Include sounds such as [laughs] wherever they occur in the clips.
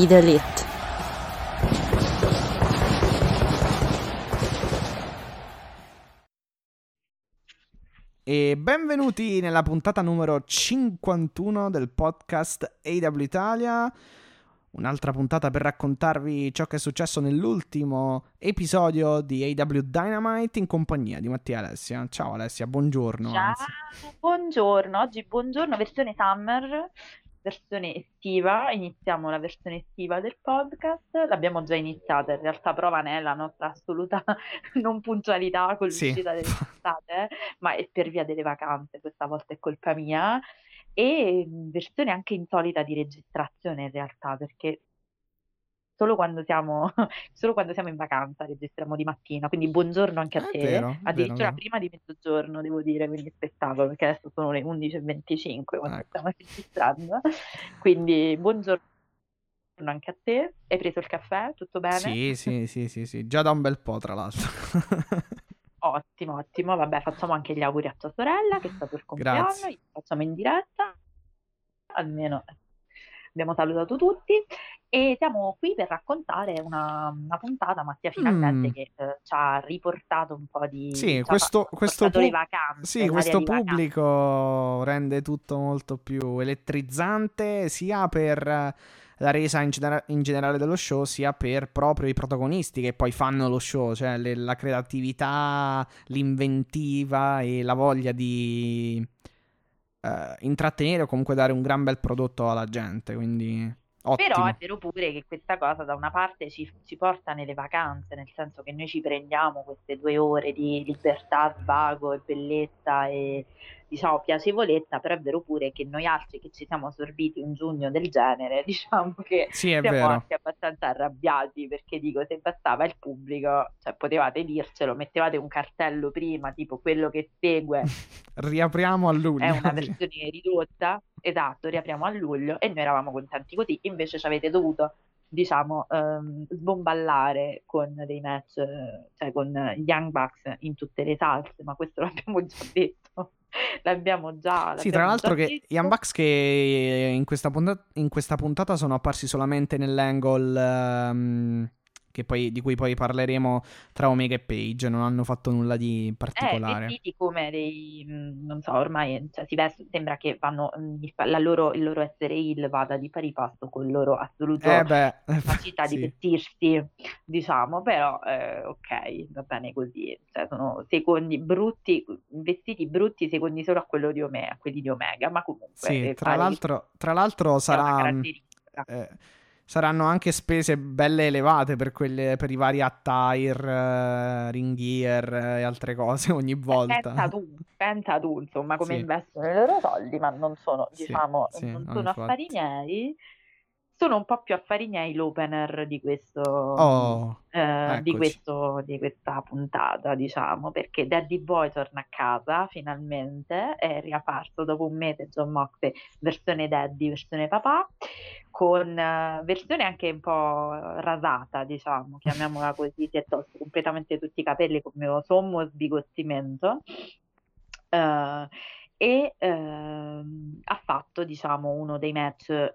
Be the elite. E benvenuti nella puntata numero 51 del podcast AW Italia. Un'altra puntata per raccontarvi ciò che è successo nell'ultimo episodio di AW Dynamite in compagnia di Mattia Alessia. Ciao Alessia, buongiorno. Ciao, anzi. buongiorno, oggi buongiorno, versione summer, versione estiva, iniziamo la versione estiva del podcast, l'abbiamo già iniziata, in realtà prova ne è la nostra assoluta [laughs] non puntualità con Sì. l'uscita delle puntate, ma è per via delle vacanze, questa volta è colpa mia, e mh, versione anche insolita di registrazione in realtà, perché solo quando siamo, [laughs] solo quando siamo in vacanza registriamo di mattina, quindi buongiorno anche a È te, vero, è addirittura vero, prima di mezzogiorno devo dire, quindi spettacolo, perché adesso sono le 11.25 quando Ecco. stiamo registrando, quindi buongiorno anche a te, hai preso il caffè, tutto bene? Sì, sì, sì, sì, sì, già da un bel po' tra l'altro. [laughs] Ottimo, ottimo, vabbè facciamo anche gli auguri a tua sorella che sta per compleanno, Grazie. facciamo in diretta, almeno abbiamo salutato tutti e siamo qui per raccontare una, una puntata, Mattia, finalmente Mm. che eh, ci ha riportato un po' di... Sì, ci ha questo, fa- questo, pu- vacanze, sì, questo di vacanze. pubblico rende tutto molto più elettrizzante sia per la resa in, genera- in generale dello show, sia per proprio i protagonisti che poi fanno lo show, cioè le- la creatività, l'inventiva e la voglia di eh, intrattenere o comunque dare un gran bel prodotto alla gente, quindi Però ottimo. è vero pure che questa cosa da una parte ci, ci porta nelle vacanze, nel senso che noi ci prendiamo queste due ore di libertà, svago e bellezza e diciamo piacevolezza, però è vero pure che noi altri che ci siamo assorbiti un giugno del genere, [laughs] diciamo che Sì, siamo vero. anche abbastanza arrabbiati perché dico se bastava il pubblico, cioè potevate dircelo, mettevate un cartello prima, tipo quello che segue [laughs] Riapriamo a luglio. è una [laughs] versione ridotta, esatto, riapriamo a luglio e noi eravamo contenti così, invece ci avete dovuto, diciamo, ehm, sbomballare con dei match, cioè con gli Young Bucks in tutte le salse, ma questo l'abbiamo già detto, [laughs] l'abbiamo già, Sì, tra l'abbiamo l'altro che gli Unbox che in questa, puntata, in questa puntata sono apparsi solamente nell'angle che poi, di cui poi parleremo tra Omega e Page, non hanno fatto nulla di Eh, particolare. vestiti come dei, mh, non so, ormai cioè, si vest- sembra che vanno, la loro, il loro essere il vada di pari passo con il loro assoluto Eh beh, [laughs] capacità di sì. vestirsi, diciamo, però eh, ok, va bene così, cioè sono secondi brutti, vestiti brutti secondi solo a quello di Omega, a quelli di Omega, ma comunque Sì, eh, tra che l'altro, tra l'altro sarà, caratteristica. eh, saranno anche spese belle elevate per, quelle, per i vari attire, eh, ring gear eh, e altre cose [laughs] ogni Eh, volta. Pensa tu, pensa tu, insomma, come Sì. investono i loro soldi, ma non sono, Sì, diciamo, sì, non no, sono infatti. affari miei, sono un po' più affari miei l'opener di questo, Oh, eh, di questo, di questa puntata, diciamo, perché Daddy Boy torna a casa finalmente, è riapparso dopo un mese John Moxley, versione Daddy, versione papà, con eh, versione anche un po' rasata, diciamo, chiamiamola così, si è tolto completamente tutti i capelli come un sommo sbigottimento. Eh, e ehm, ha fatto, diciamo, uno dei match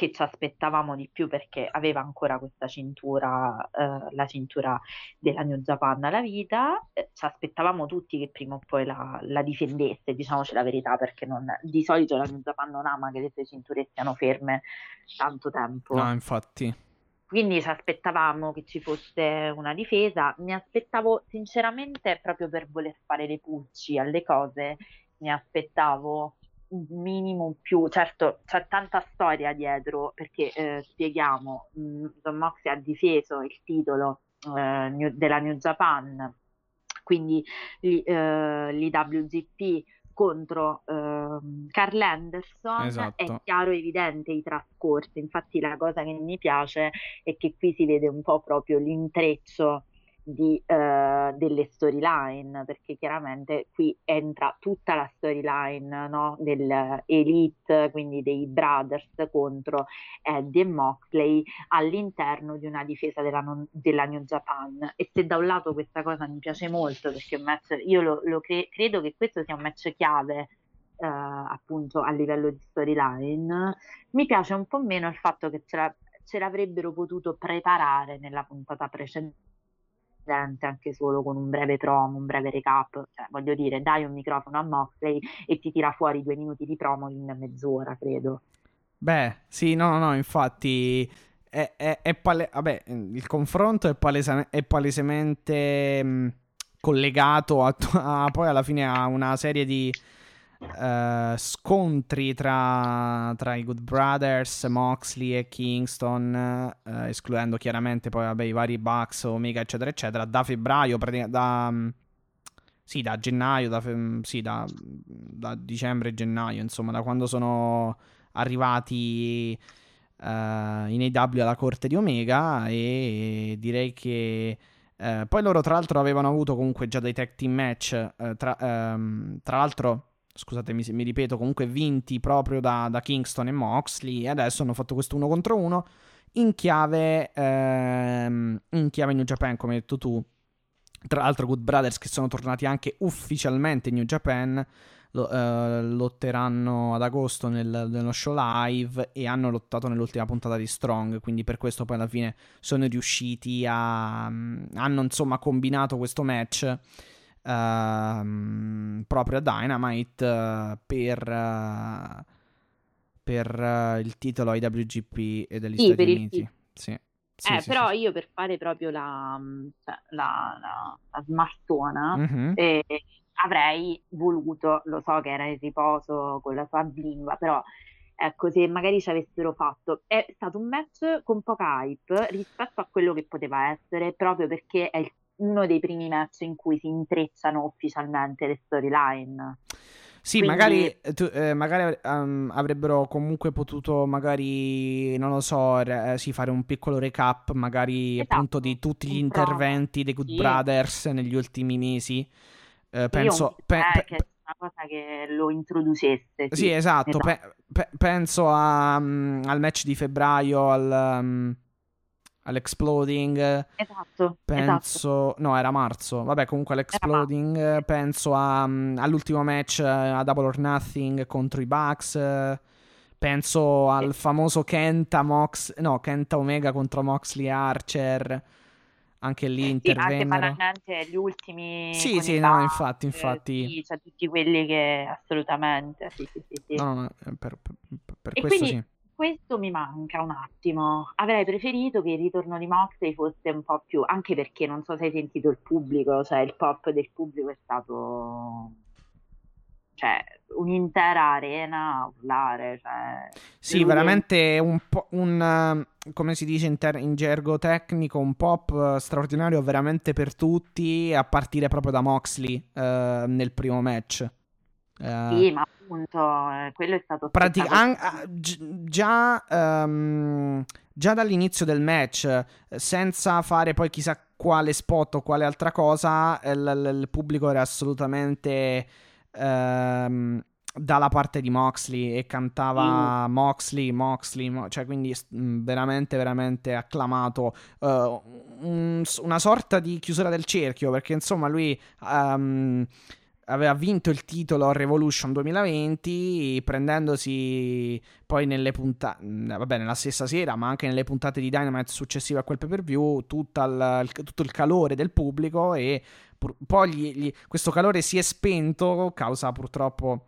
che ci aspettavamo di più perché aveva ancora questa cintura, eh, la cintura della New Japan alla vita. Eh, ci aspettavamo tutti che prima o poi la, la difendesse, diciamoci la verità, perché non- di solito la New Japan non ama che le sue cinture stiano ferme tanto tempo. No, infatti. Quindi ci aspettavamo che ci fosse una difesa. Mi aspettavo, sinceramente, proprio per voler fare le pulci alle cose, mi aspettavo minimo più. Certo, c'è tanta storia dietro, perché eh, spieghiamo, mh, John Moxley ha difeso il titolo eh, New- della New Japan, quindi l'i- eh, l'IWGP contro ehm, Carl Anderson Esatto. è chiaro e evidente i trascorsi. Infatti la cosa che mi piace è che qui si vede un po' proprio l'intreccio di, eh, delle storyline, perché chiaramente qui entra tutta la storyline no, dell'Elite, quindi dei Brothers contro Eddie e Moxley all'interno di una difesa della, non- della New Japan. E se da un lato questa cosa mi piace molto, perché match, io lo, lo cre- credo che questo sia un match chiave. eh, appunto a livello di storyline mi piace un po' meno il fatto che ce, la- ce l'avrebbero potuto preparare nella puntata precedente anche solo con un breve promo, un breve recap, cioè voglio dire, dai un microfono a Moxley e ti tira fuori due minuti di promo in mezz'ora, credo. Beh, sì, no, no, infatti è, è- è pale- vabbè, il confronto è, palesa- è palesemente mh, collegato a, [laughs] a- poi alla fine a una serie di eh, scontri tra, tra i Good Brothers, Moxley e Kingston, eh, escludendo chiaramente poi vabbè, i vari Bucks, Omega, eccetera, eccetera, da febbraio, da, mh, sì, da gennaio, da, fe- sì, da, da dicembre, gennaio, insomma, da quando sono arrivati eh, in AW alla corte di Omega e direi che eh, poi loro tra l'altro avevano avuto comunque già dei tag team match eh, tra, ehm, tra l'altro scusatemi se mi ripeto comunque vinti proprio da, da Kingston e Moxley e adesso hanno fatto questo uno contro uno in chiave ehm, in chiave New Japan come hai detto tu. Tra l'altro Good Brothers che sono tornati anche ufficialmente in New Japan lo- eh, lotteranno ad agosto nel- nello show live e hanno lottato nell'ultima puntata di Strong, quindi per questo poi alla fine sono riusciti a... hanno insomma combinato questo match ehm, proprio a Dynamite eh, per... eh, per eh, il titolo IWGP e degli Sì, Stati il Uniti. Sì. Sì, eh, sì, però io per fare proprio la, mm, cioè, la, la, la smartona Mhm. eh, avrei voluto, lo so che era in riposo con la sua bimba, però ecco, se magari ci avessero fatto, è stato un match con poca hype rispetto a quello che poteva essere, proprio perché è il- uno dei primi match in cui si intrecciano ufficialmente le storyline. Sì, Quindi- magari, eh, tu- eh, magari ehm, avrebbero comunque potuto, magari, non lo so, re- eh, sì, fare un piccolo recap, magari Esatto, appunto di tutti gli interventi dei Good sì. Brothers negli ultimi mesi. Eh, penso, pe- pe- che una cosa che lo introducesse, sì, esatto, pe- pe- penso a, mm, al match di febbraio, al, mm, all'Exploding. Esatto, esatto. Penso, no, era marzo. Vabbè, comunque all'Exploding. eh, Penso a, mm, all'ultimo match eh, a Double or Nothing contro i Bucks. eh, Penso al famoso Kenta Mox, no, Kenta Omega contro Moxley e Archer. Anche lì Sì, anche intervennero. banalmente gli ultimi Sì, sì, no, infatti, infatti. sì, cioè tutti quelli che assolutamente, sì, sì, sì, sì. No, no, eh, per, per- per questo quindi sì. Questo mi manca un attimo. Avrei preferito che il ritorno di Moxley fosse un po' più, anche perché non so se hai sentito il pubblico, cioè il pop del pubblico è stato, cioè, un'intera arena a urlare, cioè, Sì, veramente un po' un eh, come si dice in, ter- in gergo tecnico, un pop eh, straordinario veramente per tutti, a partire proprio da Moxley eh, nel primo match. Eh, Sì, ma appunto, eh, quello è stato spettacolare. an- ah, gi- già, ehm, già dall'inizio del match, senza fare poi chissà quale spot o quale altra cosa, eh, l- l- il pubblico era assolutamente ehm, dalla parte di Moxley e cantava Moxley, Moxley, Mo- cioè quindi veramente, veramente acclamato. eh, un- una sorta di chiusura del cerchio, perché insomma lui... ehm, aveva vinto il titolo Revolution 2020 prendendosi poi nelle puntate vabbè nella stessa sera ma anche nelle puntate di Dynamite successive a quel pay per view tutto il calore del pubblico e pur- poi gli- gli- questo calore si è spento causa purtroppo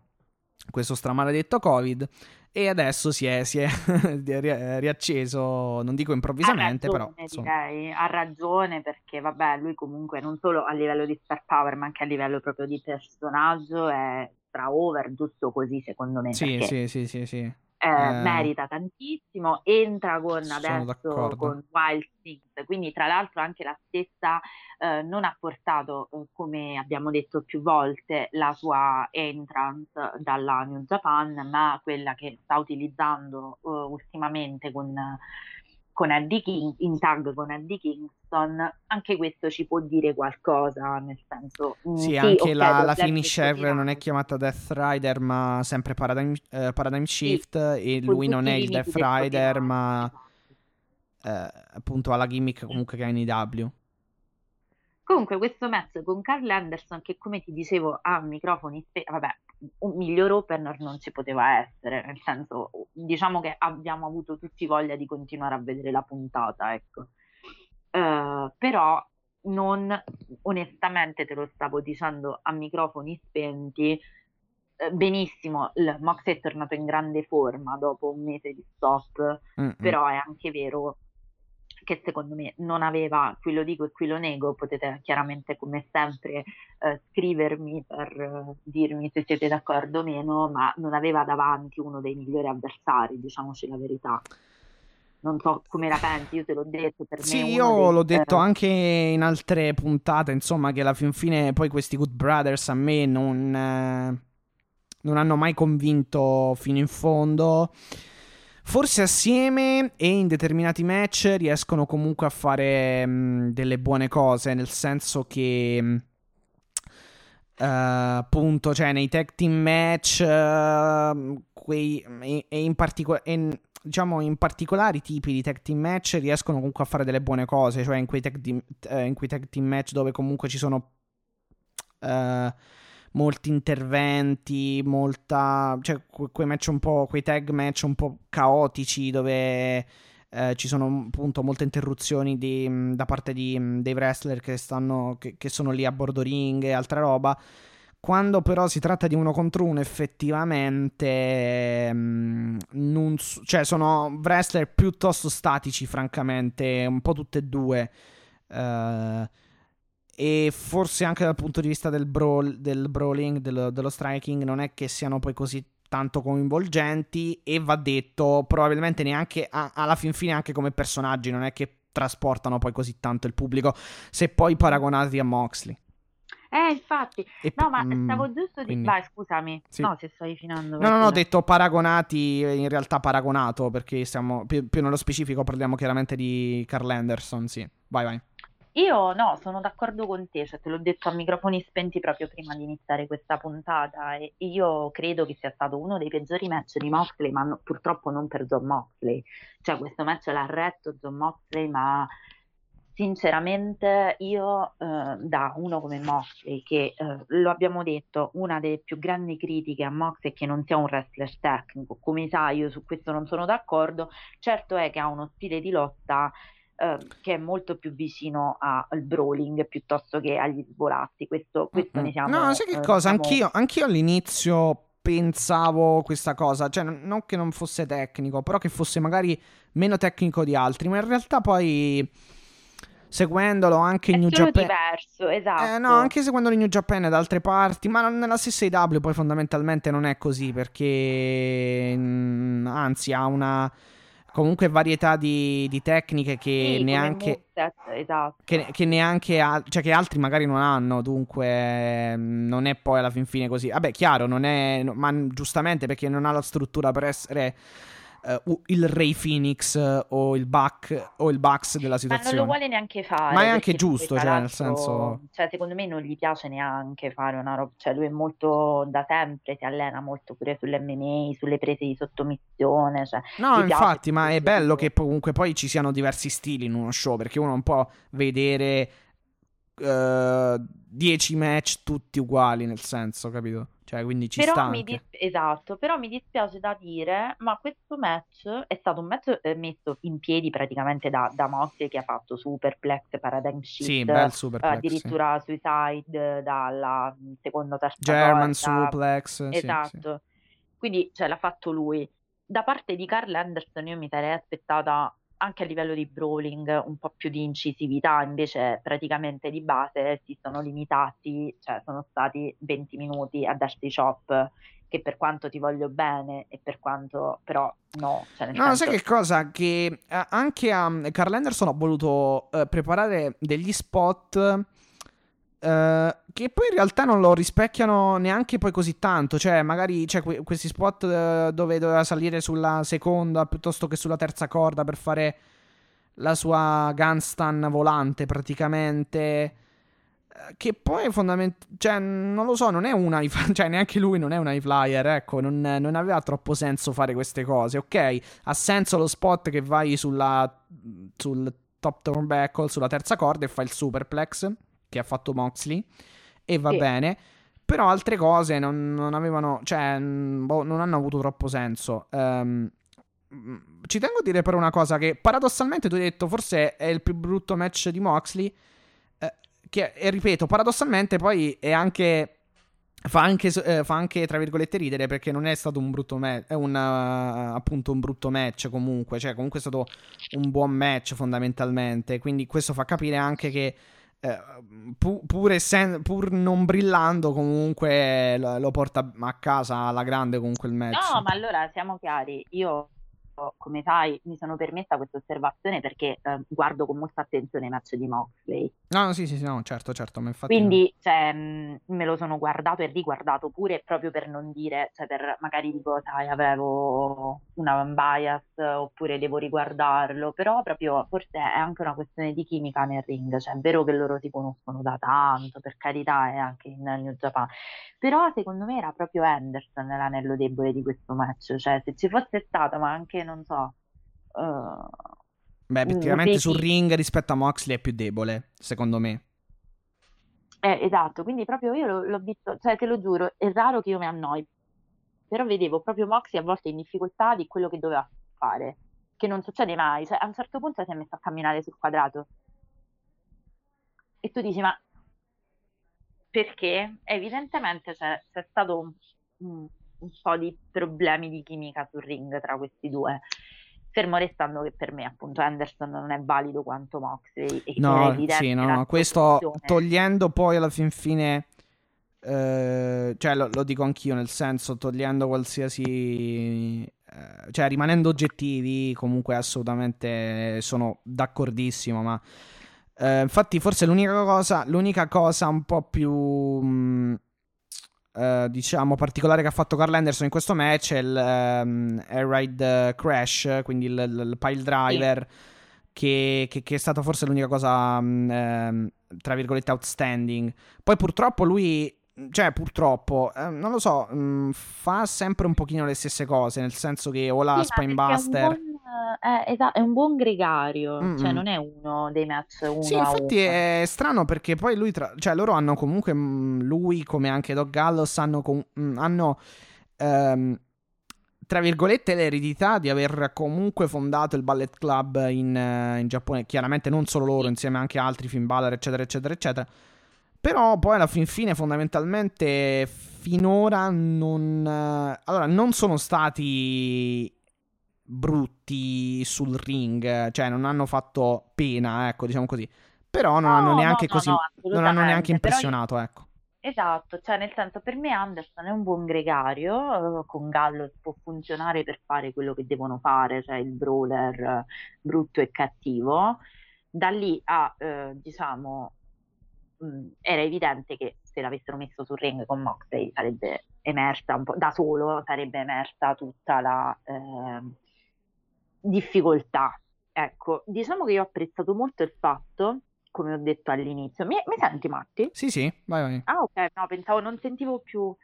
questo stramaledetto covid e adesso si è, si è [laughs] ri- riacceso non dico improvvisamente ha però ragione, insomma. direi, ha ragione perché vabbè, lui comunque non solo a livello di star power, ma anche a livello proprio di personaggio è stra over, giusto così secondo me, sì perché sì sì sì sì eh, eh, merita tantissimo, entra con adesso d'accordo. con Wild Things, quindi tra l'altro anche la stessa eh, non ha portato, eh, come abbiamo detto più volte, la sua entrance dalla New Japan, ma quella che sta utilizzando eh, ultimamente con con Eddie King, in tag con Eddie Kingston, anche questo ci può dire qualcosa, nel senso... Mm, sì, sì anche okay, la, la finisher non è chiamata Death Rider, ma sempre Paradigm, eh, Paradigm Shift, sì, e lui non è il Death Rider, ma eh, appunto ha la gimmick comunque che ha in IW. Comunque questo match con Carl Anderson che come ti dicevo ha microfoni spenti, vabbè, miglior opener non ci poteva essere, nel senso diciamo che abbiamo avuto tutti voglia di continuare a vedere la puntata, ecco. Uh, però non onestamente te lo stavo dicendo a microfoni spenti eh, benissimo il Mox è tornato in grande forma dopo un mese di stop Mm-mm. però è anche vero che secondo me non aveva, qui lo dico e qui lo nego, potete chiaramente come sempre eh, scrivermi per eh, dirmi se siete d'accordo o meno, ma non aveva davanti uno dei migliori avversari, diciamoci la verità. Non so come la pensi, io te l'ho detto per sì, me. Sì, io dei, l'ho detto anche in altre puntate, insomma, che alla fin fine poi questi Good Brothers a me non, eh, non hanno mai convinto fino in fondo. Forse assieme e in determinati match riescono comunque a fare mh, mm, delle buone cose, nel senso che... Mh, Uh, appunto, cioè nei tag team match, uh, quei, e, e in particolare, diciamo in particolari tipi di tag team match riescono comunque a fare delle buone cose, cioè in quei tag team, uh, in quei tag team match dove comunque ci sono molti interventi, molta, cioè quei match un po', quei tag match un po' caotici dove eh, ci sono appunto molte interruzioni di, da parte di, dei wrestler che, stanno, che, che sono lì a bordo ring e altra roba. Quando però si tratta di uno contro uno, effettivamente, non, cioè sono wrestler piuttosto statici, francamente, un po' tutte e due. Uh, e forse anche dal punto di vista del, brawl, del brawling, dello, dello striking, non è che siano poi così tanto coinvolgenti e va detto probabilmente neanche alla fin fine anche come personaggi non è che trasportano poi così tanto il pubblico se poi paragonati a Moxley eh, infatti. E, no, ma mm, stavo giusto di... Vai, scusami. Sì. No, se stai finendo. No, no, no, ho detto paragonati, in realtà paragonato, perché siamo più, più nello specifico parliamo chiaramente di Carl Anderson, sì. Vai, vai. Io no, sono d'accordo con te, cioè te l'ho detto a microfoni spenti proprio prima di iniziare questa puntata e io credo che sia stato uno dei peggiori match di Moxley, ma no, purtroppo non per John Moxley. Cioè questo match l'ha retto John Moxley, ma sinceramente io eh, da uno come Moxley, che eh, lo abbiamo detto, una delle più grandi critiche a Moxley è che non sia un wrestler tecnico, come sai io su questo non sono d'accordo, certo è che ha uno stile di lotta Ehm, che è molto più vicino al brawling piuttosto che agli svolazzi. Questo, questo mm-hmm. ne siamo. No, sai che eh, cosa? Siamo... Anch'io, anch'io all'inizio pensavo questa cosa, cioè non che non fosse tecnico, però che fosse magari meno tecnico di altri, ma in realtà poi seguendolo anche in New Japan diverso, esatto. Eh, no, anche seguendolo in New Japan e da altre parti, ma nella stessa IW poi fondamentalmente non è così perché mh, anzi ha una comunque varietà di, di tecniche che sì, neanche esatto. che, che, neanche cioè che altri magari non hanno dunque non è poi alla fin fine così vabbè chiaro non è ma giustamente perché non ha la struttura per essere uh, il Ray Phoenix uh, o il Buck o il Bucks della situazione. Ma non lo vuole neanche fare. Ma è anche giusto, cioè nel senso... Cioè secondo me non gli piace neanche fare una roba, cioè lui è molto da sempre, si allena molto pure sull'MMA, sulle prese di sottomissione. Cioè, no, infatti, ma è bello che comunque poi ci siano diversi stili in uno show, perché uno non può vedere... 10 uh, match tutti uguali, nel senso, capito? Cioè, quindi ci però dis- esatto, però mi dispiace da dire, ma questo match è stato un match eh, messo in piedi praticamente da, da Moxley che ha fatto Superplex, Paradigm Shift, sì, bel Superplex, addirittura sì. Suicide dalla seconda terza German corda. Suplex, esatto. Sì, Quindi cioè, l'ha fatto lui. Da parte di Carl Anderson io mi sarei aspettata anche a livello di brawling un po' più di incisività, invece praticamente di base si sono limitati, cioè sono stati 20 minuti a darsi chop che per quanto ti voglio bene e per quanto però no. Cioè no, senso... sai che cosa? Che eh, anche a Carl Anderson ho voluto eh, preparare degli spot Uh, che poi in realtà non lo rispecchiano neanche poi così tanto. Cioè, magari c'è que- questi spot uh, dove doveva salire sulla seconda piuttosto che sulla terza corda per fare la sua gunstun volante praticamente. Uh, che poi fondamentalmente, cioè, non lo so, non è una, [laughs] cioè, neanche lui non è un high flyer. Ecco, non, non, aveva troppo senso fare queste cose. Ok, ha senso lo spot che vai sulla, sul top turnbuckle, sulla terza corda e fai il superplex che ha fatto Moxley e va sì. bene. Però altre cose non, non avevano, cioè, boh, non hanno avuto troppo senso. Um, ci tengo a dire però una cosa che paradossalmente tu hai detto forse è il più brutto match di Moxley. Eh, che, e ripeto, paradossalmente poi è anche Fa anche, eh, fa anche, tra virgolette, ridere perché non è stato un brutto match, è un, uh, appunto un brutto match comunque, cioè comunque è stato un buon match fondamentalmente, quindi questo fa capire anche che eh, pu- pur, essen- pur, non brillando, comunque lo, lo, porta a casa alla grande comunque il match. No, ma allora siamo chiari. Io come sai, mi sono permessa questa osservazione perché eh, guardo con molta attenzione i match di Moxley. No, sì, sì, sì, no, certo, certo. Ma infatti Quindi cioè, mh, me lo sono guardato e riguardato pure proprio per non dire, cioè per magari dico, sai, avevo una bias oppure devo riguardarlo, però proprio forse è anche una questione di chimica nel ring, cioè è vero che loro si conoscono da tanto, per carità, è anche in New Japan, però secondo me era proprio Anderson l'anello debole di questo match, cioè se ci fosse stato, ma anche non so. Uh, Beh, effettivamente sul ring rispetto a Moxley è più debole, secondo me. Eh, esatto, quindi proprio io l'ho, l'ho visto, cioè te lo giuro, è raro che io mi annoi, però vedevo proprio Moxley a volte in difficoltà di quello che doveva fare, che non succede mai, cioè a un certo punto si è messo a camminare sul quadrato e tu dici ma perché? Evidentemente c'è, c'è stato un, un, po' di problemi di chimica sul ring tra questi due. Fermo restando che per me appunto Anderson non è valido quanto Moxley. No, sì, no, no. questo togliendo poi alla fin fine, eh, cioè lo, lo, dico anch'io nel senso togliendo qualsiasi, eh, cioè rimanendo oggettivi comunque assolutamente sono d'accordissimo, ma eh, infatti forse l'unica cosa, l'unica cosa un po' più... Mh, Uh, diciamo particolare che ha fatto Carl Anderson in questo match è il um, Air Ride Crash, quindi il, il, il pile driver, sì. che, che, che, è stata forse l'unica cosa, um, tra virgolette, outstanding. Poi purtroppo lui, cioè purtroppo, eh, non lo so, mh, mm, fa sempre un pochino le stesse cose, nel senso che o la sì, Spinebuster è, esatto, è un buon gregario, mm-hmm. cioè non è uno dei match uno Sì, infatti è strano perché poi lui, tra... cioè loro hanno comunque, mm, lui come anche Doc Gallows hanno, com... Mm, hanno um, tra virgolette l'eredità di aver comunque fondato il Ballet Club in, uh, in Giappone, chiaramente non solo loro, insieme anche a altri film baller, eccetera, eccetera, eccetera. Però poi alla fin fine fondamentalmente finora non... Allora, non sono stati brutti sul ring, cioè non hanno fatto pena, ecco, diciamo così. Però non no, hanno neanche no, così no, non hanno neanche impressionato, io... ecco. Esatto, cioè nel senso per me Anderson è un buon gregario, eh, con Gallo può funzionare per fare quello che devono fare, cioè il brawler eh, brutto e cattivo. Da lì a, eh, diciamo, mh, mm, era evidente che se l'avessero messo sul ring con Moxley sarebbe emersa un po', da solo sarebbe emersa tutta la, eh, difficoltà. Ecco, diciamo che io ho apprezzato molto il fatto, come ho detto all'inizio, mi, mi senti Matti? Sì, sì, vai, vai. Ah, ok, no, pensavo, non sentivo più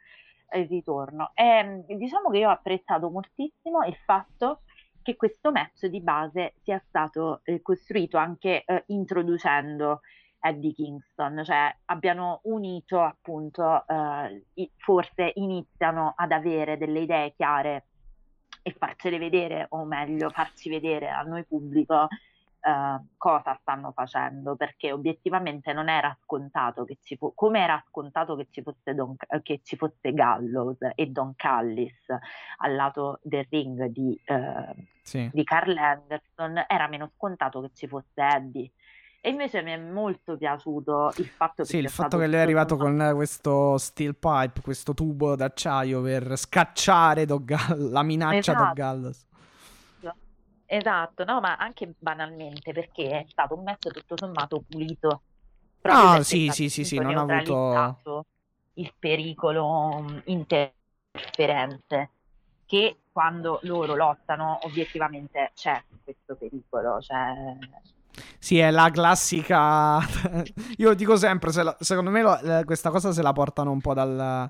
il ritorno. E, ehm, diciamo che io ho apprezzato moltissimo il fatto che questo match di base sia stato eh, costruito anche eh, introducendo Eddie Kingston, cioè abbiano unito appunto, eh, forse iniziano ad avere delle idee chiare e farcele vedere, o meglio farci vedere a noi pubblico Uh, cosa stanno facendo perché obiettivamente non era scontato che ci fosse come era scontato che ci fosse, Don, che ci fosse Gallows e Don Callis al lato del ring di, uh, sì. di Carl Anderson era meno scontato che ci fosse Eddie E invece mi è molto piaciuto il fatto che Sì, il fatto che lui è arrivato con questo steel pipe, questo tubo d'acciaio per scacciare Doggal- la minaccia esatto. Doggallos. Esatto, no, ma anche banalmente perché è stato un match tutto sommato pulito. Ah, sì, sì, sì, sì, non ha avuto il pericolo mm, interferenze che quando loro lottano obiettivamente c'è questo pericolo, cioè... Sì, è la classica. [laughs] Io dico sempre: se la... secondo me lo... questa cosa se la portano un po' dal,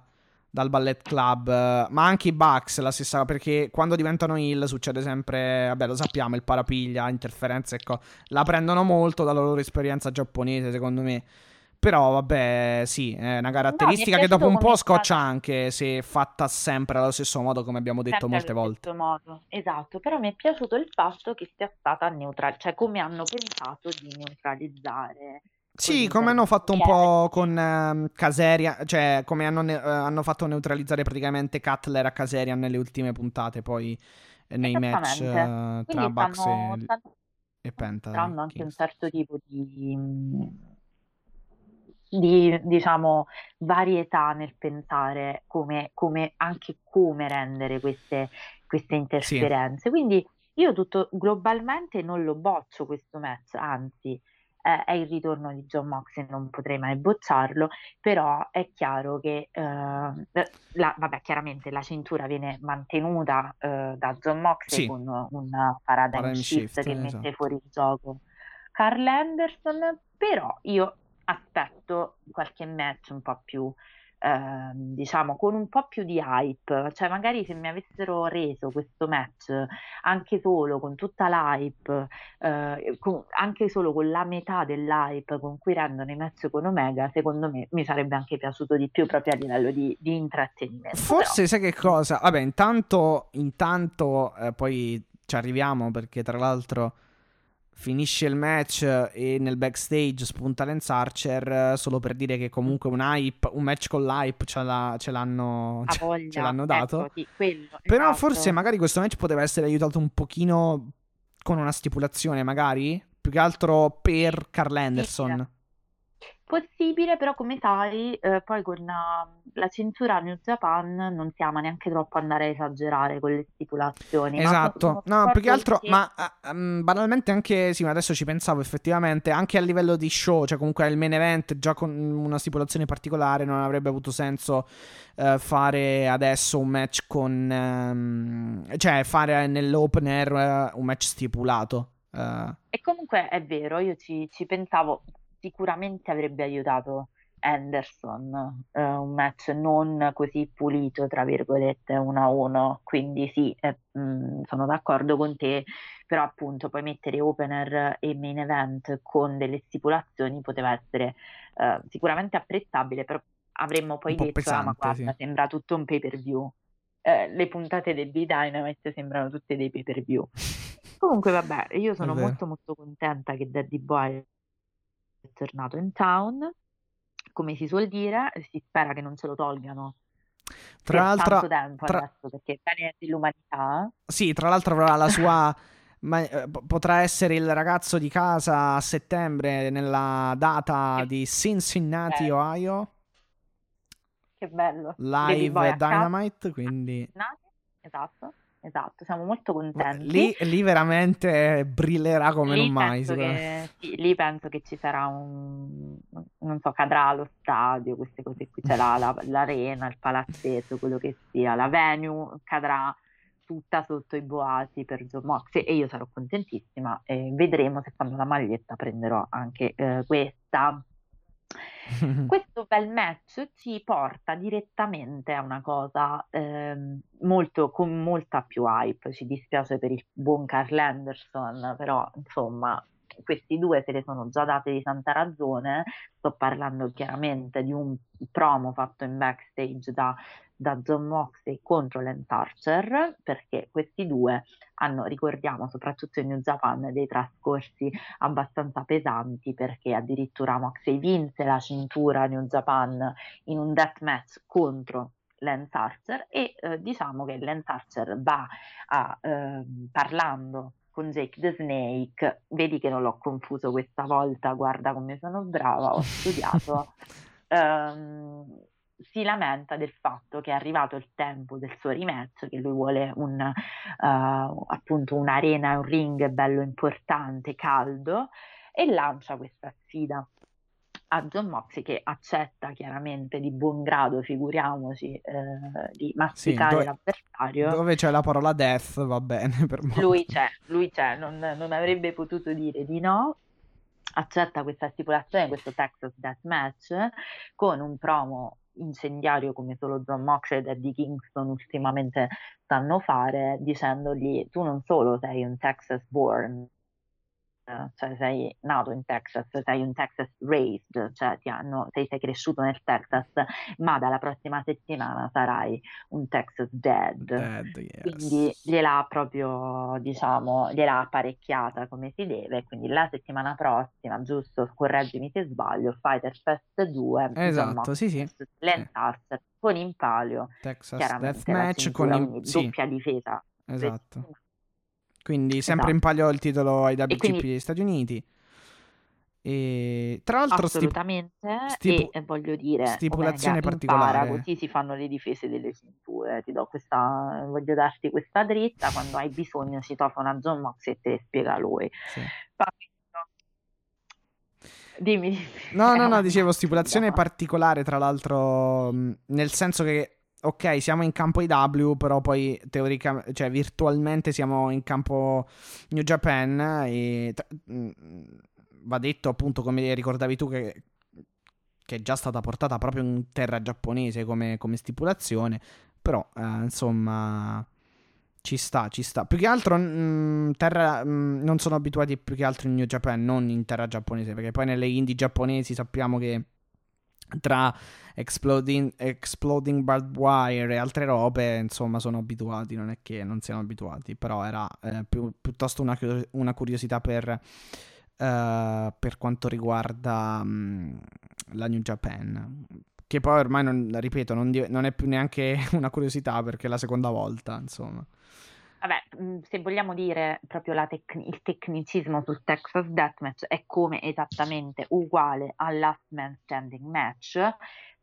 dal ballet club, ma anche i Bucks la stessa, perché quando diventano heal succede sempre, vabbè lo sappiamo, il parapiglia, interferenze, ecco, la prendono molto dalla loro esperienza giapponese, secondo me. Però vabbè, sì, è una caratteristica no, che dopo un po' scoccia stata... anche se fatta sempre allo stesso modo, come abbiamo detto sempre molte volte. Modo. Esatto, però mi è piaciuto il fatto che sia stata neutralizzata, cioè come hanno pensato di neutralizzare sì, come hanno fatto un po' con uh, Caseria, cioè come hanno, ne- uh, hanno, fatto neutralizzare praticamente Cutler a Caseria nelle ultime puntate, poi eh, nei match uh, tra Bucks e, e Penta. Hanno anche un certo tipo di, di, diciamo, varietà nel pensare come, come anche come rendere queste, queste interferenze. Sì. Quindi io tutto globalmente non lo boccio questo match, anzi eh, è il ritorno di John Moxley, non potrei mai bocciarlo, però è chiaro che, eh, la, vabbè, chiaramente la cintura viene mantenuta eh, da John Moxley sì. con un paradigm shift, shift, che esatto. mette fuori il gioco Carl Anderson, però io aspetto qualche match un po' più eh, diciamo con un po' più di hype, cioè magari se mi avessero reso questo match anche solo con tutta l'hype, eh, con, anche solo con la metà dell'hype con cui rendono i match con Omega, secondo me mi sarebbe anche piaciuto di più proprio a livello di, di intrattenimento. Forse Però... sai che cosa? Vabbè, intanto, intanto eh, poi ci arriviamo perché tra l'altro finisce il match e nel backstage spunta Lance Archer solo per dire che comunque un hype, un match con l'hype ce, l'ha, ce, l'hanno, ce, ce l'hanno, dato. Ecco, sì, quello, Però esatto. forse magari questo match poteva essere aiutato un pochino con una stipulazione, magari più che altro per Carl Anderson. Sì, Possibile, però come sai, eh, poi con uh, la cintura New Japan non si ama neanche troppo andare a esagerare con le stipulazioni. Esatto, no, più che altro, che... ma um, banalmente anche, sì, ma adesso ci pensavo effettivamente, anche a livello di show, cioè comunque il main event già con una stipulazione particolare non avrebbe avuto senso uh, fare adesso un match con, um, cioè fare nell'opener uh, un match stipulato. E comunque è vero, io ci, ci pensavo, sicuramente avrebbe aiutato Anderson, eh, un match non così pulito, tra virgolette, 1 a 1. Quindi sì, eh, mh, mm, sono d'accordo con te, però appunto poi mettere opener e main event con delle stipulazioni poteva essere eh, sicuramente apprezzabile, però avremmo poi detto, pesante, ah, ma guarda, sì. sembra tutto un pay per view. Eh, le puntate del B-Dynamite sembrano tutte dei pay per view. [laughs] Comunque vabbè, io sono molto molto contenta che Daddy Boy è tornato in town, come si suol dire, si spera che non ce lo tolgano tra l'altro, tempo tra... adesso, perché bene dell'umanità. Sì, tra l'altro avrà la sua... Ma, eh, potrà essere il ragazzo di casa a settembre nella data di Cincinnati, bello. Ohio. Che bello. Live Dynamite, quindi... Esatto esatto, siamo molto contenti. Lì, lì veramente brillerà come lì non mai. Che, sì, lì penso che ci sarà un, non so, cadrà lo stadio, queste cose qui, c'è la, la, l'arena, il palazzetto, quello che sia, la venue cadrà tutta sotto i boati per John Moxley e io sarò contentissima vedremo se fanno la maglietta prenderò anche eh, questa [laughs] questo bel match ci porta direttamente a una cosa ehm, molto, con molta più hype. Ci dispiace per il buon Carl Anderson, però insomma questi due se le sono già date di santa ragione. Sto parlando chiaramente di un promo fatto in backstage da da John Moxley contro Lance Archer perché questi due hanno, ricordiamo, soprattutto in New Japan dei trascorsi abbastanza pesanti perché addirittura Moxley vinse la cintura New Japan in un death match contro Lance Archer e eh, diciamo che Lance Archer va a, eh, parlando con Jake the Snake, vedi che non l'ho confuso questa volta, guarda come sono brava, ho studiato, [laughs] ehm, si lamenta del fatto che è arrivato il tempo del suo rematch, che lui vuole un, uh, appunto un'arena, un ring bello importante, caldo, e lancia questa sfida a John Moxley che accetta chiaramente di buon grado, figuriamoci, eh, di masticare sì, dove, l'avversario. Dove c'è la parola death va bene [laughs] per me. Lui c'è, lui c'è, non, non, avrebbe potuto dire di no. Accetta questa stipulazione, questo Texas Death Match con un promo incendiario come solo John Moxley e Eddie Kingston ultimamente sanno fare, dicendogli tu non solo sei un Texas born, cioè sei nato in Texas, sei un Texas raised, cioè ti hanno, sei, sei cresciuto nel Texas, ma dalla prossima settimana sarai un Texas dead. dead yes. Quindi gliel'ha proprio, diciamo, gliel'ha apparecchiata come si deve, quindi la settimana prossima, giusto, correggimi se sbaglio, Fighter Fest 2, esatto, sì sì. Sì. con in palio, Texas Deathmatch con in... doppia sì. difesa. Esatto. Quindi sempre esatto. in palio il titolo ai WGP quindi... degli Stati Uniti. E tra l'altro, assolutamente. Stipu... E voglio dire, stipulazione Omega particolare. Impara, così si fanno le difese delle cinture. Ti do questa, voglio darti questa dritta. Quando hai bisogno, si tofona John Mox e te spiega lui. Sì. Dimmi. No, no, no, [laughs] dicevo stipulazione particolare, tra l'altro, nel senso che ok, siamo in campo IW, però poi teoricamente, cioè virtualmente siamo in campo New Japan e mm, va detto appunto come ricordavi tu che, che è già stata portata proprio in terra giapponese come, come stipulazione, però eh, insomma ci sta, ci sta. Più che altro mh, mm, terra, mh, mm, non sono abituati più che altro in New Japan, non in terra giapponese, perché poi nelle indie giapponesi sappiamo che tra Exploding, Exploding Barbed Wire e altre robe, insomma, sono abituati, non è che non siano abituati, però era eh, più, piuttosto una, una, curiosità per, uh, per quanto riguarda um, la New Japan. Che poi ormai, non, ripeto, non, non è più neanche [laughs] una curiosità perché è la seconda volta, insomma. Vabbè, mm, se vogliamo dire proprio tec- il tecnicismo sul Texas Deathmatch è come esattamente uguale al Last Man Standing Match,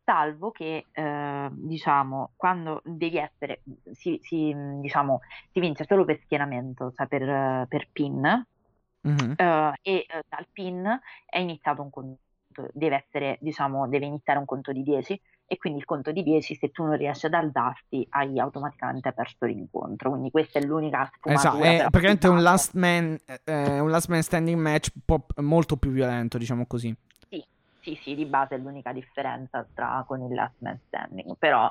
salvo che eh, diciamo quando devi essere, si, si, diciamo, si vince solo per schienamento, cioè per, per pin, mm-hmm. eh, e eh, dal pin è iniziato un conto, deve essere, diciamo, deve iniziare un conto di 10 e quindi il conto di 10 se tu non riesci ad alzarti hai automaticamente perso l'incontro. Quindi questa è l'unica esatto, è praticamente un last, man, eh, un last man standing match molto più violento diciamo così. Sì, sì, sì, di base è l'unica differenza tra con il last man standing. Però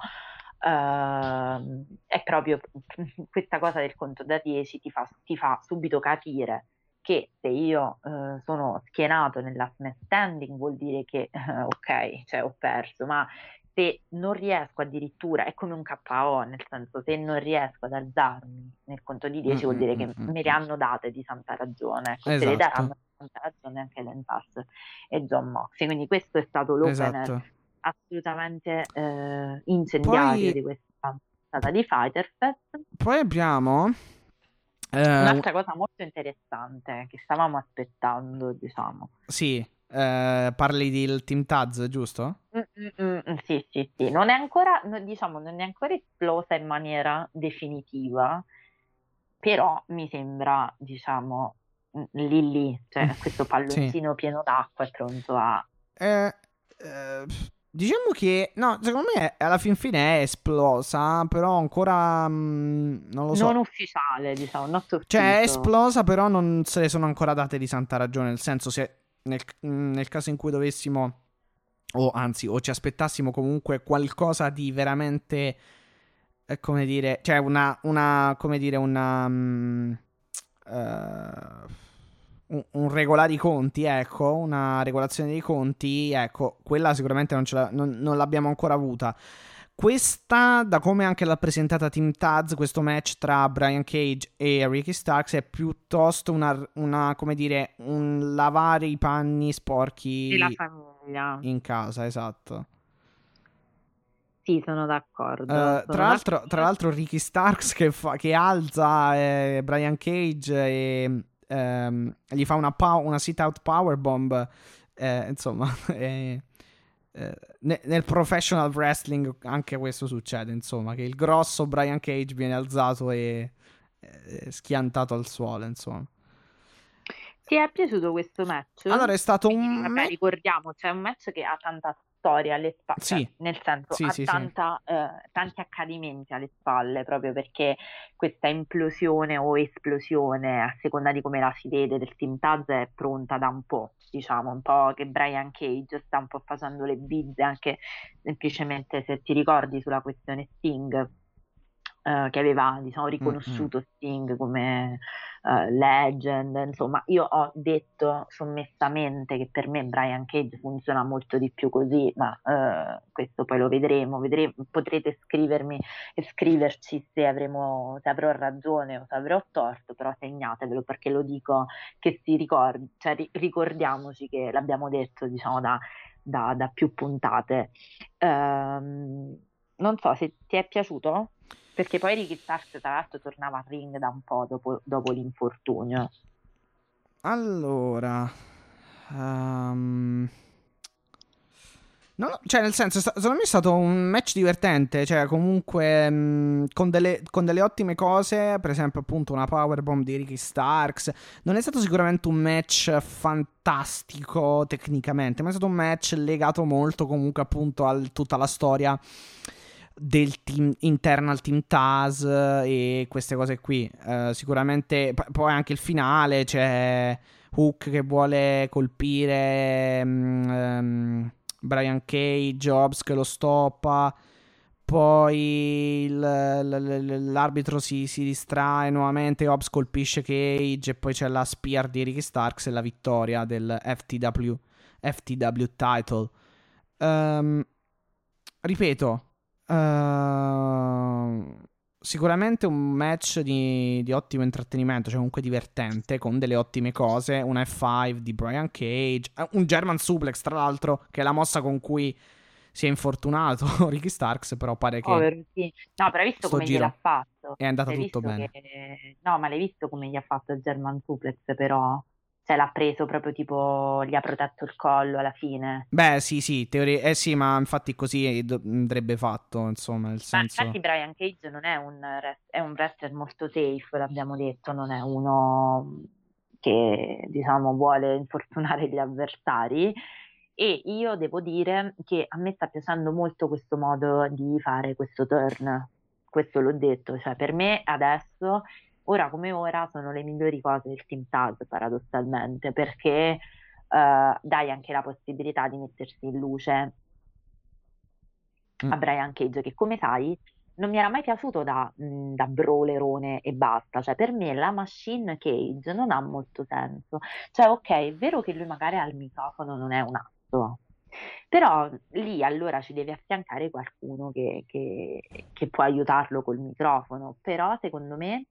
Uh, è proprio [laughs] questa cosa del conto da 10 ti fa, ti fa subito capire che se io uh, sono schienato nel last man standing vuol dire che uh, [laughs] ok, cioè ho perso, ma se non riesco addirittura, è come un KO, nel senso se non riesco ad alzarmi nel conto di 10 mm-hmm, vuol dire che mm-hmm. me le hanno date di santa ragione, ecco, esatto. le daranno di santa ragione anche Lentas e John Moxley, quindi questo è stato l'opener esatto. assolutamente eh, incendiario poi... di questa puntata di Fighter Fest. Poi abbiamo... Eh... Un'altra cosa molto interessante che stavamo aspettando, diciamo. Sì, eh, parli del Team Taz, giusto? Mm-mm, sì, sì, sì. Non è ancora, diciamo, non è ancora esplosa in maniera definitiva, però mi sembra, diciamo, mm, lì lì, cioè [laughs] questo palloncino sì. pieno d'acqua è pronto a... Eh, eh, diciamo che, no, secondo me alla fin fine è esplosa, però ancora, mh, mm, non lo so. Non ufficiale, diciamo, not Cioè è esplosa, però non se ne sono ancora date di santa ragione, nel senso se nel, nel caso in cui dovessimo, o anzi, o ci aspettassimo comunque qualcosa di veramente, eh, come dire, cioè una, una come dire, una... Um, uh, un, un, regolare i conti, ecco, una regolazione dei conti, ecco, quella sicuramente non, la, non, non l'abbiamo ancora avuta. Questa, da come anche l'ha presentata Team Taz, questo match tra Brian Cage e Ricky Starks è piuttosto una, una come dire, un lavare i panni sporchi della famiglia in casa, esatto. Sì, sono d'accordo. Uh, sono tra, l'altro, tra, l'altro, Ricky Starks che, fa, che alza eh, Brian Cage e ehm, gli fa una, pow- una sit-out powerbomb. Eh, insomma, [laughs] eh, ne- nel professional wrestling anche questo succede. Insomma, che il grosso Brian Cage viene alzato e schiantato al suolo. Insomma. Ti è piaciuto questo match? Allora è stato un... Vabbè, ricordiamo, c'è un match che ha tanta storia alle spalle, sì. nel senso sì, ha sì, tanta. Eh, tanti accadimenti alle spalle, proprio perché questa implosione o esplosione, a seconda di come la si vede, del Team Taz è pronta da un po', diciamo, un po' che Brian Cage sta un po' facendo le bizze, anche semplicemente se ti ricordi sulla questione Sting, eh, che aveva diciamo, riconosciuto mm-hmm. Sting come uh, legend, insomma io ho detto sommessamente che per me Brian Cage funziona molto di più così, ma uh, questo poi lo vedremo, vedremo, potrete scrivermi e scriverci se, avremo, se avrò ragione o se avrò torto, però segnatevelo perché lo dico che si ricordi, cioè ricordiamoci che l'abbiamo detto diciamo da, da, da più puntate. Um, non so se ti è piaciuto perché poi Ricky Starks tra l'altro tornava al ring da un po' dopo, dopo l'infortunio. Allora, um... no, cioè nel senso, secondo me è stato un match divertente, cioè comunque mh, con, delle, con, delle, ottime cose, per esempio appunto una powerbomb di Ricky Starks. Non è stato sicuramente un match fantastico tecnicamente, ma è stato un match legato molto comunque appunto a tutta la storia del team internal team Taz e queste cose qui. Uh, sicuramente p- poi anche il finale c'è Hook che vuole colpire um, Brian Cage, Jobs che lo stoppa. Poi il, l- l'arbitro si, si, distrae nuovamente. Hobbs colpisce Cage. E poi c'è la spear di Ricky Starks e la vittoria del FTW, FTW title. Um, ripeto, Uh, sicuramente un match di, di, ottimo intrattenimento, cioè comunque divertente, con delle ottime cose. Un F5 di Brian Cage, eh, un German Suplex, tra l'altro, che è la mossa con cui si è infortunato [laughs] Ricky Starks, però pare che... Povero, sì. No, però hai visto come giro gliel'ha fatto. È andato tutto bene. Che... No, ma l'hai visto come gli ha fatto il German Suplex, però cioè l'ha preso proprio tipo, gli ha protetto il collo alla fine. Beh, sì, sì, teoria... eh sì, ma infatti così andrebbe fatto, insomma, nel senso... Ma infatti Brian Cage non è un, è un wrestler molto safe, l'abbiamo detto, non è uno che, diciamo, vuole infortunare gli avversari. E io devo dire che a me sta piacendo molto questo modo di fare questo turn. Questo l'ho detto, cioè per me adesso ora come ora sono le migliori cose del Team Taz paradossalmente perché uh, dai anche la possibilità di mettersi in luce. Mm. a Brian Cage che come sai non mi era mai piaciuto da, mh, da brawlerone e basta, cioè per me la machine Cage non ha molto senso, cioè ok è vero che lui magari al microfono non è un asso, però lì allora ci deve affiancare qualcuno che, che, che può aiutarlo col microfono, però secondo me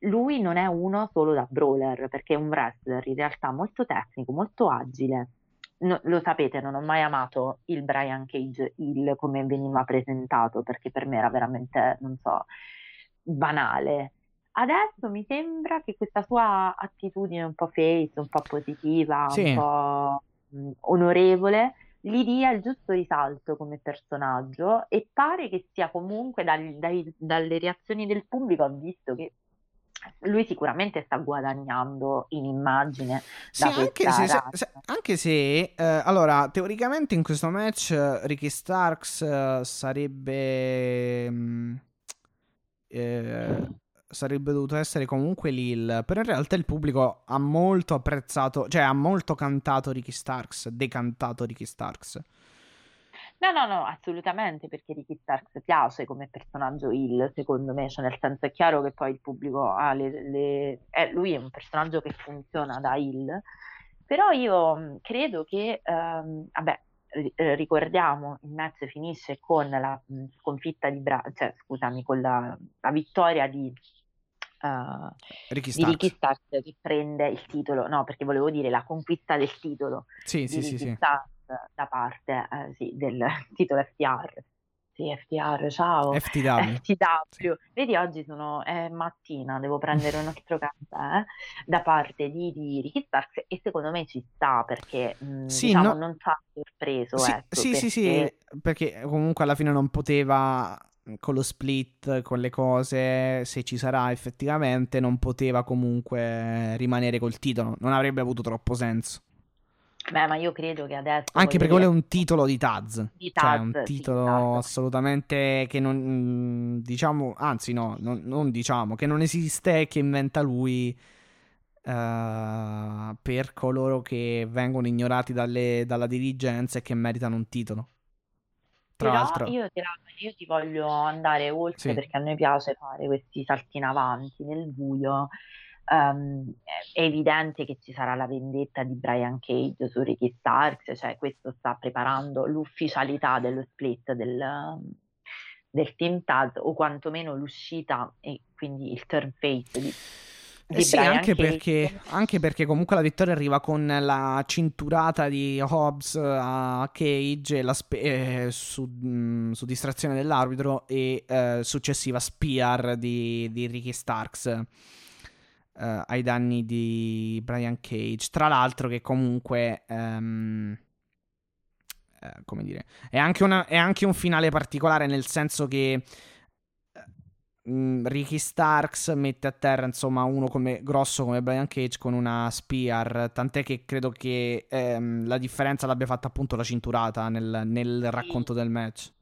lui non è uno solo da brawler, perché è un wrestler in realtà molto tecnico, molto agile. No, lo sapete, non ho mai amato il Brian Cage Hill come veniva presentato, perché per me era veramente, non so, banale. Adesso mi sembra che questa sua attitudine un po' face, un po' positiva, sì. un po' mh, onorevole, gli dia il giusto risalto come personaggio e pare che sia comunque dal, dai, dalle reazioni del pubblico, ho visto che lui sicuramente sta guadagnando in immagine. Sì, anche se, se, anche se, eh, allora, teoricamente in questo match Ricky Starks eh, sarebbe. Mh, mm, eh, sarebbe dovuto essere comunque Lil. Però in realtà il pubblico ha molto apprezzato, cioè ha molto cantato Ricky Starks, decantato Ricky Starks. No, no, no, assolutamente, perché Ricky Starks piace come personaggio Hill, secondo me, cioè nel senso è chiaro che poi il pubblico ha le... le... Eh, lui è un personaggio che funziona da Hill, però io credo che, ehm, vabbè, ricordiamo, il match finisce con la sconfitta di Bra... cioè scusami, con la, la vittoria di, uh, Ricky, di Ricky Starks. Che prende il titolo, no, perché volevo dire la conquista del titolo sì, sì, Ricky sì, Starks da parte eh, sì, del [laughs] titolo FTR. Sì, FTR, ciao. FTW. [laughs] FTW. Vedi, oggi sono, è mattina, devo prendere un altro [laughs] caffè da parte di, di Ricky Starks e secondo me ci sta perché mh, Sì, diciamo no- non fa sorpreso, Sì, ecco, sì, sì, sì, perché perché comunque alla fine non poteva, con lo split, con le cose, se ci sarà effettivamente, non poteva comunque rimanere col titolo, non avrebbe avuto troppo senso. Beh, ma io credo che adesso Anche perché quello è un titolo di Taz, di cioè Taz, un sì, titolo esatto. assolutamente che non, mm, diciamo, anzi no, non, non diciamo, che non esiste e che inventa lui eh, per coloro che vengono ignorati dalle- dalla dirigenza e che meritano un titolo. Tra Però l'altro, io ti, io ti voglio andare oltre sì, perché a noi piace fare questi salti in avanti nel buio. Ehm, è evidente che ci sarà la vendetta di Brian Cage su Ricky Starks, cioè questo sta preparando l'ufficialità dello split del, del Team Taz o quantomeno l'uscita e quindi il turn face di, Eh sì, anche perché, anche perché comunque la vittoria arriva con la cinturata di Hobbs a Cage la spe- eh, su, mm, su distrazione dell'arbitro e eh, successiva spear di, di Ricky Starks eh, ai danni di Brian Cage. Tra l'altro che comunque... eh, come dire, è anche, una- è anche un finale particolare nel senso che eh, mm, Ricky Starks mette a terra insomma uno come, grosso come Brian Cage con una spear, tant'è che credo che ehm, la differenza l'abbia fatta appunto la cinturata nel, nel racconto del match.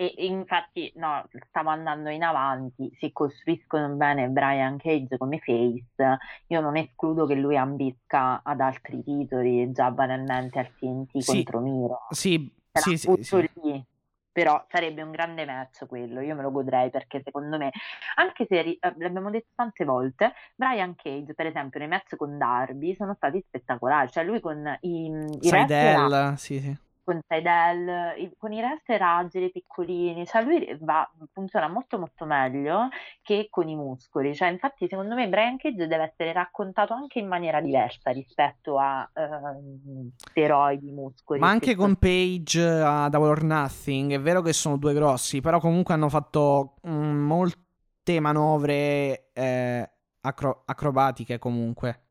E e infatti, no, stavo andando in avanti, si costruiscono bene Brian Cage come face, io non escludo che lui ambisca ad altri titoli, già banalmente al TNT Sì, contro Miro, sì, te sì, sì, sì. lì, però sarebbe un grande match quello, io me lo godrei perché secondo me, anche se ri- eh, l'abbiamo detto tante volte, Brian Cage per esempio nei match con Darby sono stati spettacolari, cioè lui con i, i Seidel, sì, sì. Con Seidel, i- con i wrestler agili, piccolini, cioè lui va, funziona molto molto meglio che con i muscoli, cioè infatti secondo me Brian Cage deve essere raccontato anche in maniera diversa rispetto a ehm, steroidi, muscoli Ma anche con. Page a Double or Nothing, è vero che sono due grossi, però comunque hanno fatto mm, molte manovre eh, acro- acrobatiche comunque,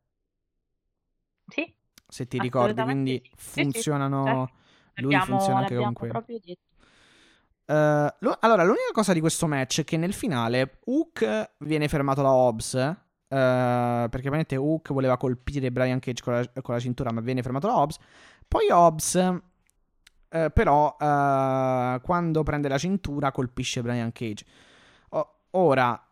Sì, se ti ricordi, quindi sì. Sì, sì, funzionano, certo. Lui funziona anche con quello. proprio detto. Eh, lo- allora, l'unica cosa di questo match è che nel finale Hook viene fermato da Hobbs. eh, perché ovviamente Hook voleva colpire Brian Cage con la, con la cintura, ma viene fermato da Hobbs. Poi Hobbs, eh, però, quando prende la cintura, colpisce Brian Cage. O- ora,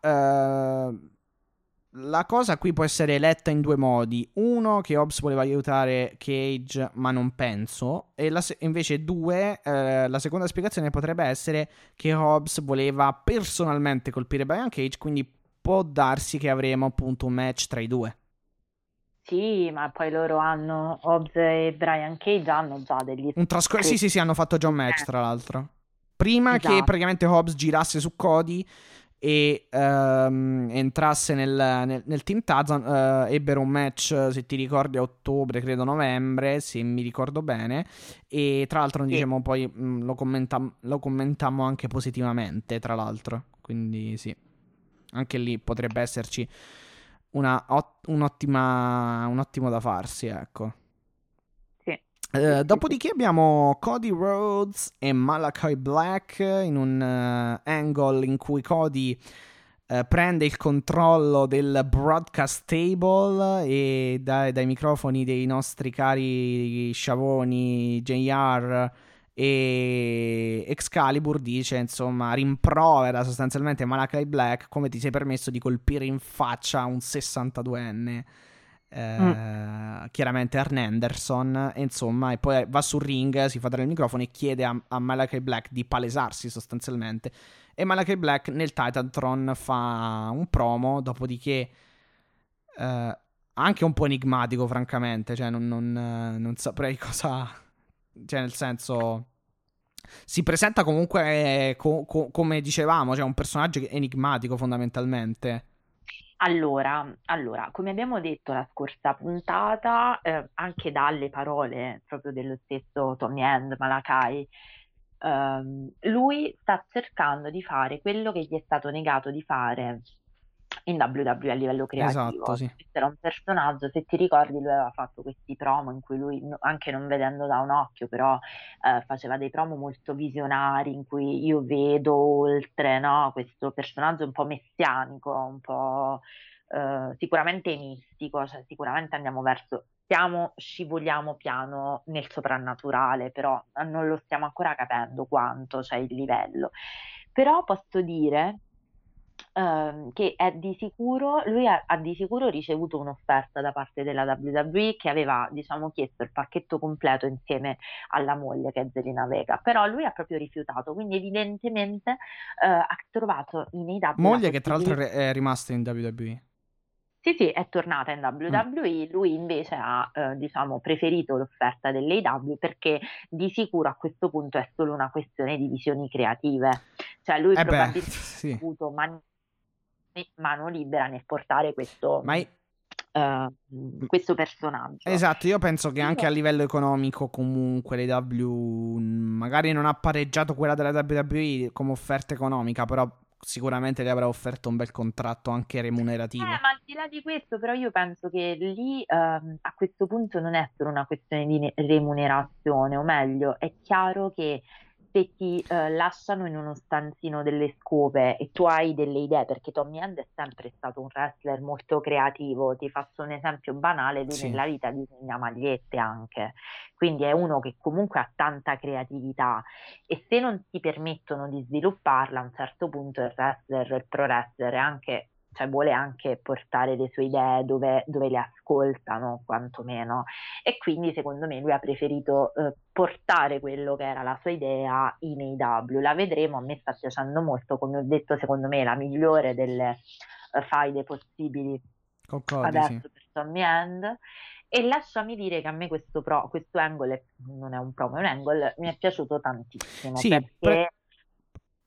la cosa qui può essere letta in due modi. Uno, che Hobbs voleva aiutare Cage, ma non penso. E se- invece due, eh, la seconda spiegazione potrebbe essere che Hobbs voleva personalmente colpire Brian Cage, quindi può darsi che avremo appunto un match tra i due. Sì, ma poi loro hanno, Hobbs e Brian Cage hanno già degli Un trascor- sì, sì, sì, hanno fatto già un match, Eh. tra l'altro. Prima che Esatto. praticamente Hobbs girasse su Cody e ehm, entrasse nel, nel- nel Team Tazan, eh, ebbero un match, se ti ricordi, a ottobre, credo novembre, se mi ricordo bene. E tra l'altro, Sì. diciamo, poi mh, lo, commentam- lo commentammo anche positivamente, tra l'altro. Quindi sì, anche lì potrebbe esserci una ot- un'ottima, un ottimo da farsi, ecco. Eh, dopodiché abbiamo Cody Rhodes e Malachi Black in un eh, angle in cui Cody eh, prende il controllo del broadcast table e dai, dai microfoni dei nostri cari sciavoni JR e Excalibur dice insomma rimprovera sostanzialmente Malachi Black come ti sei permesso di colpire in faccia un 62enne eh, chiaramente Arn Anderson e insomma e poi va sul ring si fa dare il microfono e chiede a, a Malachi Black di palesarsi sostanzialmente. E Malachi Black nel Titantron fa un promo dopodiché eh, anche un po' enigmatico francamente cioè non, non, eh, non saprei [laughs] cosa cioè nel senso si presenta comunque eh, co- co- come dicevamo cioè un personaggio enigmatico fondamentalmente Allora, allora, come abbiamo detto la scorsa puntata, eh, anche dalle parole proprio dello stesso Tommy End, Malakai, ehm, lui sta cercando di fare quello che gli è stato negato di fare in WWE a livello creativo. Esatto, sì. Era un personaggio, se ti ricordi, lui aveva fatto questi promo in cui lui, anche non vedendo da un occhio, però eh, faceva dei promo molto visionari in cui io vedo oltre, no? Questo personaggio un po' messianico, un po' eh, sicuramente mistico, cioè sicuramente andiamo verso stiamo, scivoliamo piano nel soprannaturale, però non lo stiamo ancora capendo quanto c'è il livello. Però posso dire ehm, che è di sicuro, lui ha, ha di sicuro ricevuto un'offerta da parte della WWE che aveva, diciamo, chiesto il pacchetto completo insieme alla moglie che è Zelina Vega, però lui ha proprio rifiutato, quindi evidentemente eh, ha trovato in AW Moglie che tra l'altro è rimasta in WWE. Sì, sì, è tornata in WWE, mm. lui invece ha, eh, diciamo, preferito l'offerta dell'AW perché di sicuro a questo punto è solo una questione di visioni creative. Cioè lui eh probabilmente beh, [laughs] sì. ha avuto mani mano libera nel portare questo, Ma uh, questo personaggio. Esatto, io penso che anche a livello economico comunque l'AW magari non ha pareggiato quella della WWE come offerta economica, però sicuramente le avrà offerto un bel contratto anche remunerativo. Eh, ma al di là di questo, però io penso che lì ehm, a questo punto non è solo una questione di remunerazione, o meglio, è chiaro che se ti uh, lasciano in uno stanzino delle scope e tu hai delle idee, perché Tommy End è sempre stato un wrestler molto creativo, ti faccio un esempio banale, lui sì. nella vita disegna magliette anche, quindi è uno che comunque ha tanta creatività e se non ti permettono di svilupparla a un certo punto il wrestler, il pro wrestler è anche cioè vuole anche portare le sue idee dove, dove, le ascoltano, quantomeno. E quindi secondo me lui ha preferito eh, portare quello che era la sua idea in AW. La vedremo, a me sta piacendo molto, come ho detto, secondo me è la migliore delle uh, faide possibili Concordi, adesso sì. per Tommy End. E lasciami dire che a me questo, pro, questo angle, non è un promo, è un angle, mi è piaciuto tantissimo. Sì, perché... pre-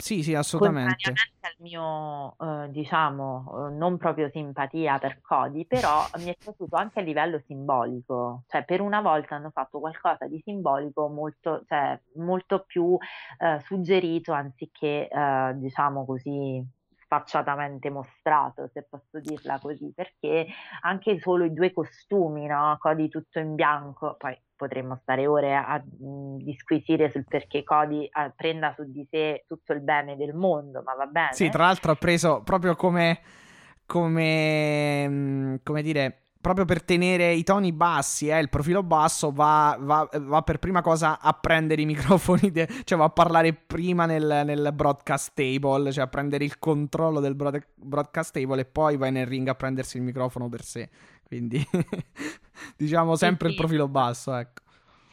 sì, sì, assolutamente. al mio, eh, diciamo, eh, non proprio simpatia per Cody, però mi è piaciuto anche a livello simbolico. Cioè, per una volta hanno fatto qualcosa di simbolico molto, cioè, molto più eh, suggerito anziché, eh, diciamo così, sfacciatamente mostrato, se posso dirla così, perché anche solo i due costumi, no? Cody tutto in bianco, poi potremmo stare ore a, a disquisire sul perché Cody a, eh, prenda su di sé tutto il bene del mondo, ma va bene. Sì, tra l'altro ha preso proprio come, come, mm, come dire, proprio per tenere i toni bassi, eh, il profilo basso, va, va, va, per prima cosa a prendere i [laughs] microfoni, de- cioè va a parlare prima nel, nel, broadcast table, cioè a prendere il controllo del broad- broadcast table e poi va nel ring a prendersi il microfono per sé. Quindi [laughs] diciamo sempre sì, il profilo basso, ecco.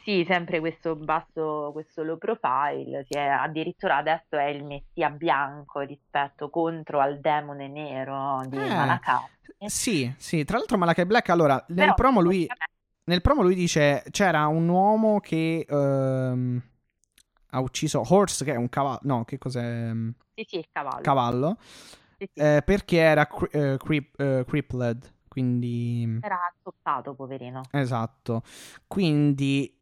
Sì, sempre questo basso, questo low profile, è, addirittura adesso è il messia bianco rispetto contro al demone nero di eh, Malakai. Sì, sì, tra l'altro Malakai Black, allora, nel Però, promo lui... Nel promo lui dice c'era un uomo che ehm, ha ucciso Horse, che è un cavallo. No, che cos'è? Sì, sì, il cavallo. Cavallo. Sì, sì. Eh, perché era cri- uh, crip- uh, crippled. Quindi... Era attoppato, poverino. Esatto. Quindi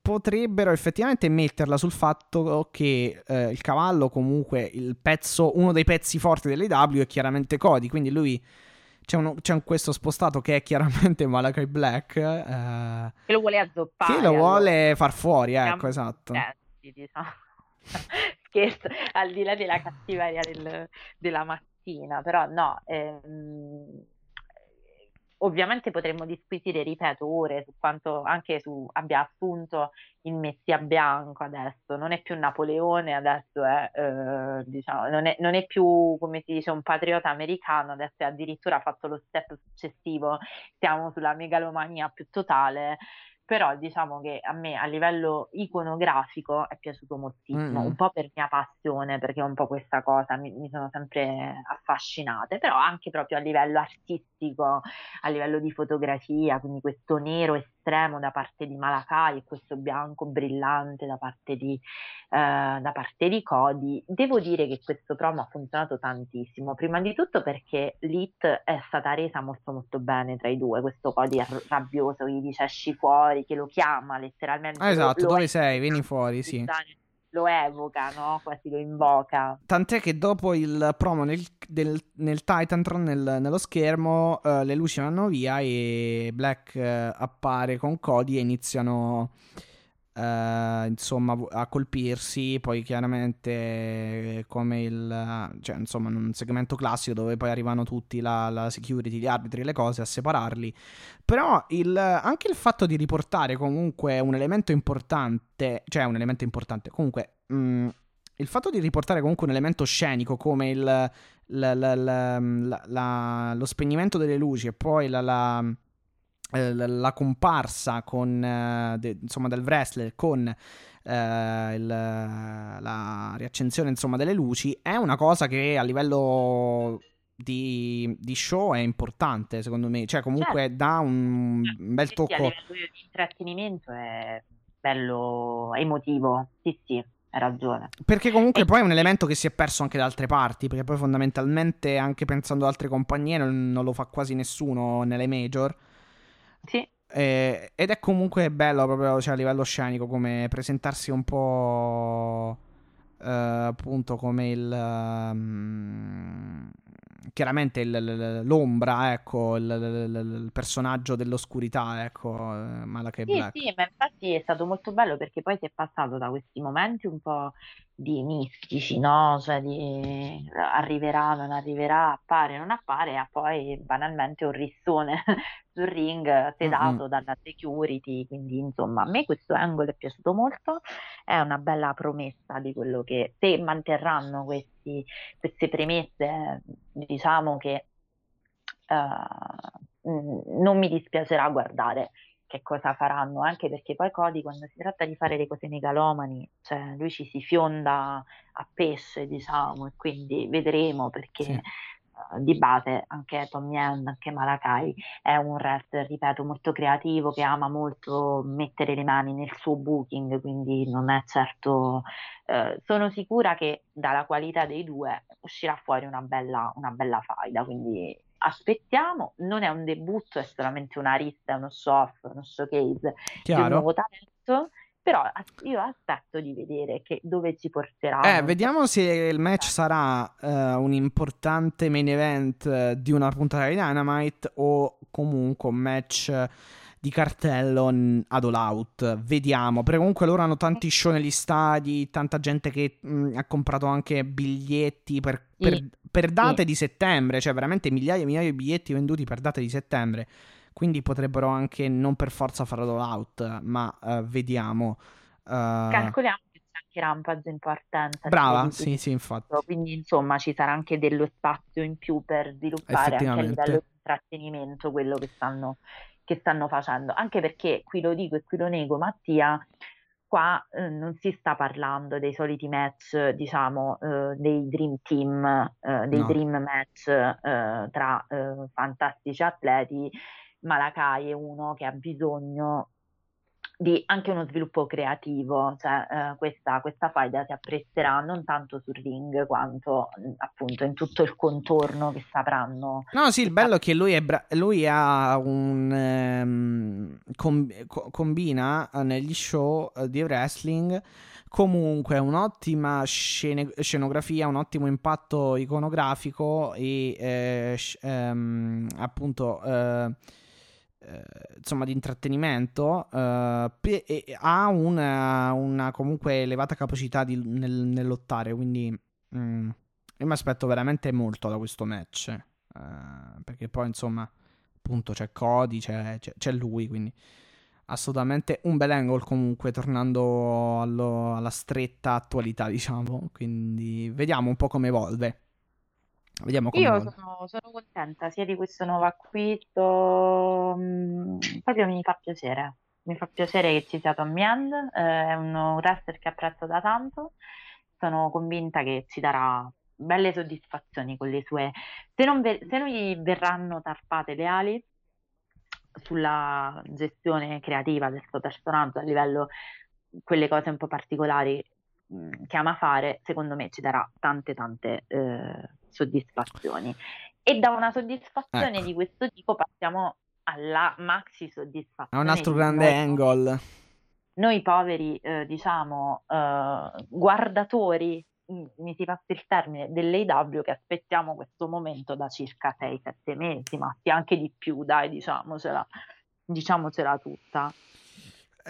potrebbero effettivamente metterla sul fatto che eh, il cavallo, comunque, il pezzo, uno dei pezzi forti dell'AW è chiaramente Cody. Quindi lui c'è, uno, c'è un, questo spostato che è chiaramente [laughs] Malachi Black. Eh, che lo vuole azzoppare. Che lo vuole allora. far fuori, ecco, esatto. Eh, diciamo. [laughs] Scherzo, al di là della cattiveria del, della mattina, però no. Ehm Ovviamente potremmo disquisire, ripeto, ore su quanto anche su abbia assunto il Messia bianco adesso, non è più Napoleone, adesso è, eh, diciamo, non è, non è più, come si dice, un patriota americano, adesso è addirittura fatto lo step successivo, siamo sulla megalomania più totale però diciamo che a me a livello iconografico è piaciuto moltissimo, mm. un po' per mia passione, perché un po' questa cosa mi, mi, sono sempre affascinate, però anche proprio a livello artistico, a livello di fotografia, quindi questo nero estremo da parte di Malakai e questo bianco brillante da parte di, eh, da parte di Cody. Devo dire che questo promo ha funzionato tantissimo, prima di tutto perché l'hit è stata resa molto molto bene tra i due, questo Cody è rabbioso, gli dice esci fuori, che lo chiama letteralmente. Ah, esatto, dove sei? Vieni [laughs] fuori, sì. Lo evoca, no? quasi lo invoca. Tant'è che dopo il promo nel, del, nel Titantron, nel, nello schermo, uh, le luci vanno via e Black uh, appare con Cody e iniziano Uh, insomma a colpirsi poi chiaramente come il cioè insomma un segmento classico dove poi arrivano tutti la, la security gli arbitri le cose a separarli. Però il, anche il fatto di riportare comunque un elemento importante cioè un elemento importante comunque mh, mm, il fatto di riportare comunque un elemento scenico come il, la, la, lo spegnimento delle luci e poi la eh, la comparsa con, eh, de, insomma, del wrestler con eh, il, la riaccensione insomma, delle luci è una cosa che a livello di, di, show è importante secondo me cioè comunque certo. dà un bel tocco sì, livello di intrattenimento è bello emotivo sì sì hai ragione. Perché comunque e... poi è un elemento che si è perso anche da altre parti, perché poi fondamentalmente anche pensando ad altre compagnie non, non lo fa quasi nessuno nelle major. Sì. Eh, ed è comunque bello proprio cioè, a livello scenico come presentarsi un po' eh, appunto come il um, chiaramente il, l'ombra ecco il, il, il, personaggio dell'oscurità ecco eh, Malachi sì, Black sì ma infatti è stato molto bello perché poi si è passato da questi momenti un po' di mistici, no? Cioè di arriverà, non arriverà, appare, non appare, e poi banalmente un rissone [laughs] sul ring sedato mm-hmm. dalla security, quindi insomma a me questo angolo è piaciuto molto, è una bella promessa di quello che se manterranno questi, queste premesse, diciamo che uh, non mi dispiacerà guardare che cosa faranno, anche perché poi Cody quando si tratta di fare le cose megalomani, cioè lui ci si fionda a pesce, diciamo, e quindi vedremo perché sì. uh, di base anche Tommy End, anche Malakai è un wrestler, ripeto, molto creativo che ama molto mettere le mani nel suo booking, quindi non è certo uh, sono sicura che dalla qualità dei due uscirà fuori una bella, una bella faida, quindi aspettiamo, non è un debutto, è solamente una rista, uno show uno showcase Chiaro. di un nuovo talento. Però io aspetto di vedere che, dove ci porterà. Eh, vediamo se il match sarà uh, un importante main event uh, di una puntata di Dynamite o comunque un match di cartello ad all out. Vediamo. Perché comunque loro hanno tanti show negli stadi, tanta gente che mh, mm, ha comprato anche biglietti per, per, sì. per date sì. di settembre, cioè veramente migliaia e migliaia di biglietti venduti per date di settembre. Quindi potrebbero anche non per forza fare all out, ma uh, vediamo. Uh... Calcoliamo che c'è anche Rampage in partenza. Brava, sì, sì, infatti. Quindi insomma ci sarà anche dello spazio in più per sviluppare anche a livello di intrattenimento quello che stanno che stanno facendo, anche perché qui lo dico e qui lo nego, Mattia, qua eh, non si sta parlando dei soliti match, diciamo, eh, dei dream team, eh, dei no. dream match eh, tra eh, fantastici atleti, Malakai è uno che ha bisogno di anche uno sviluppo creativo, cioè eh, questa, questa faida si apprezzerà non tanto sul ring quanto appunto in tutto il contorno che sapranno. No, sì, il bello è che lui, è bra- lui ha un ehm, com- combina eh, negli show eh, di wrestling comunque un'ottima scene- scenografia, un ottimo impatto iconografico e eh, sh- ehm, appunto eh, insomma di intrattenimento eh, pe- ha una, una, comunque elevata capacità di, nel, nel, lottare quindi mm, io mi aspetto veramente molto da questo match eh, perché poi insomma appunto c'è Cody c'è, c'è, c'è, lui quindi assolutamente un bel angle comunque tornando allo, alla stretta attualità diciamo. Quindi vediamo un po' come evolve Vediamo come Io sono, sono contenta sia di questo nuovo acquisto, mm, proprio mi fa piacere. Mi fa piacere che ci sia Tommy Hand, eh, è un wrestler che apprezzo da tanto. Sono convinta che ci darà belle soddisfazioni con le sue. Se non, ver- se non gli verranno tarpate le ali sulla gestione creativa del suo personaggio a livello quelle cose un po' particolari che ama fare, secondo me ci darà tante tante eh, soddisfazioni. E da una soddisfazione ecco. di questo tipo passiamo alla maxi soddisfazione. È un altro grande nuovo, angle. noi poveri, eh, diciamo, eh, guardatori, mi si passa il termine, dell'AW che aspettiamo questo momento da circa 6-7 mesi, ma anche di più, dai, diciamocela, diciamocela tutta.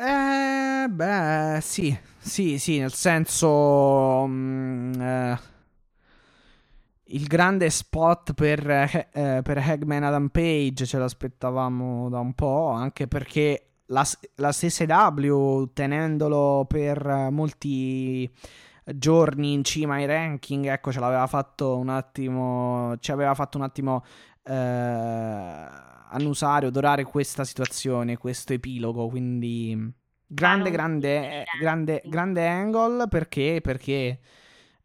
Eh, beh, sì, sì, sì, nel senso... Mm, eh, il grande spot per, eh, per Hagman Adam Page ce l'aspettavamo da un po', anche perché la, la stessa W, tenendolo per molti giorni in cima ai ranking, ecco, ce l'aveva fatto un attimo, ci aveva fatto un attimo eh, annusare, odorare questa situazione, questo epilogo, quindi grande, grande, grande, grande angle, perché? Perché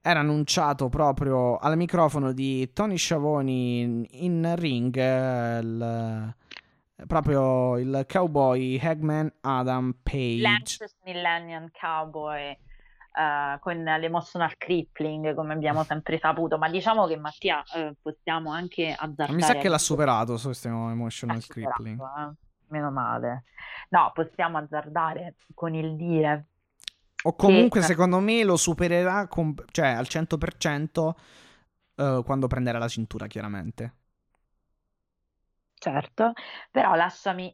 era annunciato proprio al microfono di Tony Sciavoni in, in ring eh, il, proprio il cowboy Hagman Adam Page. Lances Millennium Cowboy. Uh, con l'emotional crippling come abbiamo sempre saputo. Ma diciamo che Mattia uh, possiamo anche azzardare mi sa che l'ha superato su questo emotional superato, crippling. eh? meno male. No possiamo azzardare con il dire o comunque che... secondo me lo supererà con... cioè al 100% uh, quando prenderà la cintura chiaramente Certo, però lasciami,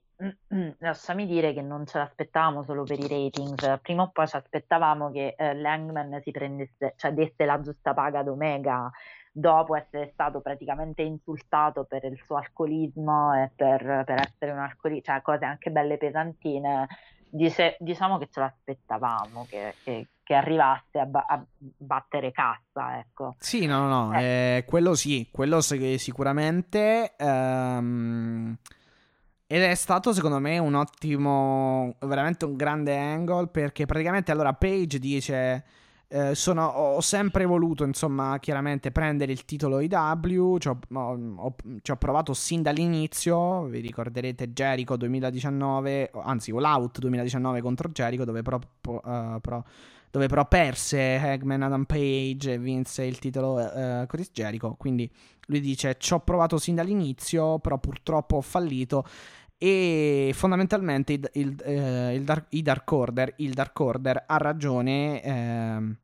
lasciami dire che non ce l'aspettavamo solo per i ratings, prima o poi ci aspettavamo che eh, Langman si prendesse, cioè desse la giusta paga ad Omega dopo essere stato praticamente insultato per il suo alcolismo e per, per essere un alcolista, cioè cose anche belle pesantine. Dice, diciamo che ce l'aspettavamo che, che, che arrivasse a, ba- a, battere cassa, ecco. Sì, no, no, eh. Eh, quello sì, quello sicuramente. Ehm, ed è stato secondo me un ottimo, veramente un grande angle perché praticamente allora Page dice eh, sono, ho sempre voluto, insomma, chiaramente prendere il titolo IW. Ci ho, ho, ci ho provato sin dall'inizio. Vi ricorderete Jericho 2019, anzi, All Out 2019 contro Jericho, dove però, uh, però, dove però perse Hagman Adam Page e vinse il titolo uh, Chris Jericho. Quindi lui dice: Ci ho provato sin dall'inizio, però purtroppo ho fallito e fondamentalmente il, il, eh, il, dark, dark, Order, il Dark Order ha ragione. Eh,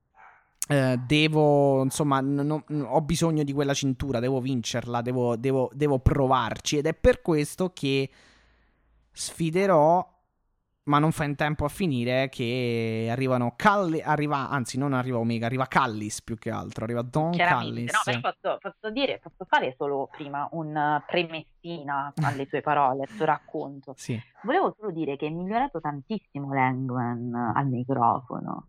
eh, devo, insomma, n- n- ho bisogno di quella cintura, devo vincerla, devo, devo, devo provarci. Ed è per questo che sfiderò ma non fa in tempo a finire che arrivano Calli, arriva, anzi non arriva Omega, arriva Callis più che altro, arriva Don Callis. No, posso, posso, dire, posso fare solo prima una premessina alle tue parole, al tuo [laughs] racconto. Sì. Volevo solo dire che è migliorato tantissimo Langman al microfono.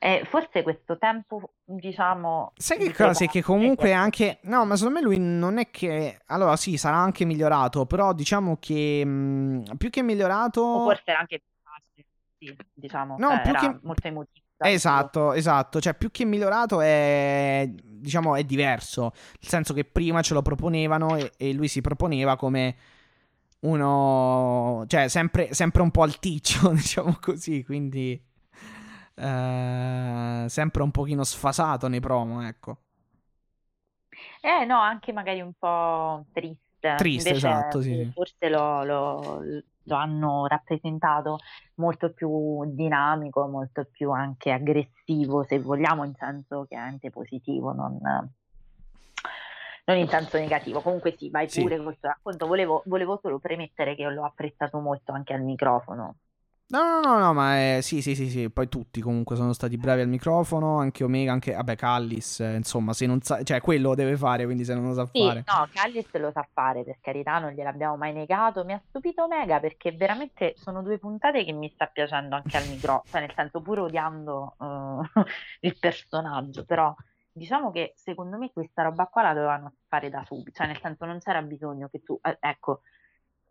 E forse questo tempo, diciamo. Sai che cosa? Che comunque anche. No, ma secondo me lui non è che. Allora, sì, sarà anche migliorato. Però diciamo che. Mh, più che migliorato. O forse era anche più facile. Sì, diciamo. No, cioè, più che. Molto emotivo. Esatto, esatto. Cioè, più che migliorato è. Diciamo, è diverso. Nel senso che prima ce lo proponevano e, e lui si proponeva come uno. Cioè, sempre, sempre un po' alticcio, [laughs] diciamo così. Quindi. Eh, sempre un pochino sfasato nei promo, ecco. Eh no, anche magari un po' triste. Triste, Invece, esatto, sì. Forse lo, lo, lo, hanno rappresentato molto più dinamico, molto più anche aggressivo, se vogliamo, in senso chiaramente positivo, non, non in senso negativo. Comunque sì, vai pure sì. questo racconto. Volevo, volevo solo premettere che l'ho apprezzato molto anche al microfono. No, no, no, no, ma è... sì, sì, sì, sì, poi tutti comunque sono stati bravi al microfono, anche Omega, anche, vabbè, Callis, eh, insomma, se non sa, cioè quello lo deve fare, quindi se non lo sa sì, fare. no, Callis lo sa fare, per carità, non gliel'abbiamo mai negato, mi ha stupito Omega perché veramente sono due puntate che mi sta piacendo anche al microfono, [laughs] cioè nel senso pur odiando uh, [laughs] il personaggio, però diciamo che secondo me questa roba qua la dovevano fare da subito, cioè nel senso non c'era bisogno che tu, eh, ecco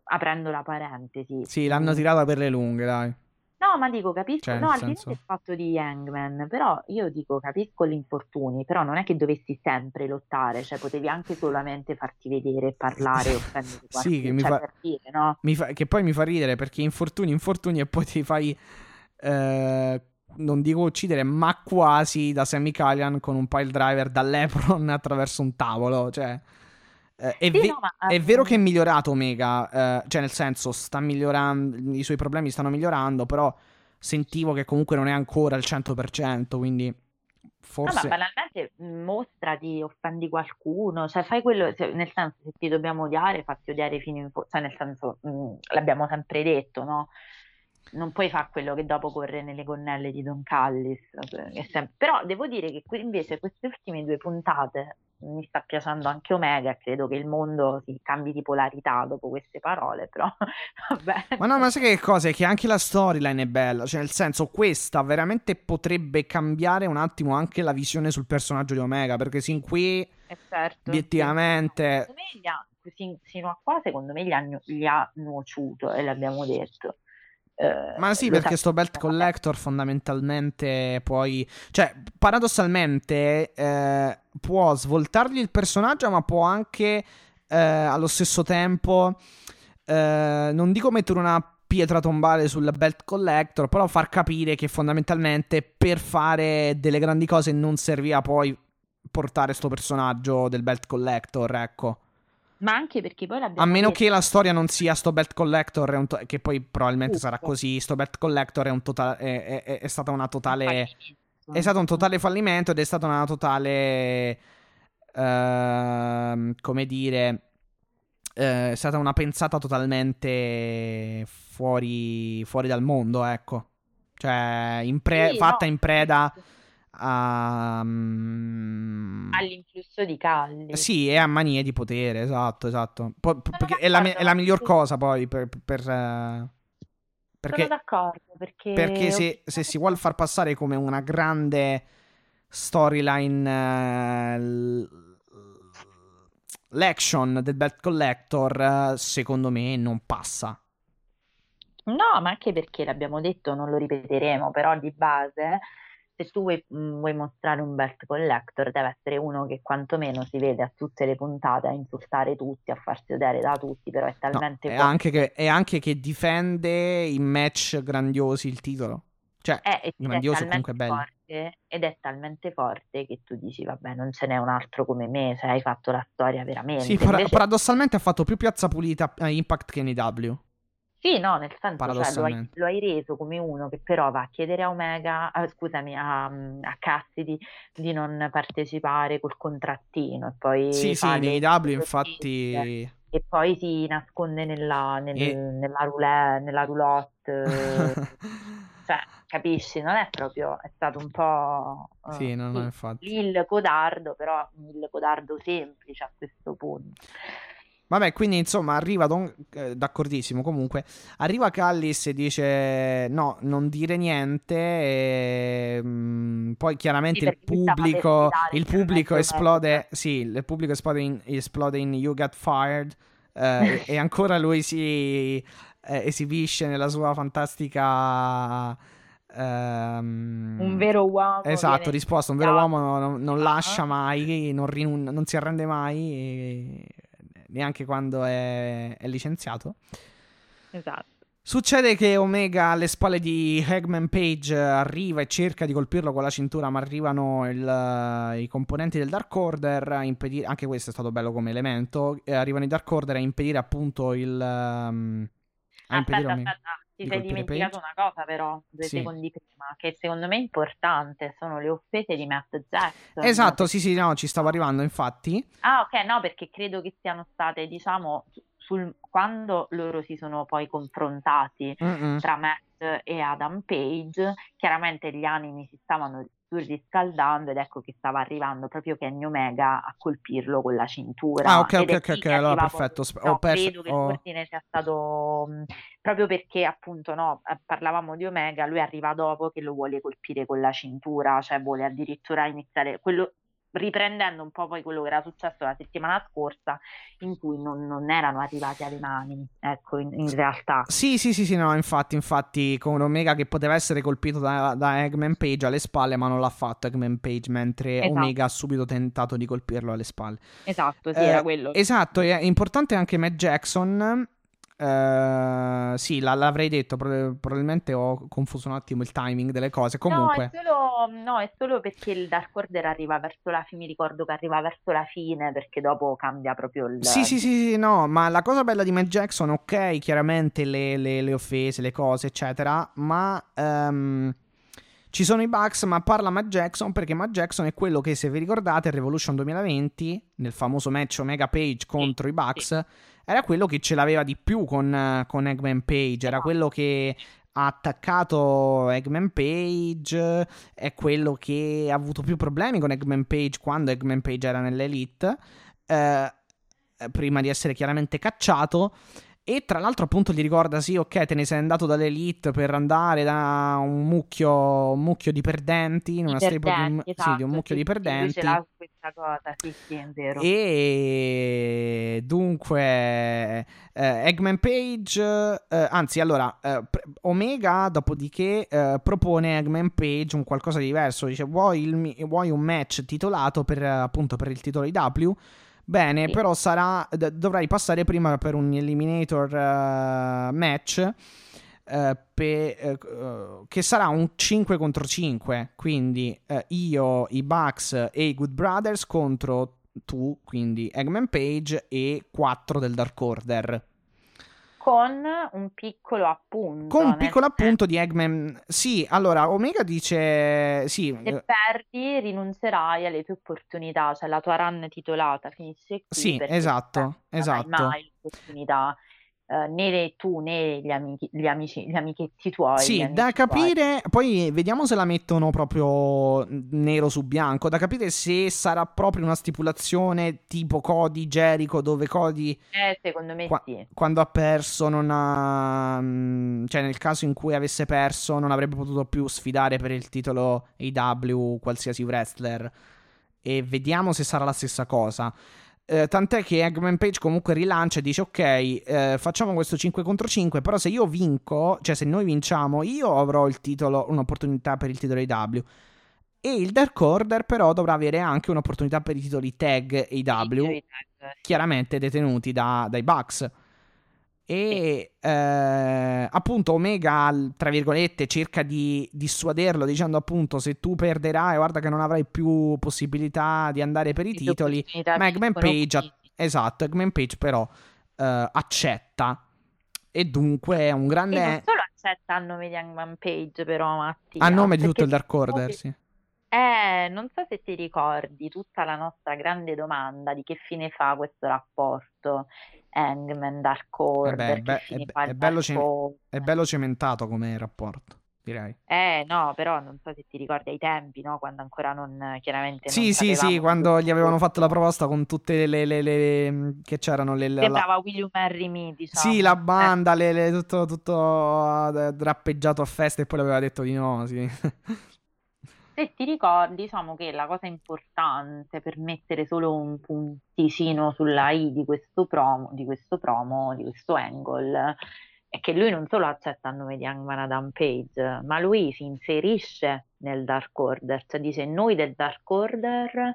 aprendo la parentesi. Sì, l'hanno tirata per le lunghe, dai. No, ma dico, capisco, cioè, no, al senso... di là del fatto di Hangman, però io dico, capisco gli infortuni, però non è che dovessi sempre lottare, cioè potevi anche solamente farti vedere, parlare [laughs] o prendere Sì, che, mi cioè, fa... dire, no? mi fa... che poi mi fa ridere perché infortuni, infortuni e poi ti fai, eh, non dico uccidere, ma quasi da Sammy Callian con un pile driver dall'Epron attraverso un tavolo, cioè... Eh, è, sì, ve- no, ma, è, vero che è migliorato Omega, eh, cioè nel senso sta migliorando, i suoi problemi stanno migliorando, però sentivo che comunque non è ancora al 100%, quindi forse... No, ma banalmente mh, mostrati, offendi qualcuno, cioè fai quello, se- nel senso se ti dobbiamo odiare, fatti odiare fino in fondo, cioè nel senso, mh, l'abbiamo sempre detto, no? Non puoi fare quello che dopo corre nelle gonnelle di Don Callis, cioè, è sem- però devo dire che invece queste ultime due puntate mi sta piacendo anche Omega, e credo che il mondo si cambi di polarità dopo queste parole, però [laughs] vabbè. Ma no, ma sai che cosa? È che anche la storyline è bella. Cioè, nel senso, questa veramente potrebbe cambiare un attimo anche la visione sul personaggio di Omega. Perché sin qui, Eh, certo, obiettivamente. Secondo me gli ha- sin- sino a qua, secondo me gli ha, gli ha nuociuto e l'abbiamo detto. Eh, Ma sì, perché sto belt collector fondamentalmente poi... Cioè, paradossalmente eh, può svoltargli il personaggio, ma può anche eh, allo stesso tempo... eh, non dico mettere una pietra tombale sul belt collector, però far capire che fondamentalmente per fare delle grandi cose non serviva poi portare sto personaggio del belt collector, ecco. Ma anche perché poi A l'abbiamo meno detto, che la storia non sia sto belt collector, è un to- che poi probabilmente sarà Tutto. così. Sto belt collector è, un tota- è, è- è- stata una totale. È stato un totale fallimento ed è stata una totale. ehm, come dire. eh, è stata una pensata totalmente fuori, fuori dal mondo, ecco. Cioè, in pre- Sì, fatta no, in preda a. mm, all'influsso di Calli. sì, e ha manie di potere, esatto, esatto. Po- è la, è la miglior cosa poi per... per, eh, perché Sono d'accordo perché, perché se, se si vuole far passare come una grande storyline l- l'action del Belt Collector, eh, secondo me non passa. No, ma anche perché l'abbiamo detto, non lo ripeteremo, però di base, se tu vuoi, mh, vuoi mostrare un belt collector, deve essere uno che quantomeno si vede a tutte le puntate a insultare tutti, a farsi odiare da tutti, però è No, talmente è forte. anche che, è anche che difende in match grandiosi il titolo. Cioè, Eh, è grandioso e comunque bello. forte, ed è talmente forte che tu dici, vabbè, non ce n'è un altro come me, cioè hai fatto la storia veramente. Sì, Invece- paradossalmente ha fatto più piazza pulita a Impact che in AW. Sì, no, nel senso, cioè, lo hai, lo hai reso come uno che però va a chiedere a Omega, ah, scusami, a, a Cassidy di non partecipare col contrattino e poi Sì, sì, nei W infatti... e poi si nasconde nella, nel- E- nella, roulette, nella roulotte, [laughs] cioè, capisci? Non è proprio, è stato un po'... eh, sì, no, no, sì, infatti. il codardo, però il codardo semplice a questo punto. Vabbè, quindi insomma arriva Don... eh, d'accordissimo comunque. Arriva Callis e dice no, non dire niente. E, mm, poi chiaramente Sì, il pubblico, il il pubblico esplode. Sì, il pubblico esplode in, esplode in You Got Fired. eh, e ancora lui si eh, esibisce nella sua fantastica. ehm, Un vero uomo Esatto, risposta, un vero uomo non, non Ah. lascia mai, non, rinun- non si arrende mai, e- neanche quando è, è licenziato. Esatto. Succede che Omega alle spalle di Hagman Page arriva e cerca di colpirlo con la cintura, ma arrivano il- i componenti del Dark Order a impedire, anche questo è stato bello come elemento, eh, arrivano i Dark Order a impedire appunto il... um, a impedire Aspetta, Omega. aspetta, ti sei dimenticato Page. una cosa però, due Sì. secondi prima, che secondo me è importante, sono le offese di Matt Jackson. Esatto, sì sì, no, ci stavo arrivando infatti. Ah, ok, no, perché credo che siano state, diciamo, sul, quando loro si sono poi confrontati Mm-mm. tra Matt e Adam Page, chiaramente gli animi si stavano surriscaldando ed ecco che stava arrivando proprio Kenny Omega a colpirlo con la cintura. Ah, ok, Ed ok, ok, ok, allora perfetto. sp- no, ho perso- credo che ho- l'ordine sia stato proprio perché appunto no, eh, parlavamo di Omega, lui arriva dopo che lo vuole colpire con la cintura, cioè vuole addirittura iniziare quello riprendendo un po' poi quello che era successo la settimana scorsa in cui non, non erano arrivati alle mani, ecco, in, in realtà. Sì, sì, sì, sì, no, infatti, infatti, con Omega che poteva essere colpito da, da Eggman Page alle spalle, ma non l'ha fatto Eggman Page, mentre Esatto. Omega ha subito tentato di colpirlo alle spalle. Esatto, sì, Eh, era quello. Esatto, è importante anche Matt Jackson Uh, sì, l- l'avrei detto, probabilmente ho confuso un attimo il timing delle cose. Comunque... No, è solo, no, è solo perché il Dark Order arriva verso la fine, mi ricordo che arriva verso la fine perché dopo cambia proprio il... Sì, sì, sì, sì no, ma la cosa bella di Matt Jackson, ok, chiaramente le, le, le offese, le cose, eccetera, ma... Um, ci sono i Bucks, ma parla Matt Jackson perché Matt Jackson è quello che, se vi ricordate, Revolution 2020, nel famoso match Omega Page contro i Bucks, era quello che ce l'aveva di più con, con Eggman Page, era quello che ha attaccato Eggman Page, è quello che ha avuto più problemi con Eggman Page quando Eggman Page era nell'Elite, eh, prima di essere chiaramente cacciato. E tra l'altro, appunto, gli ricorda: sì, ok, te ne sei andato dall'elite per andare da un mucchio, un mucchio di perdenti. In una perdenti, di un, esatto, sì, di un mucchio sì, di perdenti. Sì, questa cosa, sì, sì, è vero. E dunque, eh, Eggman Page, eh, anzi, allora, eh, Omega, dopodiché, eh, propone Eggman Page un qualcosa di diverso. Dice: Vuoi, il, vuoi un match titolato per appunto per il titolo IW? Bene, sì. però sarà, dovrai passare prima per un eliminator uh, match. Uh, pe, uh, che sarà un 5 contro 5 quindi io, i Bucks e i Good Brothers contro tu, quindi Eggman Page e 4 del Dark Order con un piccolo appunto. Con un piccolo appunto di Eggman. Sì, allora Omega dice: Sì. Se eh, perdi, rinuncerai alle tue opportunità, cioè la tua run titolata finisce qui. Sì, esatto, esatto. Non hai mai l'opportunità Uh, né tu né gli, amici, gli, amici, gli amichetti tuoi. Sì, da capire, tuoi. poi vediamo se la mettono proprio nero su bianco, da capire se sarà proprio una stipulazione tipo Cody, Jericho, dove Cody... Eh, secondo me qua- sì. Quando ha perso non ha... Mm, cioè nel caso in cui avesse perso non avrebbe potuto più sfidare per il titolo AW qualsiasi wrestler. E vediamo se sarà la stessa cosa. Eh, tant'è che Eggman Page comunque rilancia e dice: Ok, eh, facciamo questo 5 contro 5. Però se io vinco, cioè se noi vinciamo, io avrò il titolo, un'opportunità per il titolo AW. E il Dark Order, però, dovrà avere anche un'opportunità per i titoli tag AW, chiaramente detenuti da, dai Bucks. E eh, appunto Omega, tra virgolette, cerca di dissuaderlo dicendo appunto se tu perderai, guarda che non avrai più possibilità di andare per i titoli. Ma Eggman Page, esatto, Eggman Page però eh, accetta. E dunque è un grande... E non solo accetta a nome di Eggman Page però, Mattia. A nome di tutto il Dark Order, sì. Eh, non so se ti ricordi tutta la nostra grande domanda di che fine fa questo rapporto Hangman, Dark Order, eh beh, che beh, è, è, bello ce- è, bello cementato come rapporto, direi. Eh no, però non so se ti ricordi ai tempi, no? Quando ancora non, chiaramente Sì, sì, sì, quando gli avevano fatto la proposta con tutte le... le, le, le che c'erano le... Sembrava la... William Harry Me, diciamo. Sì, la banda, eh. tutto, tutto drappeggiato a festa e poi l'aveva detto di no, sì. Se ti ricordi, diciamo che la cosa importante per mettere solo un punticino sulla I di questo promo, di questo, promo, di questo angle, è che lui non solo accetta il nome di Hangman Adam Page, ma lui si inserisce nel Dark Order, cioè dice noi del Dark Order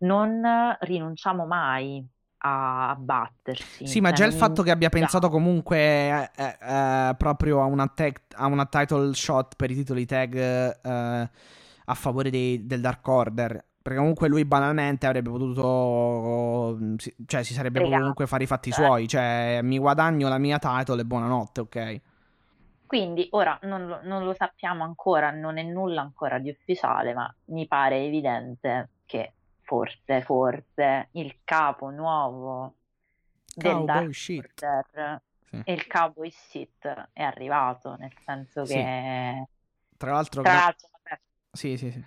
non rinunciamo mai a battersi. Sì, ma già il fatto che abbia pensato comunque eh, eh, eh, proprio a una, tag, a una title shot per i titoli tag eh, a favore dei, del Dark Order. Perché comunque lui banalmente avrebbe potuto. Cioè, si sarebbe potuto comunque fare i fatti suoi. Cioè, mi guadagno la mia title e buonanotte, ok? Quindi ora non lo, non lo sappiamo ancora, non è nulla ancora di ufficiale, ma mi pare evidente che forse, forse il capo nuovo del Dark shit. Order sì. e il cowboy shit è arrivato, nel senso Sì. che Tra l'altro, tra l'altro, sì, sì, sì.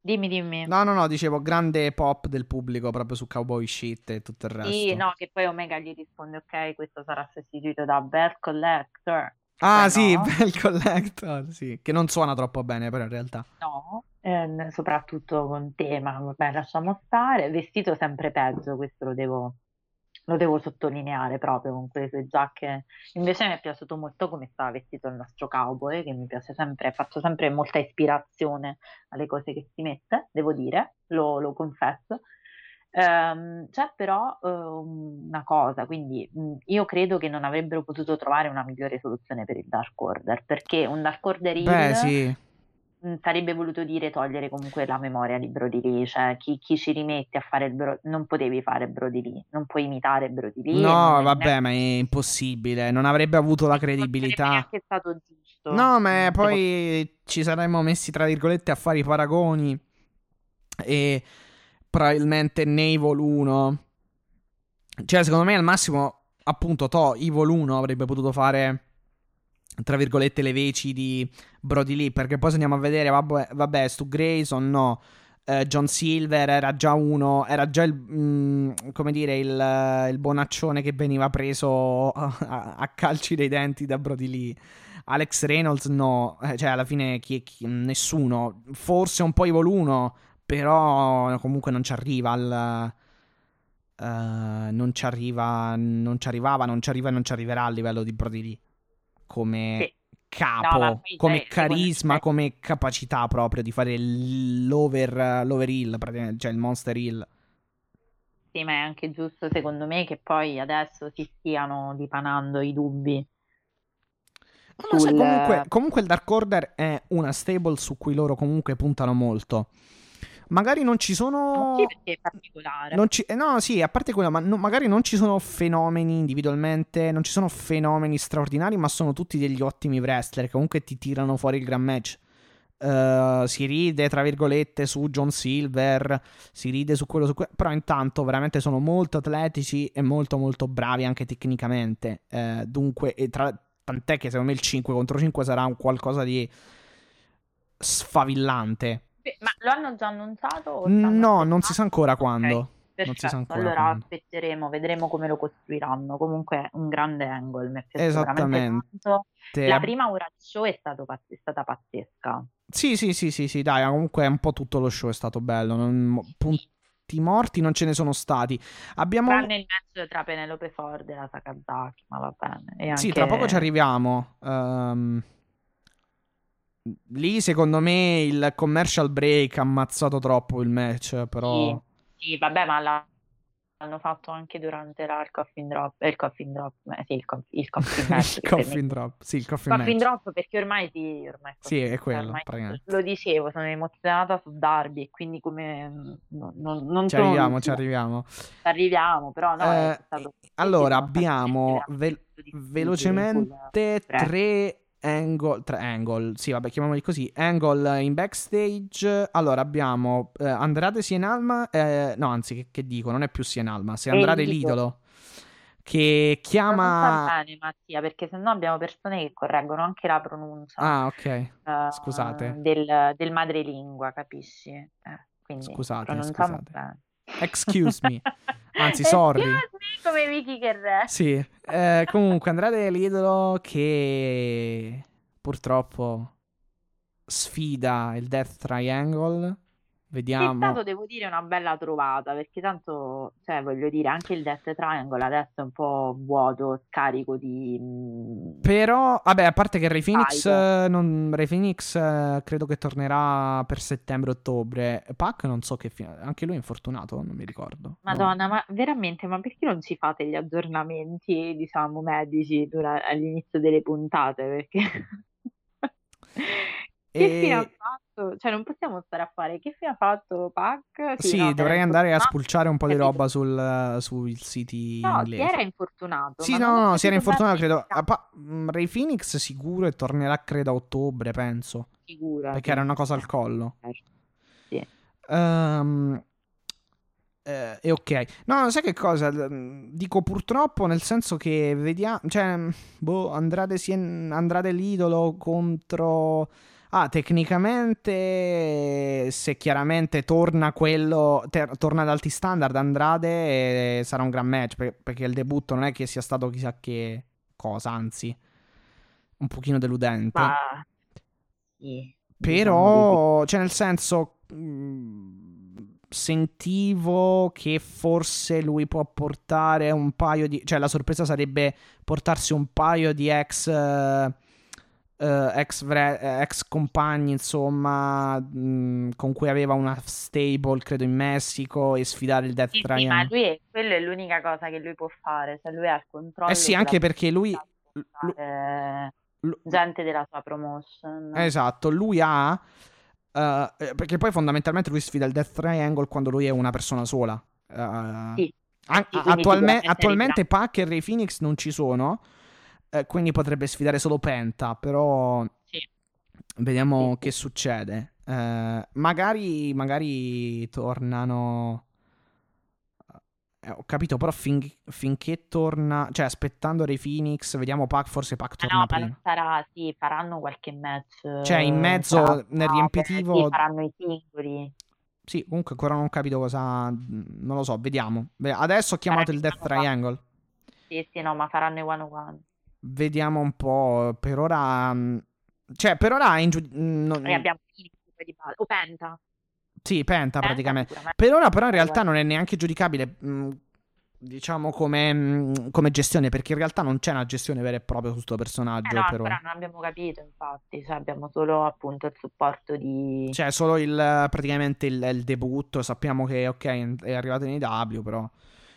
dimmi, dimmi. No, no, no, dicevo grande pop del pubblico proprio su Cowboy Shit e tutto il resto. Sì, no, che poi Omega gli risponde, ok, questo sarà sostituito da Bell Collector. Ah, Beh, sì, no. Bell Collector, sì, che non suona troppo bene, però in realtà. No, ehm, soprattutto con te, ma vabbè, lasciamo stare. Vestito sempre peggio, questo lo devo, lo devo sottolineare proprio con quelle sue giacche. Invece mi è piaciuto molto come stava vestito il nostro cowboy, che mi piace sempre, faccio sempre molta ispirazione alle cose che si mette, devo dire, lo, lo confesso. Ehm, c'è però eh, una cosa, quindi mh, io credo che non avrebbero potuto trovare una migliore soluzione per il Dark Order, perché un Dark Order Beh, Hill sì. Mh, sarebbe voluto dire togliere comunque la memoria di Brody Lee, cioè chi, chi ci rimette a fare il Bro- non potevi fare Brody Lee, non puoi imitare Brody Lee. No, vabbè, ma è impossibile. Non avrebbe avuto la non sarebbe credibilità. stato giusto. No, ma poi ci saremmo messi tra virgolette a fare i paragoni e probabilmente né Evil 1. Cioè, secondo me al massimo, appunto, To, Evil 1 avrebbe potuto fare tra virgolette le veci di Brody Lee, perché poi se andiamo a vedere, vabbè, vabbè Stu Grayson no. Eh, John Silver era già uno, era già il, mm, come dire, il, il bonaccione che veniva preso a, a calci dei denti da Brody Lee. Alex Reynolds no, eh, cioè alla fine chi, chi- nessuno, forse un po' 1, però comunque non ci arriva al... eh, non ci arriva, non ci arrivava, non ci arriva e non ci arriverà a livello di Brody Lee come Sì. capo, No, come secondo carisma, me- come capacità proprio di fare l'over, l'over hill, cioè il monster hill. Sì, ma è anche giusto secondo me che poi adesso si stiano dipanando i dubbi No, ma sai, sul... comunque, comunque il Dark Order è una stable su cui loro comunque puntano molto. Magari non ci sono... Sì, perché è particolare. Non ci- eh, no, sì, a parte quello, ma no- magari non ci sono fenomeni individualmente, non ci sono fenomeni straordinari, ma sono tutti degli ottimi wrestler che comunque ti tirano fuori il gran match. Eh, si ride, tra virgolette, su John Silver, si ride su quello, su que- però intanto veramente sono molto atletici e molto molto bravi anche tecnicamente. Eh, dunque, e tra- tant'è che secondo me il 5 contro 5 sarà un qualcosa di sfavillante. Ma lo hanno già annunciato? No, non si sa ancora quando. Non si Perfetto, sa ancora allora aspetteremo, vedremo come lo costruiranno. Comunque un grande angle, mi è piaciuto veramente Esattamente. tanto. La prima ora di show è, stato pazz- è stata pazzesca. Sì, sì, sì, sì, sì, dai, comunque un po' tutto lo show è stato bello. non- punti morti non ce ne sono stati. Abbiamo... Tranne il match tra Penelope Ford e la Sakazaki, ma va bene. E Sì, anche- tra poco ci arriviamo. Ehm, Lì, secondo me, il commercial break ha ammazzato troppo il match, però... Sì, sì, vabbè, ma la- l'hanno fatto anche durante la, il coffin drop, eh, il coffin drop, eh, sì, il, coff- il coffin match. il coffin drop. Sì, il coffin Coffin drop perché ormai sì, ormai Sì, è cioè, quello, lo dicevo, sono emozionata su Darby e quindi come non, non, non Ci arriviamo, ci arriviamo. Ci arriviamo, però no, Eh, stato allora, abbiamo ve- velocemente tre angle, tre angle, sì, vabbè, chiamiamoli così. Angle in backstage. Allora, abbiamo eh, Andrade Sienalma, eh, no, anzi, che, che dico, non è più Sienalma, se È Andrade l'idolo. l'idolo che chiama bene Mattia, perché sennò abbiamo persone che correggono anche la pronuncia Ah, ok. eh, scusate. del, del madrelingua, capisci? Eh, quindi Scusate, scusate. bene. Excuse me. Anzi, sorry. Come Vicky re. Sì, eh, comunque Andrade è l'idolo che purtroppo sfida il Death Triangle. Che è Vediamo. stato, devo dire, una bella trovata, perché tanto, cioè, voglio dire, anche il Death Triangle adesso è un po' vuoto, scarico di... mm, Però, vabbè, a parte che Ray Phoenix, non- Ray Phoenix eh, credo che tornerà per settembre-ottobre. Pac non so che fine, anche lui è infortunato, non mi ricordo. No. Madonna, ma veramente, ma perché non ci fate gli aggiornamenti, diciamo, medici dura- all'inizio delle puntate? Perché... [laughs] Che E- fine ha fatto? Cioè, non possiamo stare a fare che fine ha fatto Pac? Sì, no, si era dovrei andare a spulciare un po' di Capito. roba sul, sui siti No, si inglesi. era infortunato, Sì, no, no, no, si era infortunato, credo. che A pa- mm, Ray Phoenix sicuro e tornerà, credo, a ottobre, penso. figura. Perché era una cosa al collo. Sì. Ehm, eh, e ok. No, sai che cosa? Mm, Dico purtroppo nel senso che vediamo... Cioè, boh, Andrade, Sien- Andrade l'idolo contro... Ah, tecnicamente, se chiaramente torna quello, ter- torna ad alti standard Andrade, eh, sarà un gran match, per- perché il debutto non è che sia stato chissà che cosa, anzi, un pochino deludente. Ma sì, diciamo Però, cioè, nel senso, mh, sentivo che forse lui può portare un paio di. Cioè, la sorpresa sarebbe portarsi un paio di ex. eh, eh, ex, vre- eh, ex compagni, insomma, mh, con cui aveva una stable, credo, in Messico e sfidare il Death Sì, sì, Triangle. ma lui è, quello è l'unica cosa che lui può fare, se lui ha il controllo Eh sì, anche perché lui... fare lu- gente della sua promotion. Esatto, lui ha... eh, perché poi fondamentalmente lui sfida il Death Triangle quando lui è una persona sola. Eh, Sì, an- sì, attualme- attualmente Pac e Ray Phoenix non ci sono, eh, quindi potrebbe sfidare solo Penta, però Sì. vediamo Sì, che succede. Eh, magari, magari tornano... eh, ho capito, però fin- finché torna... Cioè, aspettando Ray Phoenix, vediamo Pac, forse Pac Ma torna no, ma prima. sarà, sì, faranno qualche match. Cioè, in eh, mezzo, sarà- nel riempitivo- Sì, faranno i singoli. Sì, comunque ancora non ho capito cosa. Non lo so, vediamo. Ve- Adesso ho chiamato il Death Triangle. Sì, sì, no, ma faranno i one on one. Vediamo un po'. Per ora. mm, Cioè, per ora è in giu- mm, non- Noi abbiamo di base. O Penta. Sì, penta Penta praticamente. Per ora, però, in realtà non è neanche giudicabile. mm, Diciamo come, come gestione, perché in realtà non c'è una gestione vera e propria su questo Eh personaggio. no, per ora. non abbiamo capito, infatti, cioè, abbiamo solo appunto il supporto di... Cioè, solo il, praticamente il, il debutto. Sappiamo che, ok, è arrivato in AW, però.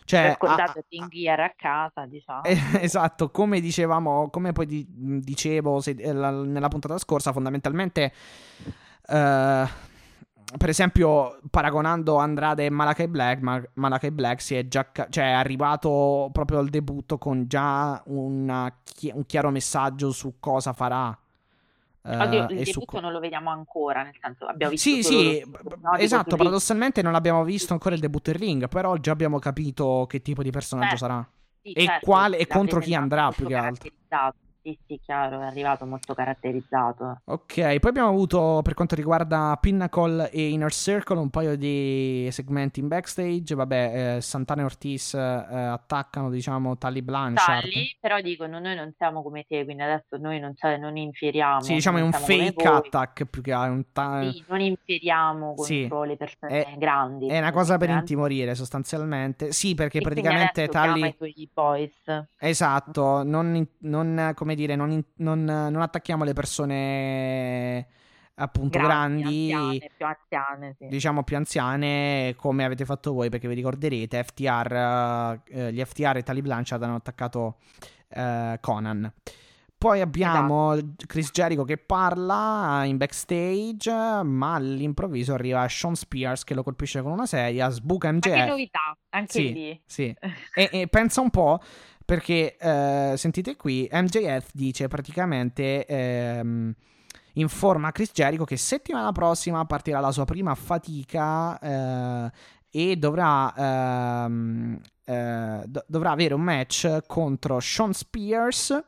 Cioè, scontato ha- Team Gear a casa, diciamo. Eh, [laughs] esatto, come dicevamo, come poi di- dicevo se- eh, la- nella puntata scorsa, fondamentalmente, eh, per esempio, paragonando Andrade e Malakai Black, Ma- Malakai Black si è già, ca- cioè, è arrivato proprio al debutto con già una chi- un chiaro messaggio su cosa farà. Eh, Oddio, il su debutto co- non lo vediamo ancora, nel senso abbiamo visto sì, sì, no, esatto, paradossalmente non abbiamo visto ancora il debutto in ring, però già abbiamo capito che tipo di personaggio Eh, sarà. Sì, E certo, quale- e contro chi andrà, più che altro. Sì, sì, chiaro, è arrivato molto caratterizzato. Ok, poi abbiamo avuto per quanto riguarda Pinnacle e Inner Circle un paio di segmenti in backstage. Vabbè, eh, Santana e Ortiz eh, attaccano, diciamo, Tally Blanchard. Tali, però dicono noi non siamo come te, quindi adesso noi non, cioè, non infieriamo. Sì, diciamo è un fake attack più che un ta- Sì, non infieriamo Sì, contro le persone è- grandi. È una cosa per Eh? intimorire sostanzialmente. Sì, perché E praticamente adesso chiama Tally... i tuoi boys. Esatto, non, non, come dire, non, in- non- non attacchiamo le persone appunto grandi, anziane, più anziane, sì. diciamo più anziane, come avete fatto voi, perché vi ricorderete, FTR, eh, gli FTR e Tali Blanchard hanno attaccato eh, Conan. Poi abbiamo Esatto. Chris Jericho che parla in backstage, ma all'improvviso arriva Sean Spears che lo colpisce con una sedia, sbuca Ma che MJF. novità, anche Sì, lì. sì. [laughs] E, e pensa un po', perché eh, sentite qui, MJF dice praticamente, ehm, informa Chris Jericho che settimana prossima partirà la sua prima fatica eh, e dovrà, ehm, eh, do- dovrà avere un match contro Sean Spears,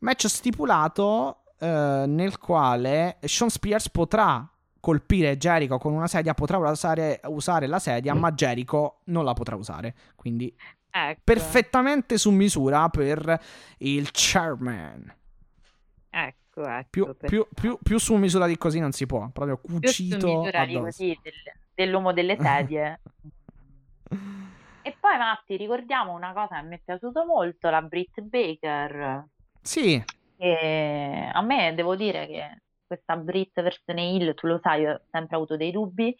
match stipulato eh, nel quale Sean Spears potrà colpire Jericho con una sedia, potrà usare, usare la sedia, ma Jericho non la potrà usare. Quindi Ecco, perfettamente su misura per il chairman. ecco, ecco. Più, più- più- più su misura di così non si può, proprio più su cucito misura di addosso. così, del- dell'uomo delle [laughs] sedie. E poi, Matti, ricordiamo una cosa che mi è piaciuto molto, la Britt Baker. Sì, E a me devo dire che questa Brit versione Hill, tu lo sai, ho sempre avuto dei dubbi,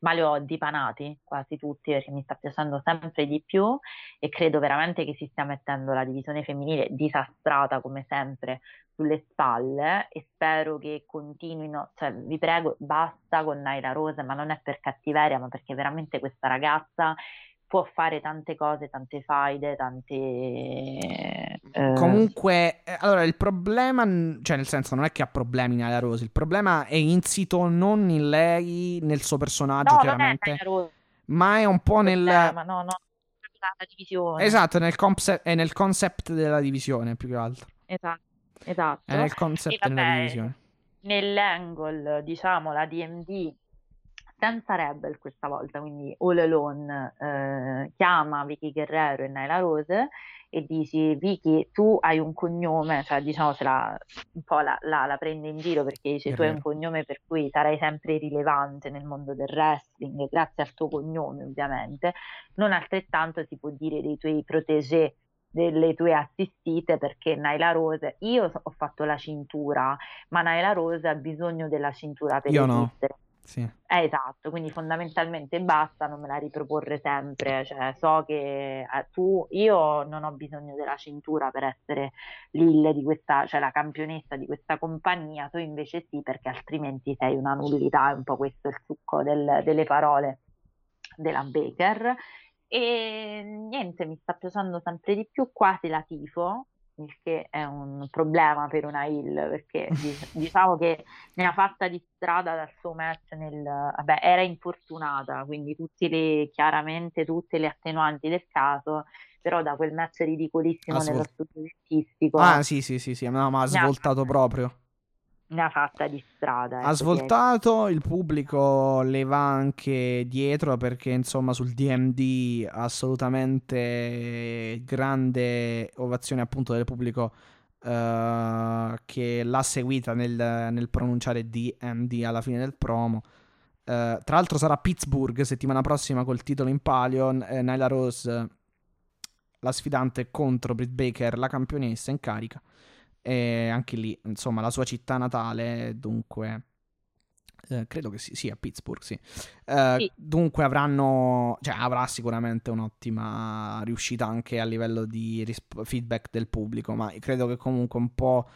ma li ho dipanati quasi tutti perché mi sta piacendo sempre di più e credo veramente che si stia mettendo la divisione femminile disastrata come sempre sulle spalle e spero che continuino, cioè vi prego, basta con Naira Rose, ma non è per cattiveria, ma perché veramente questa ragazza può fare tante cose, tante faide, tante... eh, comunque, eh, allora il problema, cioè nel senso non è che ha problemi Nyla Rose, il problema è insito non in lei, nel suo personaggio No, è chiaramente, Rose ma è un po' nel... problema, no, no, la, divisione. Esatto, nel concept, è nel concept della divisione più che altro. Esatto, esatto. È nel concept della divisione. nell'angle, diciamo, la DMD senza Rebel questa volta, quindi all alone, eh, chiama Vicky Guerrero e Nyla Rose e dici Vicky, tu hai un cognome, cioè diciamo se la, un po' la, la- la prende in giro perché dice tu hai un cognome per cui sarai sempre rilevante nel mondo del wrestling, grazie al tuo cognome ovviamente, non altrettanto si può dire dei tuoi protégé delle tue assistite perché Naila Rose, io ho fatto la cintura, ma Naila Rose ha bisogno della cintura per Io esistere. no. Sì. Eh, esatto, quindi fondamentalmente basta, non me la riproporre sempre, cioè so che eh, tu, io non ho bisogno della cintura per essere l'ille di questa, cioè la campionessa di questa compagnia, tu invece sì, perché altrimenti sei una nullità, è un po' questo il succo del- delle parole della Baker. E niente, mi sta piacendo sempre di più, quasi la tifo, il che è un problema per una Hill, perché dic- [laughs] diciamo che ne ha fatta di strada dal suo match nel... Vabbè, era infortunata, quindi tutti le, chiaramente tutte le attenuanti del caso, però da quel match ridicolissimo Ha nello studio dentistico Ah, sì, sì, sì, sì, no, ma ha ha svoltato fatta, proprio. Ha fatta di strada, Ha ecco, svoltato, il pubblico le va anche dietro perché insomma sul DMD assolutamente grande ovazione appunto del pubblico eh, che l'ha seguita nel, nel pronunciare DMD alla fine del promo. Eh, tra l'altro sarà Pittsburgh settimana prossima col titolo in palio, eh, Nyla Rose la sfidante contro Britt Baker, la campionessa in carica. E anche lì, insomma, la sua città natale, dunque... eh, credo che sì, sì, a Pittsburgh, sì. Eh, Sì. dunque avranno... Cioè, avrà sicuramente un'ottima riuscita anche a livello di risp- feedback del pubblico, ma credo che comunque un po'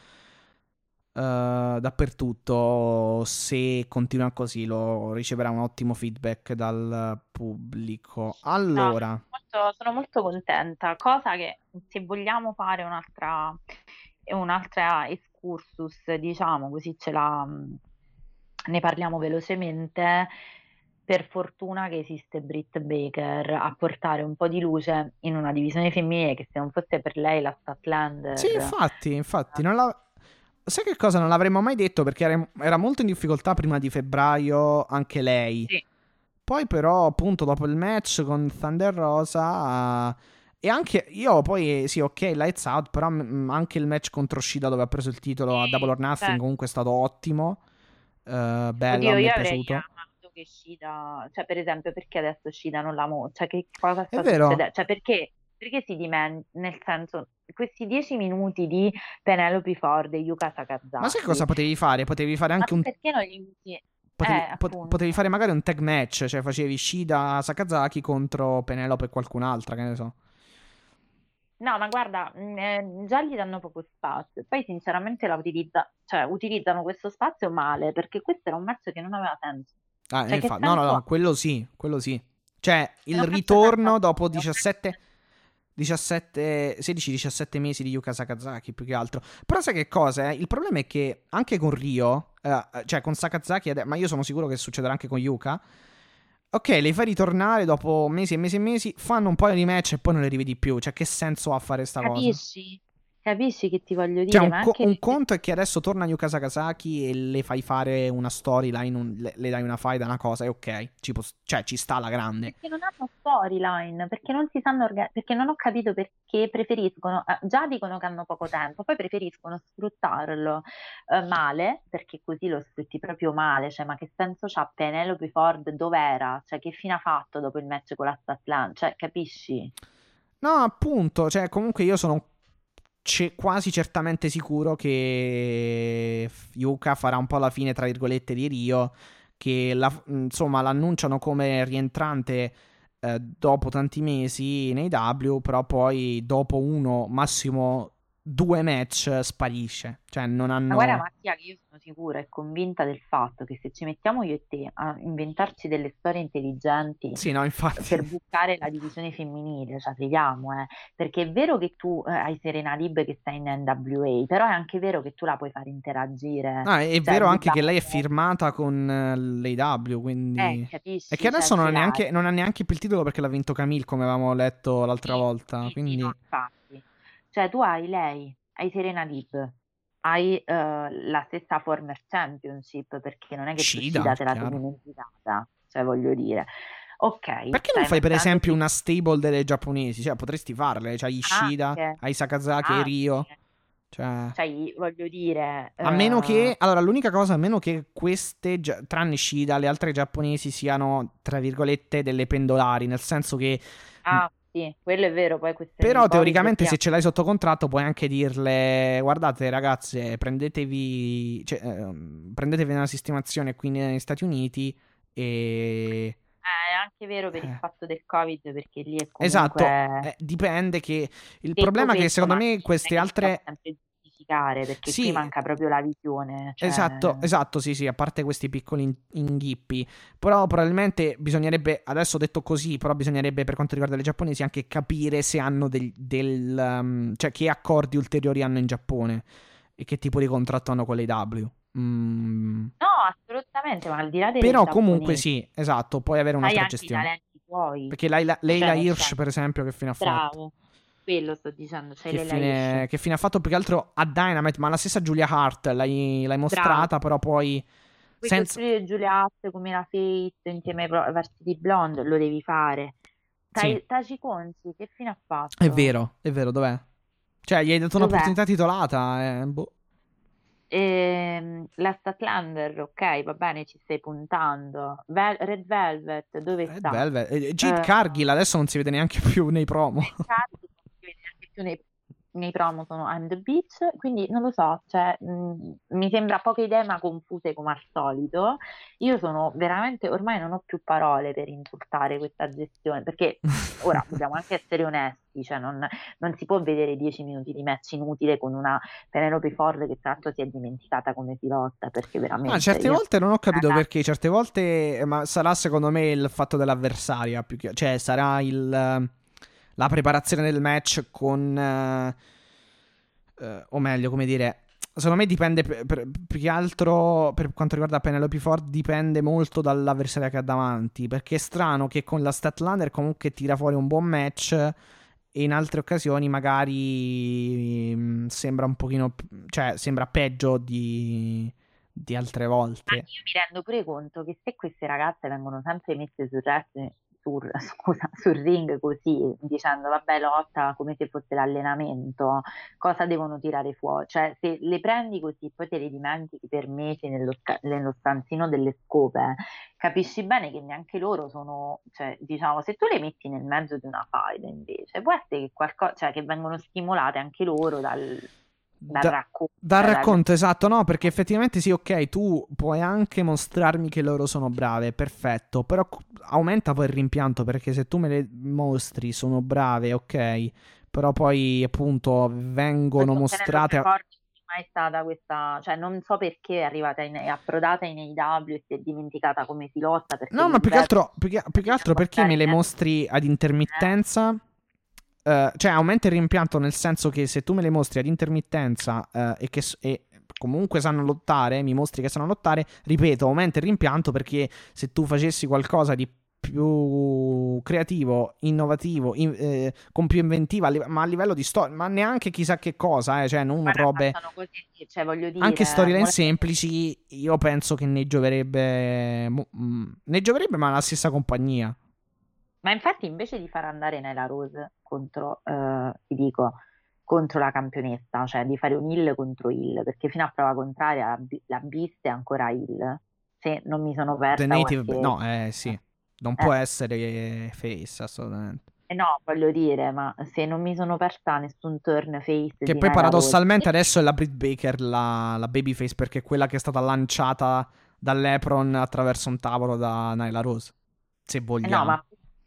eh, dappertutto, se continua così, lo riceverà un ottimo feedback dal pubblico. No, Allora... molto- sono molto contenta, cosa che se vogliamo fare un'altra un'altra excursus, diciamo così ce la ne parliamo velocemente. Per fortuna che esiste Britt Baker a portare un po' di luce in una divisione femminile che se non fosse per lei la Statlander Sì, infatti, infatti, non la... Sai che cosa? Non l'avremmo mai detto perché era, era molto in difficoltà prima di febbraio anche lei. Sì. Poi però, appunto, dopo il match con Thunder Rosa... eh, e anche io poi, sì, ok, Lights Out, però anche il match contro Shida dove ha preso il titolo a Double or Nothing comunque è stato ottimo. Eh, bello, Oddio, io è piaciuto. che Shida, cioè per esempio perché adesso Shida non la mo, cioè che cosa sta succedendo? Cioè perché, perché si dimentica, nel senso, questi dieci minuti di Penelope Ford e Yuka Sakazaki, Ma sai cosa potevi fare? Potevi fare ma anche un perché non li usi? Potevi, Eh, pot- potevi fare magari un tag match, cioè facevi Shida Sakazaki contro Penelope e qualcun'altra, che ne so. No, ma guarda, mh, eh, già gli danno poco spazio, poi sinceramente la utilizza, cioè, utilizzano questo spazio male, perché questo era un match che non aveva senso. Ah, Cioè, che infa- no, no, no, quello sì, quello sì. Cioè, il ritorno dopo senso, 17, 17 16-17 mesi di Yuka Sakazaki, più che altro. Però sai che cosa? eh? Il problema è che anche con Rio, eh, cioè con Sakazaki, ma io sono sicuro che succederà anche con Yuka. Ok, le fai ritornare dopo mesi e mesi e mesi, fanno un paio di match e poi non le rivedi più. Cioè, che senso ha fare sta cosa? Capisci? Che ti voglio Cioè, dire? un, Ma co- un conto è che adesso torna Yuka Sakazaki e le fai fare una storyline, un- le, le dai una fight, una cosa, e ok, ci può- cioè ci sta la grande. Perché non hanno storyline, perché non si sanno orga- perché non ho capito perché preferiscono, eh, già dicono che hanno poco tempo, poi preferiscono sfruttarlo eh, male, perché così lo sfrutti proprio male, cioè ma che senso c'ha Penelope Ford dov'era? Cioè che fine ha fatto dopo il match con la Statlan? Cioè capisci? No, appunto, cioè comunque io sono ce- quasi certamente sicuro che Yuka farà un po' la fine, tra virgolette, di Rio, che la- insomma l'annunciano come rientrante eh, dopo tanti mesi nei W, però poi dopo uno, massimo due match sparisce. Cioè non hanno... Ma guarda Mattia che io sono sicura e convinta del fatto che se ci mettiamo io e te a inventarci delle storie intelligenti Sì, no, infatti. per bucare la divisione femminile, ci arriviamo, eh. Perché è vero che tu eh, hai Serena Lib che sta in NWA, però è anche vero che tu la puoi far interagire. Ah, è Cioè, vero anche che lei è diciamo- firmata con eh, l'AW, quindi... Eh, capisci? E che adesso Cioè, non ha, neanche, non ha neanche più il titolo perché l'ha vinto Camille, come avevamo letto l'altra Sì, volta. sì, quindi... no, infatti. Cioè, tu hai lei, hai Serena Lib, hai eh, la stessa former championship, perché non è che tu Shida, Shida te la sei dimenticata, cioè voglio dire. Ok, Perché non fai per esempio una stable delle giapponesi? Cioè, potresti farle. Cioè, Ishida, Anche. hai Sakazaki anche, Rio. Cioè... Cioè, voglio dire... A meno eh, che, allora, l'unica cosa, a meno che queste, tranne Shida, le altre giapponesi siano, tra virgolette, delle pendolari, nel senso che Ah, sì, quello è vero. Poi Però teoricamente se ce l'hai sotto contratto puoi anche dirle guardate ragazze prendetevi, cioè, eh, prendetevi una sistemazione qui negli Stati Uniti e... Eh, è anche vero per il Eh. fatto del Covid, perché lì è comunque... Esatto, eh, dipende che... Il problema è che secondo me queste altre... giustificare, perché Sì. qui manca proprio la visione. cioè- Esatto, esatto, sì, sì, a parte questi piccoli in- inghippi. Però probabilmente bisognerebbe, adesso detto così, però bisognerebbe per quanto riguarda le giapponesi anche capire se hanno del, del, um, cioè che accordi ulteriori hanno in Giappone e che tipo di contratto hanno con l'AW. Mm, No, assolutamente, ma al di là delle Però comunque sì, esatto, puoi avere un'altra gestione. Perché Leila Cioè, nel Hirsch, senso- per esempio, che fine ha fatto? Bravo, quello sto dicendo, c'è Che fine, che fine ha fatto più che altro a Dynamite, ma la stessa Julia Hart l'hai, l'hai mostrata, però poi Puoi senza... costruire Giulia Hatt come la Face insieme ai Varsity Blonde, lo devi fare. Tai- Sì. Taci Conci, che fine ha fatto? È vero, è vero, dov'è? Cioè, gli hai dato Dov'è? un'opportunità titolata. eh, boh. Ehm, la Statlander, ok, va bene, ci stai puntando. Vel- Red Velvet, dove Red sta? Velvet. Eh, Jade Eh. Cargill adesso non si vede neanche più nei promo. Cardi, non si vede neanche più nei, nei promo sono I'm the Beach, quindi non lo so, cioè, mh, mi sembra poche idee ma confuse come al solito. Io sono veramente, ormai non ho più parole per insultare questa gestione, perché [laughs] ora dobbiamo anche essere onesti, cioè non, non si può vedere 10 minuti di match inutile con una Penelope Ford che tra l'altro si è dimenticata come si lotta, perché veramente... Ma certe volte non ho capito Ragazzi. perché, certe volte, eh, ma sarà secondo me il fatto dell'avversaria, più che, cioè sarà il, la preparazione del match con, eh, eh, o meglio, come dire, secondo me dipende per- per- più che altro per quanto riguarda Penelope Ford, dipende molto dall'avversaria che ha davanti, perché è strano che con la Statlander comunque tira fuori un buon match e in altre occasioni magari mm, sembra un pochino, cioè sembra peggio di, di altre Ma volte. io mi rendo pure conto che se queste ragazze vengono sempre messe wrestling- sul, [laughs] scusa, sul ring così, dicendo vabbè lotta come se fosse l'allenamento, cosa devono tirare fuori? Cioè se le prendi così poi te le dimentichi per mesi nello, nello stanzino delle scope, capisci bene che neanche loro sono, cioè diciamo se tu le metti nel mezzo di una fight invece, può essere che, qualcosa, cioè, che vengono stimolate anche loro dal, dal Da- racconto. Dal racconto, esatto, no, perché effettivamente sì, ok, tu puoi anche mostrarmi che loro sono brave, perfetto, però aumenta poi il rimpianto perché se tu me le mostri sono brave, ok, però poi appunto vengono mostrate... Non è stata questa, cioè non so perché è arrivata in, è approdata in AEW e si è dimenticata come. Perché No, ma più che altro, più che, più che altro perché me le mostri ad intermittenza. Eh, cioè, aumenta il rimpianto nel senso che se tu me le mostri ad intermittenza eh, e che e comunque sanno lottare, mi mostri che sanno lottare, ripeto, aumenta il rimpianto perché se tu facessi qualcosa di più creativo, innovativo, in- eh, con più inventiva, ma a livello di storia, ma neanche chissà che cosa, eh, cioè non Guarda, robe così, cioè dire, anche storyline vuole- semplici, io penso che ne gioverebbe. mm, Ne gioverebbe, ma la stessa compagnia. Ma infatti invece di far andare Nyla Rose contro, eh, ti dico, contro la campionessa, cioè di fare un heal contro heal, perché fino a prova contraria la, Bi- la Beast è ancora heal. Se non mi sono persa The Native. qualche- No, eh sì. Non può essere face, assolutamente. Eh no, voglio dire, ma se non mi sono persa nessun turn face Che poi paradossalmente Rose, adesso è la Britt Baker, la, la babyface, perché è quella che è stata lanciata dall'Epron attraverso un tavolo da Nyla Rose. Se Eh vogliamo. no, ma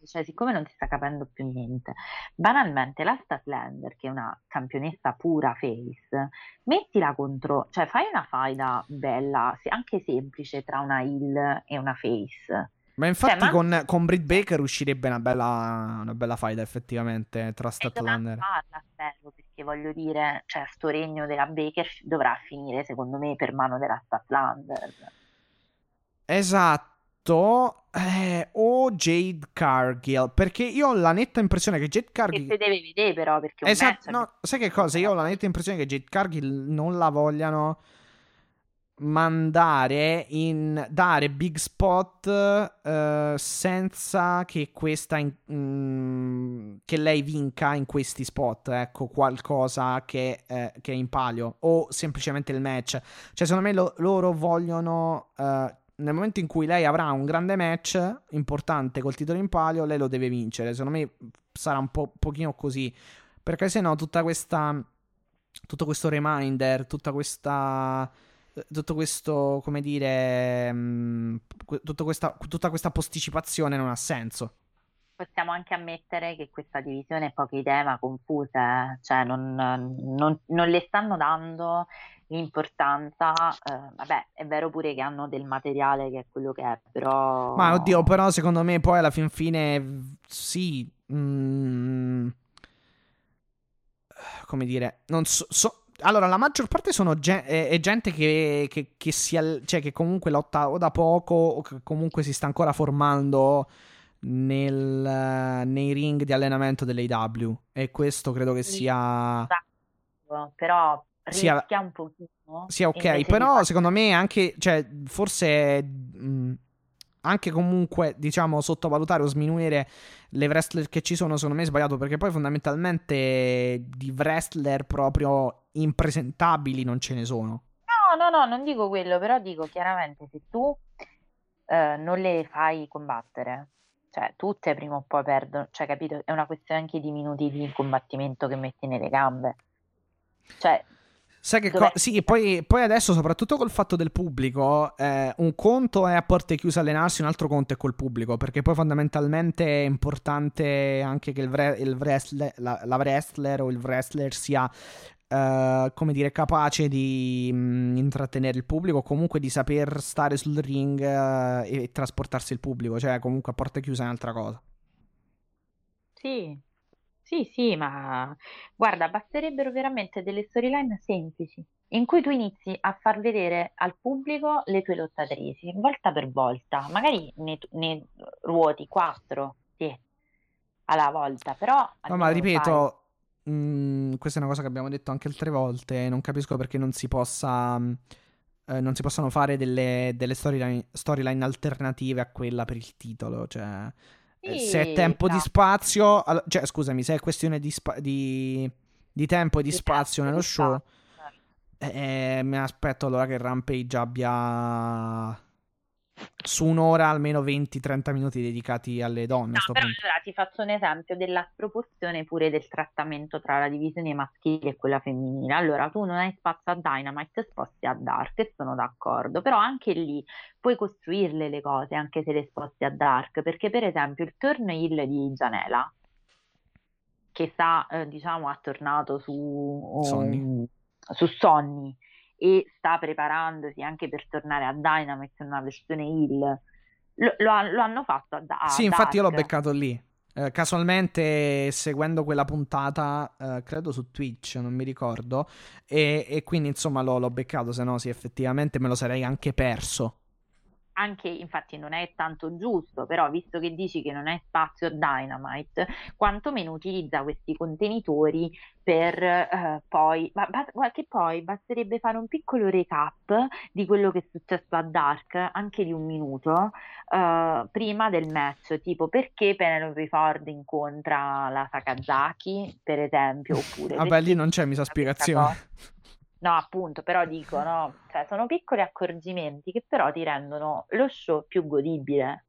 cioè, siccome non si sta capendo più niente, banalmente la Statlander, che è una campionessa pura face, mettila contro, cioè fai una faida bella, anche semplice tra una heel e una face. Ma infatti Cioè, ma- con, con Britt Baker uscirebbe una bella, una bella fight effettivamente tra E dovranno Statlander. farla, spero, perché voglio dire, cioè, sto regno della Baker dovrà finire, secondo me, per mano della Statlander. Esatto. Eh, o Jade Cargill. Perché io ho la netta impressione che Jade Che Cargill. si deve vedere però, perché un Esatto, no, sai che cosa? Io ho la netta impressione che Jade Cargill non la vogliano mandare in dare big spot eh, senza che questa in- mm, che lei vinca in questi spot ecco qualcosa che, eh, che è in palio o semplicemente il match cioè secondo me lo- loro vogliono eh, nel momento in cui lei avrà un grande match importante col titolo in palio, lei lo deve vincere. Secondo me sarà un po' pochino così. Perché se no, tutta questa. Tutto questo reminder, tutta questa. Tutto questo, come dire. Mh, questa, tutta questa posticipazione non ha senso possiamo anche ammettere che questa divisione è poche idee ma confuse, eh. cioè non, non, non, le stanno dando l'importanza, eh, vabbè è vero pure che hanno del materiale che è quello che è, però... Ma oddio, però secondo me poi alla fin fine sì, mm, come dire, non so, so allora, la maggior parte sono gen- è, è, gente che, che, che, si al- cioè, che comunque lotta o da poco o che comunque si sta ancora formando nel, nei ring di allenamento dell'AW e questo credo che sia esatto, però rischia sia, un pochino sia ok però secondo me anche cioè forse mh, anche comunque diciamo sottovalutare o sminuire le wrestler che ci sono secondo me è sbagliato perché poi fondamentalmente di wrestler proprio impresentabili non ce ne sono no no no non dico quello però dico chiaramente se tu eh, non le fai combattere cioè, tutte prima o poi perdono, cioè, capito? È una questione anche di minuti di combattimento che metti nelle gambe. Cioè, Sai che co- sì, poi, poi, adesso, soprattutto col fatto del pubblico, eh, un conto è a porte chiuse allenarsi, un altro conto è col pubblico, perché poi fondamentalmente è importante anche che il, vre- il wrestler, la, la, wrestler o il wrestler sia Uh, come dire, capace di mh, mm, intrattenere il pubblico, comunque di saper stare sul ring uh, e trasportarsi il pubblico, cioè comunque a porta chiusa è un'altra cosa. Sì, sì, sì, ma guarda, basterebbero veramente delle storyline semplici in cui tu inizi a far vedere al pubblico le tue lottatrici, volta per volta, magari ne, ne ruoti quattro, sì, alla volta, però... No, ma ripeto... Fai Mm, questa è una cosa che abbiamo detto anche altre volte. Non capisco perché non si possa. Mm, eh, non si possano fare delle, delle storyline, storyline, alternative a quella per il titolo. Cioè, sì, se è tempo no. di spazio. Cioè, scusami, se è questione di, spa- di, di tempo e di, di spazio nello show. Eh, mi aspetto allora che Rampage abbia su un'ora almeno 20-30 minuti dedicati alle donne. No, però allora ti faccio un esempio della sproporzione pure del trattamento tra la divisione maschile e quella femminile. Allora, tu non hai spazio a Dynamite, sposti a Dark, e sono d'accordo, però anche lì puoi costruirle le cose, anche se le sposti a Dark, perché per esempio il turn hill di Gianela, che sta, eh, diciamo, ha tornato su, um, su Sonny, e sta preparandosi anche per tornare a Dynamite in una versione Hill. Lo, lo, lo hanno fatto a, a Sì, infatti io l'ho beccato lì. Eh, casualmente seguendo quella puntata, eh, credo su Twitch, non mi ricordo, e, e quindi insomma l'ho, l'ho beccato, se no sì, effettivamente me lo sarei anche perso anche infatti non è tanto giusto, però visto che dici che non hai spazio Dynamite, quantomeno utilizza questi contenitori per eh, poi, ma, ma, che poi basterebbe fare un piccolo recap di quello che è successo a Dark, anche di un minuto, eh, prima del match, tipo perché Penelope Ford incontra la Sakazaki, per esempio, oppure... Vabbè, lì non c'è, mi sa spiegazione. No, appunto, però dico, no, cioè sono piccoli accorgimenti che però ti rendono lo show più godibile.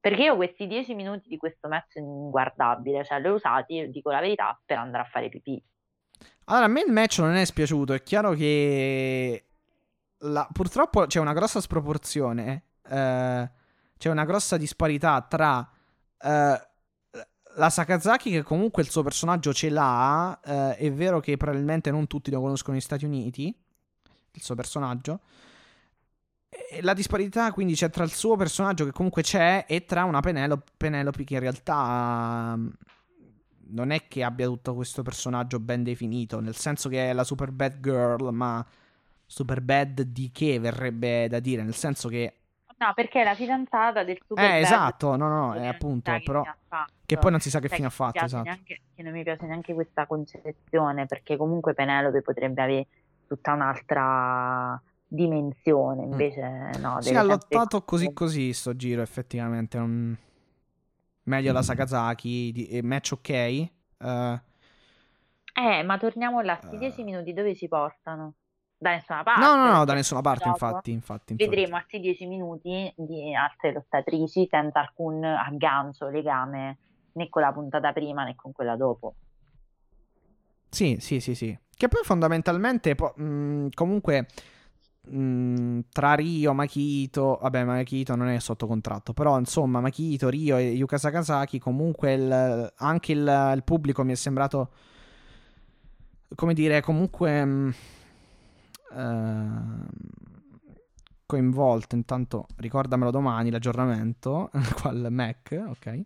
Perché io questi dieci minuti di questo match inguardabile, cioè li ho usati, dico la verità, per andare a fare pipì. Allora, a me il match non è spiaciuto, è chiaro che la... purtroppo c'è una grossa sproporzione, eh, c'è una grossa disparità tra... Eh, la Sakazaki, che comunque il suo personaggio ce l'ha, eh, è vero che probabilmente non tutti lo conoscono negli Stati Uniti, il suo personaggio. E la disparità quindi c'è tra il suo personaggio che comunque c'è e tra una Penelope, Penelope che in realtà mm, non è che abbia tutto questo personaggio ben definito, nel senso che è la super bad girl, ma super bad di che verrebbe da dire, nel senso che No, perché è la fidanzata del super Eh, esatto, no, no, è appunto, però... Che poi non si sa che cioè, fine ha fatto, esatto. Neanche, che non mi piace neanche questa concezione, perché comunque Penelope potrebbe avere tutta un'altra dimensione, mm. invece mm. no. Sì, ha lottato così così sto giro, effettivamente. Non... Meglio la Sakazaki, di... match ok. Uh... Eh, ma torniamo là, sti 10 uh... minuti dove ci portano? Da nessuna parte. No, no, no, da nessuna parte, infatti, infatti, infatti. Vedremo altri 10 minuti di altre lottatrici senza alcun aggancio, legame né con la puntata prima né con quella dopo. Sì, sì, sì, sì. Che poi fondamentalmente, po- mh, comunque, mh, tra Rio, Makito, vabbè, Makito non è sotto contratto, però insomma, Makito, Rio e Yuka Sakazaki, comunque il- anche il, il pubblico mi è sembrato, come dire, comunque... mh, ehm, coinvolto intanto ricordamelo domani l'aggiornamento [laughs] al Mac ok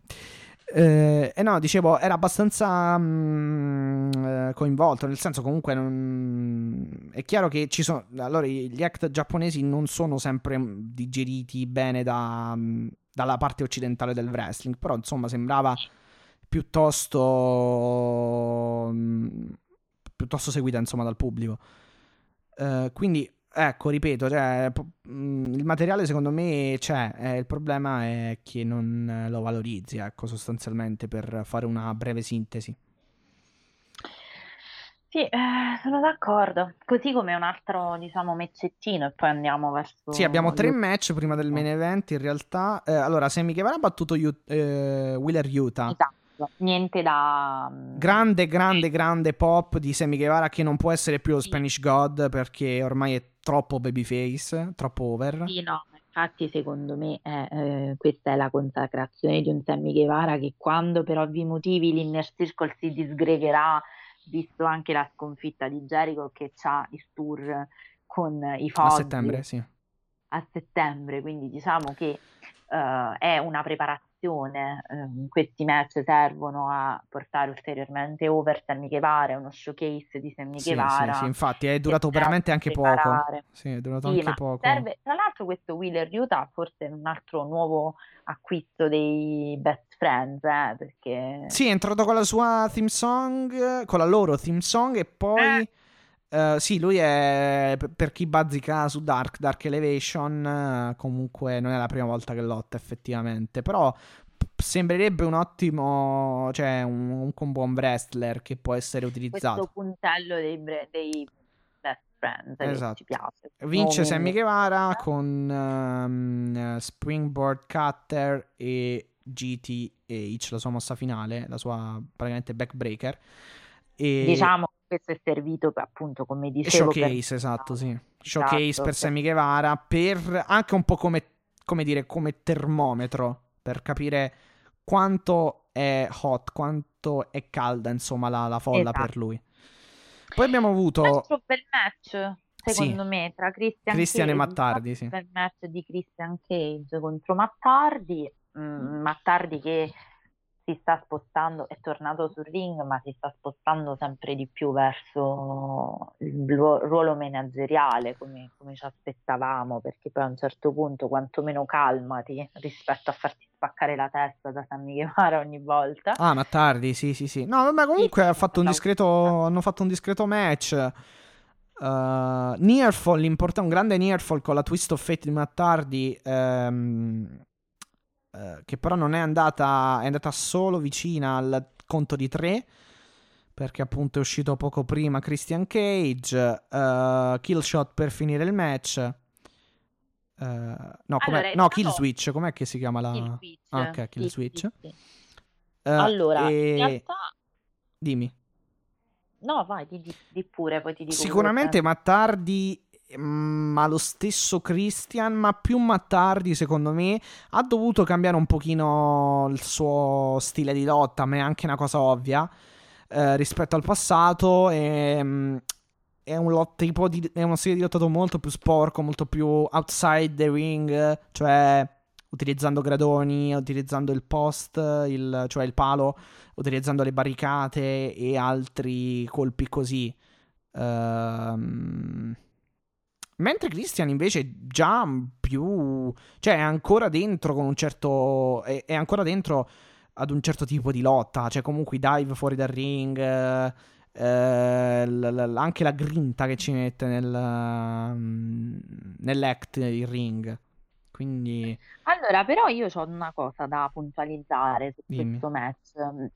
eh, e no, dicevo, era abbastanza mm, eh, coinvolto, nel senso comunque non... è chiaro che ci sono... Allora, gli act giapponesi non sono sempre mm, digeriti bene da, mm, dalla parte occidentale del wrestling, però insomma sembrava piuttosto... mm, piuttosto seguita insomma dal pubblico. Eh, quindi, ecco, ripeto, cioè, mm, il materiale secondo me c'è, eh, il problema è che non eh, lo valorizzi, ecco, sostanzialmente per fare una breve sintesi. Sì, eh, sono d'accordo. Così come un altro, diciamo, mezzettino e poi andiamo verso... Sì, abbiamo tre match prima del main event, in realtà. Eh, allora, Sammy Guevara ha battuto Yu- eh, Wheeler Utah. Esatto, niente da... Grande, grande, grande pop di Sammy Guevara che non può essere più lo Sì. Spanish God perché ormai è troppo babyface, troppo over. Sì, no, infatti secondo me è, eh, questa è la consacrazione di un Sammy Guevara che quando per ovvi motivi l'Inner Circle si disgregherà, visto anche la sconfitta di Jericho che ha il tour con i A Fozzy settembre, sì. a settembre, quindi diciamo che eh, è una preparazione, ehm, questi match servono a portare ulteriormente over Sammy Guevara, è uno showcase di Sammy Sì, sì, Guevara. sì, infatti è durato veramente anche poco. Sì, è durato Sì, anche poco. serve, tra l'altro questo Wheeler Utah forse è un altro nuovo acquisto dei Best Friends, eh, perché Sì, è entrato con la sua theme song, con la loro theme song e poi... eh, sì, lui è per- chi bazzica su Dark, Dark Elevation, eh, comunque non è la prima volta che lotta effettivamente, però sembrerebbe un ottimo, cioè un, un, un buon wrestler che può essere questo utilizzato. puntello dei, bre- dei Best Friends Esatto. ci piace. Vince Sammy Guevara con ehm, Springboard Cutter e GTH, la sua mossa finale, la sua praticamente backbreaker. E Diciamo questo è servito per, appunto, come dicevo, per- showcase, esatto, sì. Showcase Esatto, per per- Sammy Guevara, per anche un po' come, come dire, come termometro, per capire quanto è hot, quanto è calda, insomma, la, la folla Esatto. per lui. Poi abbiamo avuto altro bel match, secondo Sì. me, tra Christian, Christian e Cage, Mattardi, sì. bel match di Christian Cage contro Mattardi, Mm, Mattardi che si sta spostando, è tornato sul ring, ma si sta spostando sempre di più verso il ruo- ruolo manageriale, come, come ci aspettavamo, perché poi a un certo punto, quantomeno calmati rispetto a farti spaccare la testa da Sammy Guevara ogni volta. Ah, ma tardi, sì, sì, sì. No, vabbè, comunque Sì, ha fatto discreto, hanno fatto un discreto match. Uh, Nearfall, un grande Nearfall con la Twist of Fate di Mattardi, ehm, eh, che però non è andata, è andata solo vicina al conto di tre, perché appunto è uscito poco prima Christian Cage, uh, Killshot per finire il match. Eh, no, Allora, no, Kill Switch, com'è che si chiama la... Kill Switch. Ah, ok, Kill Switch. sì. Eh, Allora, e- in realtà, Dimmi. no, vai, di, di- pure, poi ti dico Sicuramente che Mattardi, mm, ma lo stesso Christian, ma più Mattardi, secondo me, ha dovuto cambiare un pochino il suo stile di lotta, ma è anche una cosa ovvia eh, rispetto al passato. E, mm, è un lot- tipo di, è uno stile di lottato molto più sporco, molto più outside the ring, cioè utilizzando gradoni, utilizzando il post, il- cioè il palo, utilizzando le barricate e altri colpi così. Ehm, mentre Christian invece è già più, cioè è ancora dentro con un certo, è, è ancora dentro ad un certo tipo di lotta, cioè comunque i dive fuori dal ring, eh, eh, l- l- anche la grinta che ci mette nel, mm, nell'act il ring. Quindi Allora, però io ho una cosa da puntualizzare su dimmi. questo match.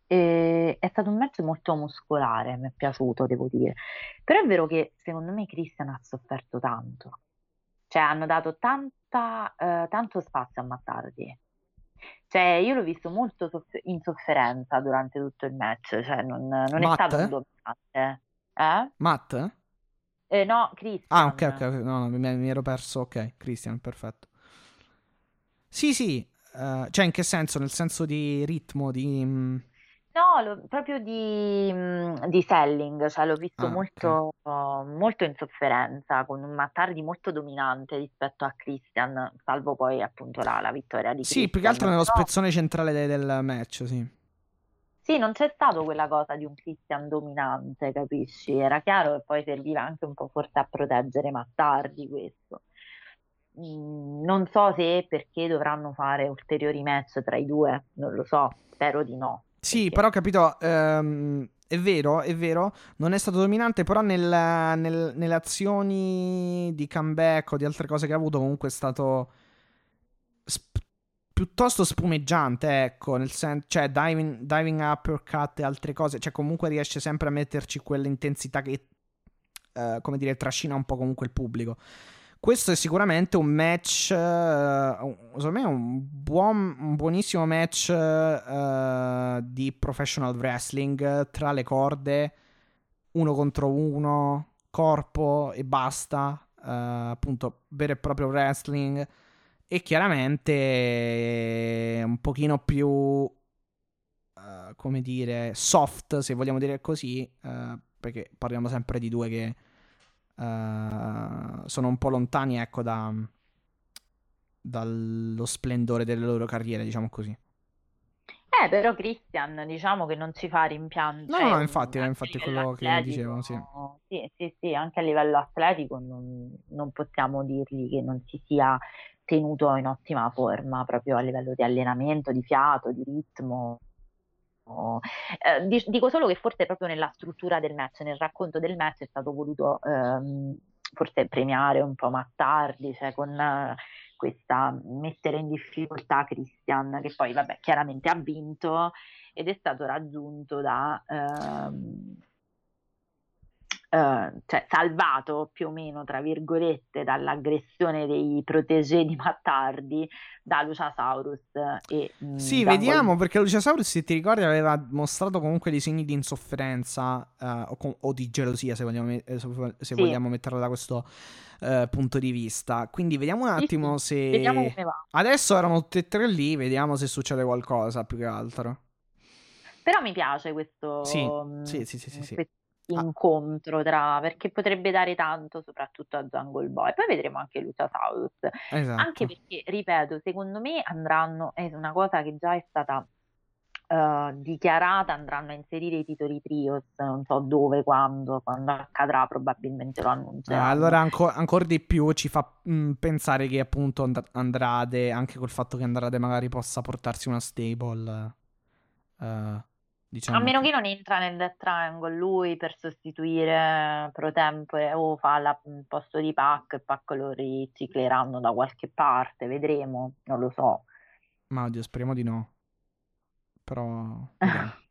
E- è stato un match molto muscolare, mi è piaciuto, devo dire. Però è vero che secondo me Christian ha sofferto tanto. Cioè, hanno dato tanta, eh, tanto spazio a Mattardi. Cioè, io l'ho visto molto soff- in sofferenza durante tutto il match. Cioè, non, non è stato un dominante. Eh? Matt? Eh, no, Ah, Christian. ok, ok, ok. No, no, mi, mi ero perso. Ok, Christian, perfetto. Sì, sì. eh, cioè, in che senso? Nel senso di ritmo, di... mm, No, lo- proprio di, mm, di selling, cioè l'ho visto Ah, molto, molto in sofferenza, con un Mattardi molto dominante rispetto a Christian, salvo poi appunto la, la vittoria di Sì, più che altro Christian. nello Però spezzone centrale de- del match, sì. sì, non c'è stato quella cosa di un Christian dominante, capisci? Era chiaro che poi serviva anche un po' forse a proteggere Mattardi questo. Mm, non so se e perché dovranno fare ulteriori match tra i due, non lo so, spero di no. Sì, perché- però capito, ehm, è vero, è vero, non è stato dominante, però nel- nel- nelle azioni di comeback o di altre cose che ha avuto comunque è stato sp- piuttosto spumeggiante, ecco, nel senso, cioè diving, diving uppercut e altre cose, cioè comunque riesce sempre a metterci quell'intensità che, eh, come dire, trascina un po' comunque il pubblico. Questo è sicuramente un match, eh, secondo me, un, buon, un buonissimo match eh, di professional wrestling tra le corde, uno contro uno, corpo e basta, eh, appunto, vero e proprio wrestling. E chiaramente un pochino più, eh, come dire, soft, se vogliamo dire così, perché parliamo sempre di due che eh, sono un po' lontani, ecco, da, dallo splendore delle loro carriere, diciamo così. Eh, però Christian, diciamo che non ci fa rimpianto. No, cioè, no, infatti, a infatti è livello quello che atletico, dicevo, sì. Sì, sì, sì, anche a livello atletico non, non possiamo dirgli che non si sia tenuto in ottima forma, proprio a livello di allenamento, di fiato, di ritmo. Eh, di- dico solo che forse proprio nella struttura del match, nel racconto del match è stato voluto ehm, forse premiare un po' Mattardi, cioè con eh, questa mettere in difficoltà Christian, che poi vabbè chiaramente ha vinto ed è stato raggiunto da ehm, eh, cioè salvato più o meno tra virgolette dall'aggressione dei protégé di Mattardi da Luciasaurus e mm, Sì, vediamo perché Luciasaurus, se ti ricordi, aveva mostrato comunque dei segni di insofferenza eh, o, o di gelosia, se vogliamo, me- se Sì. vogliamo metterla da questo eh, punto di vista. Quindi vediamo un attimo sì, se... Vediamo come va. Adesso erano tutti e tre lì, vediamo se succede qualcosa più che altro. Però mi piace questo, Sì, mm, sì, sì, sì, sì, Ah. incontro tra, perché potrebbe dare tanto soprattutto a Jungle Boy. Poi vedremo anche Luciasaurus. Esatto. Anche perché, ripeto, secondo me andranno, è una cosa che già è stata eh, dichiarata, andranno a inserire i titoli trios, non so dove, quando, quando accadrà, probabilmente lo Eh, annunceranno. allora anco- ancora di più ci fa mm, pensare che appunto And- Andrade, anche col fatto che Andrade magari possa portarsi una stable, eh, diciamo A meno che- non entra nel Death Triangle lui per sostituire pro tempore o fa la- il posto di Pac e Pac lo ricicleranno da qualche parte, vedremo, non lo so. Ma oddio, speriamo di no. Però... [laughs]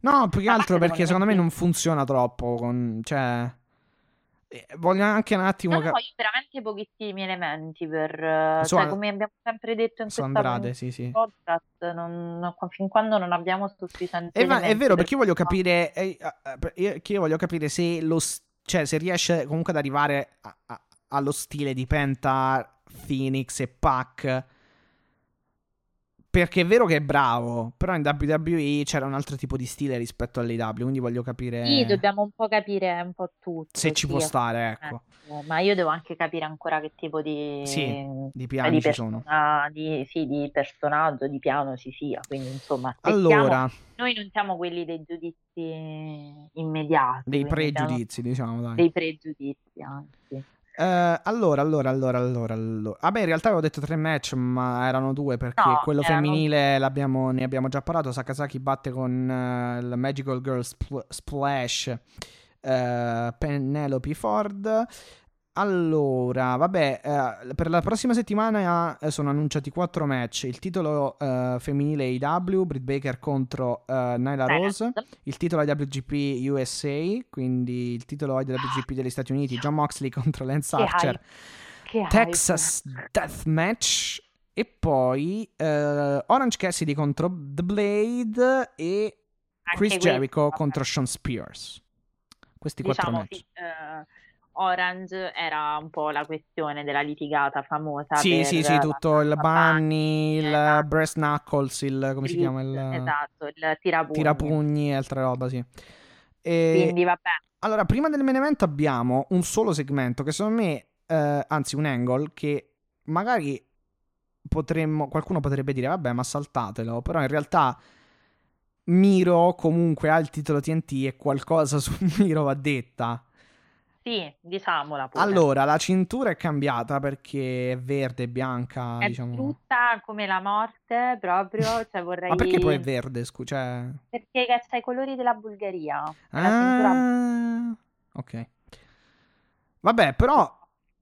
No, più che altro perché secondo me non funziona troppo. Con... Cioè... eh, Voglio anche un attimo... Ca- so, io ho veramente pochissimi elementi per, eh, Su cioè, come abbiamo sempre detto in su questa Andrade, sì, sì. podcast, non- non- fin quando non abbiamo sufficienti va- è vero, per perché io voglio capire. eh, eh, io- voglio capire se lo. Cioè, se riesce comunque ad arrivare a- a- allo stile di Penta, Phoenix e Pac. Perché è vero che è bravo, però in WWE c'era un altro tipo di stile rispetto all'AW, quindi voglio capire Sì, dobbiamo un po' capire un po' tutto, se ci sì, può stare, ecco. assolutamente. Ma io devo anche capire ancora che tipo di, Sì, Di piani di ci sono. persona- di- sì, di personaggio, di piano ci sia. Quindi, insomma. Allora, Noi non siamo quelli dei giudizi immediati, dei quindi siamo pregiudizi, diciamo, dai. dei pregiudizi, anzi. Eh, allora, allora, allora, allora, allora. Vabbè, in realtà avevo detto tre match, ma erano due perché No, quello erano- femminile l'abbiamo- ne abbiamo già parlato. Sakazaki batte con eh, il Magical Girl Spl- Splash eh, Penelope Ford. Allora, vabbè, eh, per la prossima settimana eh, sono annunciati quattro match. Il titolo eh, femminile AW, Britt Baker contro eh, Nyla Rose. Il titolo IWGP USA, quindi il titolo IWGP degli Stati Uniti, John Moxley [laughs] contro Lance Che Archer. Che Texas Death Match. E poi eh, Orange Cassidy contro The Blade e Anche Chris questo, Jericho contro Sean Spears. Questi quattro Diciamo match. sì, eh, Orange era un po' la questione della litigata famosa Sì, sì, sì, tutto il bunny, il esatto. breast knuckles, il come si chiama? Il Esatto, il tirapugni. tirapugni e altre roba, sì. E Quindi vabbè, allora, prima del main event abbiamo un solo segmento che secondo me, eh, anzi un angle che magari potremmo, qualcuno potrebbe dire, vabbè, ma saltatelo, però in realtà Miro comunque ha il titolo TNT e qualcosa su [laughs] Miro va detta. Sì, diciamola pure. Allora, la cintura è cambiata perché è verde e bianca, È diciamo. brutta come la morte, proprio, [laughs] cioè vorrei... Ma perché poi è verde, scusa? Cioè... Perché c'ha i colori della Bulgaria. La cintura Ah, ok. Vabbè, però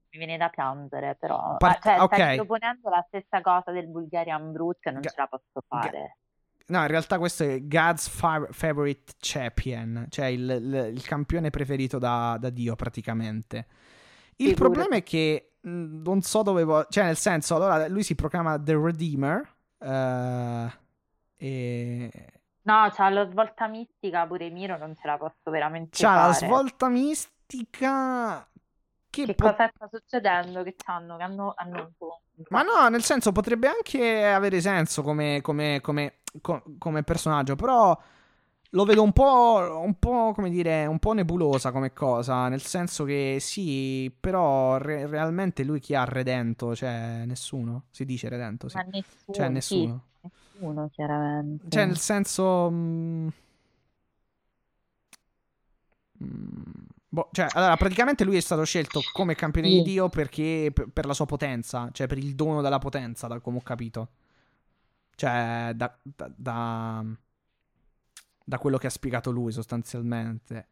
mi viene da piangere, però... Part- ah, cioè, ok. stai proponendo la stessa cosa del Bulgarian Brut e non Ga- ce la posso fare. No, in realtà questo è God's fa- favorite champion, cioè il, il- il campione preferito da, da Dio praticamente. Il Figurati. problema è che mh, non so dove... vo- cioè nel senso, allora lui si proclama The Redeemer eh, e... No, c'ha la svolta mistica, pure Miro non ce la posso veramente C'ha la fare. svolta mistica che, Che po- cosa sta succedendo? Che c'hanno? Che hanno, hanno Ma no, nel senso potrebbe anche avere senso come, come- come- co- come personaggio, però lo vedo un po', un po', come dire, un po' nebulosa come cosa, nel senso che sì, però re- realmente lui chi ha redento? Cioè, nessuno? Si dice redento, sì. Nessuno, Cioè, sì, nessuno. nessuno, chiaramente. Cioè, nel senso... mm, mm, boh, cioè, allora, praticamente lui è stato scelto come campione Sì. di Dio perché per, per la sua potenza, cioè per il dono della potenza, da come ho capito. Cioè, da, da, da, da quello che ha spiegato lui sostanzialmente.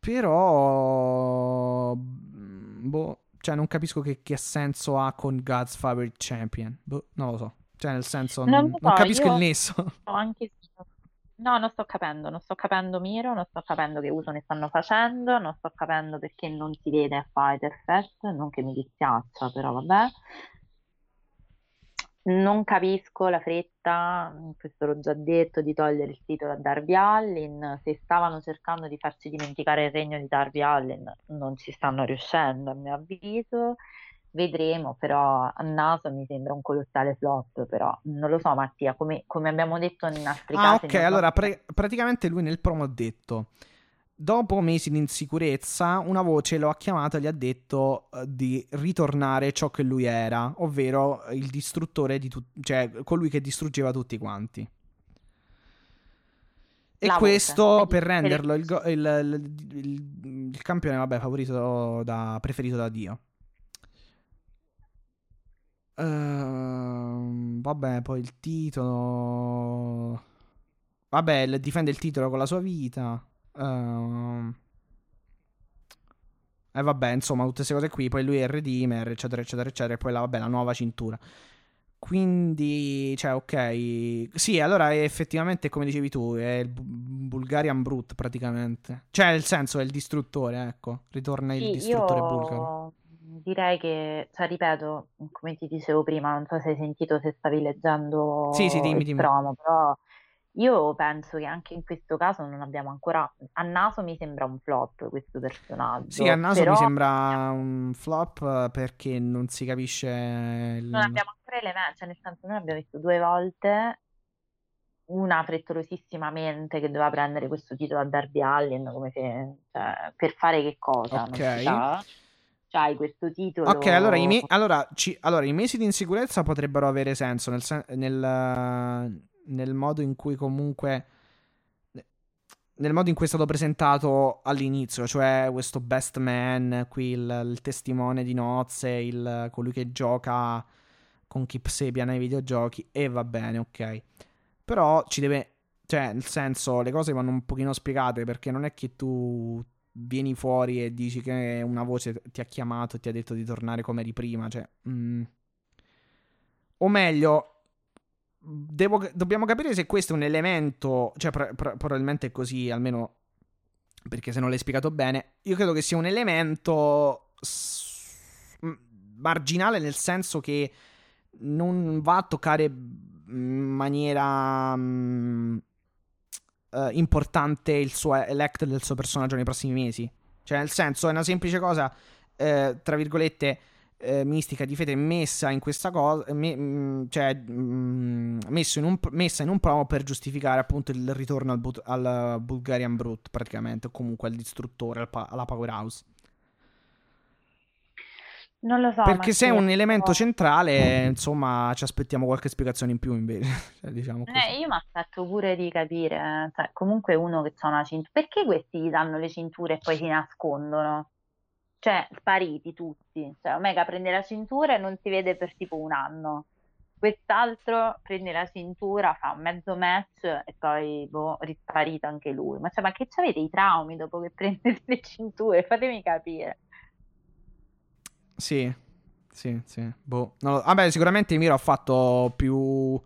Però... mm, Boh, cioè, non capisco che, che senso ha con God's Favorite Champion. Boh, non lo so. Cioè, nel senso, Non non, lo non so, capisco il nesso. [laughs] Anche. No, non sto capendo, non sto capendo Miro, non sto capendo che uso ne stanno facendo, non sto capendo perché non si vede a Fighter Fest, non che mi dispiaccia, però vabbè. Non capisco la fretta, questo l'ho già detto, di togliere il titolo a Darby Allin. Se stavano cercando di farci dimenticare il regno di Darby Allin, non ci stanno riuscendo, a mio avviso. Vedremo, però a naso mi sembra un colossale flop, però non lo so Mattia, come, come abbiamo detto in altri Ah, casi. ok. non so- Allora, pre- praticamente lui nel promo ha detto: Dopo mesi di insicurezza, una voce lo ha chiamato e gli ha detto eh, di ritornare ciò che lui era, ovvero il distruttore di tutti, cioè colui che distruggeva tutti quanti. E La voce. questo Quindi per renderlo il, go- il- il- il- campione, vabbè, favorito da, preferito da Dio. Ehm, vabbè, poi il titolo. Vabbè, difende il titolo con la sua vita. Ehm, E vabbè, insomma, tutte queste cose qui. Poi lui è il Redeemer, eccetera, eccetera, eccetera. E poi la, vabbè, la nuova cintura. Quindi, cioè, ok. Sì, allora effettivamente, come dicevi tu, è il Bu- Bulgarian Brute praticamente. Cioè, nel senso, è il distruttore, ecco. Ritorna il Sì, distruttore bulgaro. io direi che, cioè, ripeto, come ti dicevo prima, non so se hai sentito, se stavi leggendo Sì, sì, dimmi, il dimmi. promo, però io penso che anche in questo caso non abbiamo ancora, a naso mi sembra un flop questo personaggio, Sì, a naso però mi sembra un flop eh, perché non si capisce il... non abbiamo ancora elementi, cioè nel senso noi abbiamo visto due volte una frettolosissimamente che doveva prendere questo titolo a Darby Allin come se, cioè, per fare che cosa, Ok. si sa. Cioè, hai questo titolo Ok, allora i, me- allora, ci- allora, i mesi di insicurezza potrebbero avere senso nel, sen- nel, nel modo in cui comunque... Nel modo in cui è stato presentato all'inizio, cioè questo best man, qui il, il testimone di nozze, il, colui che gioca con Kip Sabian ai videogiochi, e va bene, ok. Però ci deve... Cioè, nel senso, le cose vanno un pochino spiegate perché non è che tu vieni fuori e dici che una voce ti ha chiamato e ti ha detto di tornare come eri prima. Cioè, mm. O meglio, devo, dobbiamo capire se questo è un elemento. Cioè, pr- pr- probabilmente è così, almeno perché se non l'hai spiegato bene. Io credo che sia un elemento s- marginale nel senso che non va a toccare in maniera um, uh, importante il suo elect del suo personaggio nei prossimi mesi. Cioè, nel senso, è una semplice cosa, eh, tra virgolette, eh, mistica di fede messa in questa cosa, me, mh, mm, cioè mh, mm, messo in un, messa in un promo per giustificare appunto il ritorno al, but, al Bulgarian Brute, praticamente, o comunque al distruttore, al pa- alla Powerhouse. Non lo so. Perché se è un elemento centrale, insomma, ci aspettiamo qualche spiegazione in più invece. [laughs] cioè, diciamo eh, io mi aspetto pure di capire, cioè, comunque uno che ha una cintura. Perché questi gli danno le cinture e poi si nascondono? Cioè, spariti tutti. Cioè, Omega prende la cintura e non si vede per tipo un anno. Quest'altro prende la cintura, fa un mezzo match e poi boh, risparito anche lui. Ma, cioè, ma che avete i traumi dopo che [laughs] prendete le cinture? Fatemi capire. Sì, sì, sì. Boh. No, vabbè, sicuramente Miro ha fatto più,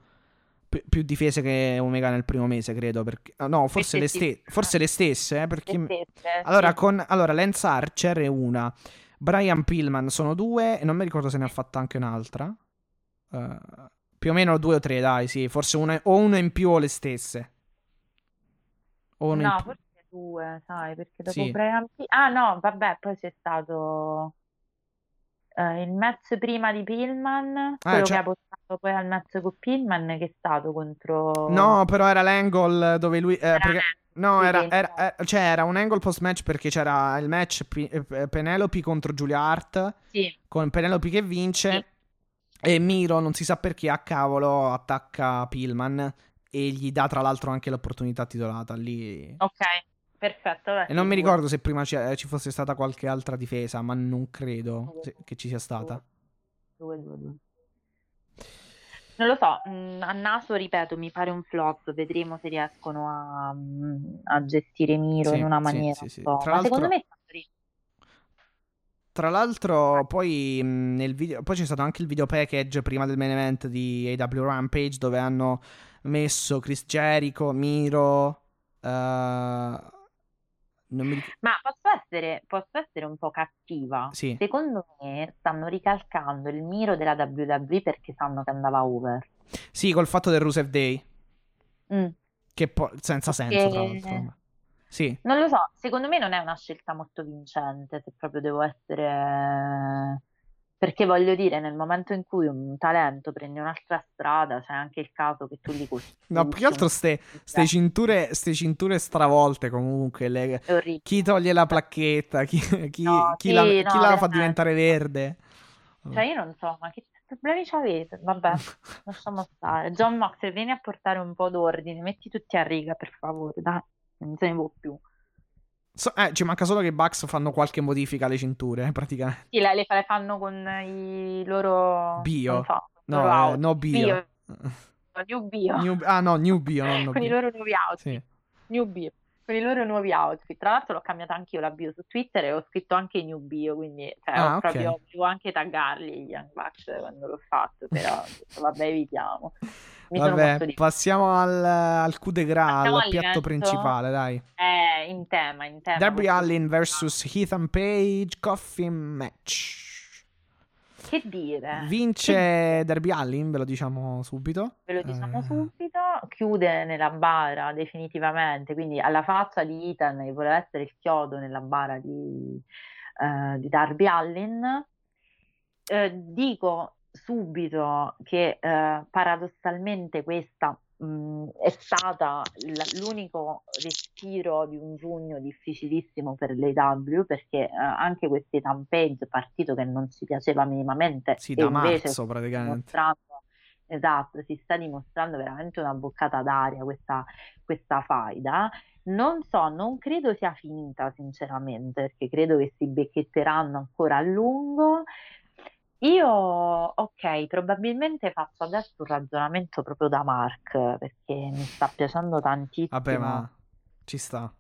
più, più, difese che Omega nel primo mese, credo. Perché, no, forse le, ste- forse le stesse. Eh, perché... Le stesse, allora, con, allora, Lance Archer è una. Brian Pillman sono due. E non mi ricordo se ne ha fatta anche un'altra. Uh, più o meno due o tre, dai, sì. Forse una, o uno in più o le stesse. O no, forse due, sai, perché dopo sì. Brian Pillman... Ah, no, vabbè, poi c'è stato uh, il match prima di Pillman, ah, quello cioè... che ha portato poi al match con Pillman, che è stato contro... No, però era l'angle dove lui... Eh, perché... No, era, era, era, cioè era un angle post match perché c'era il match P- eh, Penelope contro Julia Hart, sì. con Penelope che vince, sì. e Miro, non si sa perché, a cavolo, attacca Pillman e gli dà tra l'altro anche l'opportunità titolata lì. Ok. Perfetto. E non mi ricordo se prima ci, ci, fosse stata qualche altra difesa, ma non credo se, che ci sia stata. Due, due, due. Non lo so, a naso, ripeto, mi pare un flop, vedremo se riescono a, a gestire Miro sì, in una maniera sì, sì, un po'. Ma secondo me tra l'altro, poi nel video, poi c'è stato anche il video package prima del main event di AW Rampage dove hanno messo Chris Jericho, Miro, uh, mi... Ma posso essere, posso essere, un po' cattiva? Sì. Secondo me stanno ricalcando il miro della WWE perché sanno che andava over. Sì, col fatto del Rusev Day. Mm. Che poi senza senso, tra l'altro. Sì. Non lo so, secondo me non è una scelta molto vincente, se proprio devo essere perché voglio dire, nel momento in cui un talento prende un'altra strada, c'è anche il caso che tu gli costruisci. No, più che altro ste, ste, cinture, ste cinture stravolte comunque. Le, chi toglie la placchetta, chi, chi, no, chi sì, la, no, chi la fa diventare verde. Cioè io non so, ma che problemi ci avete? Vabbè, [laughs] lasciamo stare. John Moxley, vieni a portare un po' d'ordine, metti tutti a riga per favore, dai, non se ne può più. So, eh, ci manca solo che i Bucks fanno qualche modifica alle cinture, eh, praticamente. Sì, le, le fanno con i loro... Bio. So, no, loro eh, no bio. bio. [laughs] New bio. New... Ah no, new bio, non [laughs] no Con bio. i loro nuovi outfit. Sì. New bio. Con i loro nuovi outfit. Tra l'altro l'ho cambiata anch'io la bio su Twitter e ho scritto anche new bio, quindi cioè, ah, ho okay. proprio, devo anche taggarli gli Young Bucks quando l'ho fatto, però [laughs] vabbè evitiamo. Mi Vabbè, passiamo al, al coup de gras, al piatto principale, dai. Eh, in tema, in tema. Darby Allin vs Ethan Page, coffee match. Che dire? Vince che... Darby Allin, ve lo diciamo subito. Ve lo diciamo eh... subito. Chiude nella bara definitivamente, quindi alla faccia di Ethan che voleva essere il chiodo nella bara di, uh, di Darby Allin. Uh, dico subito che eh, paradossalmente questa mh, è stata l- l'unico respiro di un giugno difficilissimo per l'AW perché eh, anche questi Tampage partito che non ci piaceva minimamente sì, da marzo praticamente. esatto, si sta dimostrando veramente una boccata d'aria questa, questa faida. Non so, non credo sia finita sinceramente perché credo che si becchetteranno ancora a lungo io, ok, probabilmente faccio adesso un ragionamento proprio da Mark perché mi sta piacendo tantissimo. Vabbè, ma ci sta.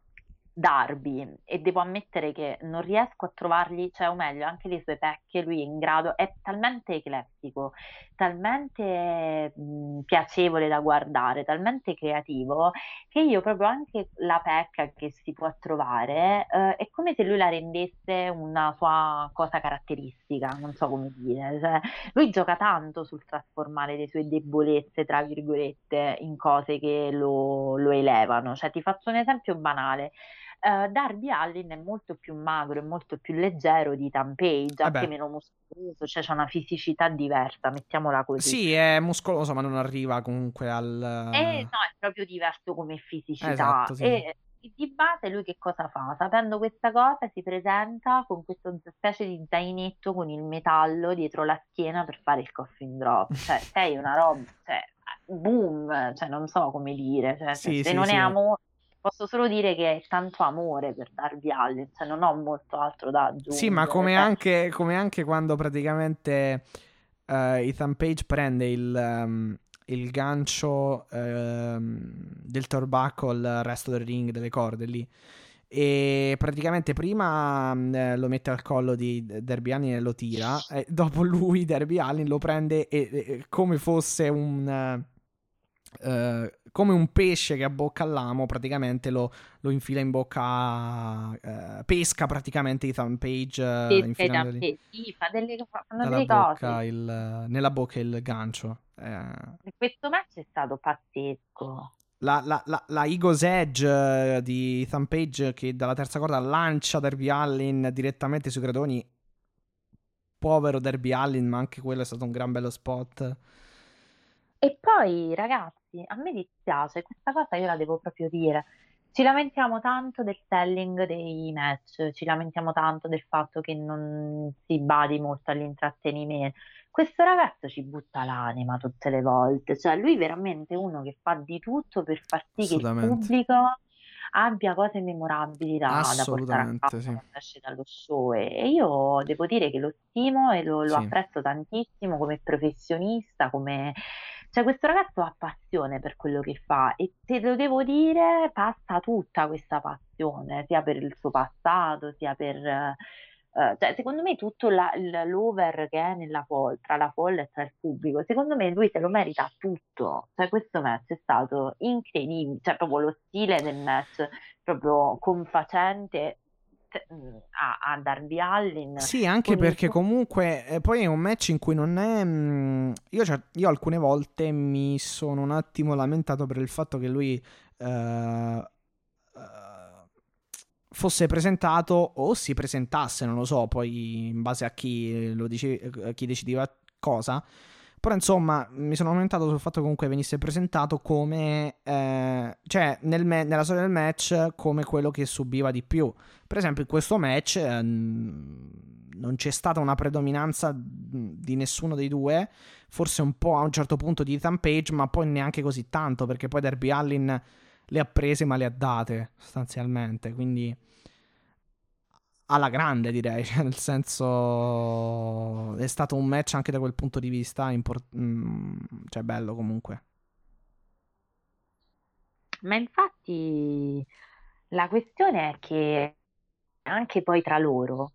Darby e devo ammettere che non riesco a trovargli, cioè o meglio, anche le sue pecche, lui è in grado, è talmente eclettico, talmente mh, piacevole da guardare, talmente creativo, che io proprio anche la pecca che si può trovare eh, è come se lui la rendesse una sua cosa caratteristica, non so come dire, cioè, lui gioca tanto sul trasformare le sue debolezze, tra virgolette, in cose che lo, lo elevano, cioè ti faccio un esempio banale. Uh, Darby Allin è molto più magro e molto più leggero di Ethan Page, anche meno muscoloso, cioè c'è una fisicità diversa, mettiamola così. Sì, è muscoloso, ma non arriva comunque al... Eh, no, è proprio diverso come fisicità. Esatto, sì. E di base lui che cosa fa? Sapendo questa cosa si presenta con questa specie di zainetto con il metallo dietro la schiena per fare il coffin drop. [laughs] Cioè, sei una roba, cioè, boom, cioè non so come dire, cioè, sì, se sì, non sì. è amore Posso solo dire che è tanto amore per Darby Allin, cioè non ho molto altro da aggiungere. Sì, ma come, cioè... anche, come anche, quando praticamente uh, Ethan Page prende il, um, il gancio uh, del torbacco al resto del ring, delle corde lì. E praticamente prima eh, lo mette al collo di Derby Allin e lo tira. E dopo lui, Derby Allin, lo prende e, e, come fosse un. Uh, come un pesce che abbocca all'amo, praticamente lo, lo infila in bocca, uh, pesca praticamente Ethan Page. Uh, pesca lì, sì, fa delle, fanno delle cose. Il, nella bocca il gancio. Eh. Questo match è stato pazzesco. La, la, la, la Ego's Edge di Ethan Page che dalla terza corda lancia Derby Allin direttamente sui gradoni. Povero Derby Allin, ma anche quello è stato un gran bello spot. E poi, ragazzi, a me dispiace, questa cosa io la devo proprio dire. Ci lamentiamo tanto del selling dei match, ci lamentiamo tanto del fatto che non si badi molto all'intrattenimento. Questo ragazzo ci butta l'anima tutte le volte, cioè lui è veramente uno che fa di tutto per far sì che il pubblico abbia cose memorabili da, da portare a casa sì. quando esce dallo show e io devo dire che lo stimo e lo, lo sì. apprezzo tantissimo come professionista, come cioè, questo ragazzo ha passione per quello che fa e se lo devo dire, passa tutta questa passione, sia per il suo passato, sia per... Uh, cioè, secondo me tutto la, l'over che è nella folla, tra la folla e tra il pubblico, secondo me lui se lo merita tutto. Cioè, questo match è stato incredibile, cioè proprio lo stile del match, proprio confacente, a, a Darby Allin. Sì, anche perché il... comunque eh, poi è un match in cui non è... Mh, mm, io, cioè, io, alcune volte mi sono un attimo lamentato per il fatto che lui... Uh, uh, fosse presentato o si presentasse, non lo so, poi in base a chi, lo dice, chi decideva cosa. Però insomma mi sono lamentato sul fatto che comunque venisse presentato come, eh, cioè nel me- nella storia del match come quello che subiva di più. Per esempio in questo match eh, non c'è stata una predominanza di nessuno dei due, forse un po' a un certo punto di Ethan Page, ma poi neanche così tanto perché poi Derby Allin le ha prese ma le ha date sostanzialmente, quindi alla grande, direi. [laughs] Cioè, nel senso, è stato un match anche da quel punto di vista, import- mm, cioè bello comunque. Ma infatti la questione è che anche poi tra loro,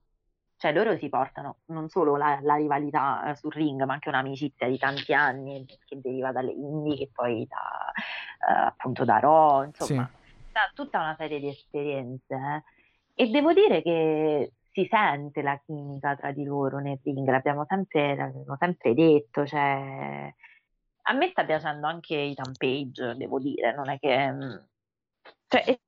cioè loro si portano non solo la, la rivalità sul ring, ma anche un'amicizia di tanti anni che deriva dalle indie, che poi da, uh, appunto da Raw, insomma, sì. da tutta una serie di esperienze. Eh e devo dire che si sente la chimica tra di loro nel ring, l'abbiamo sempre, l'abbiamo sempre detto, cioè, a me sta piacendo anche Ethan Page, devo dire, non è che... Mm, cioè, è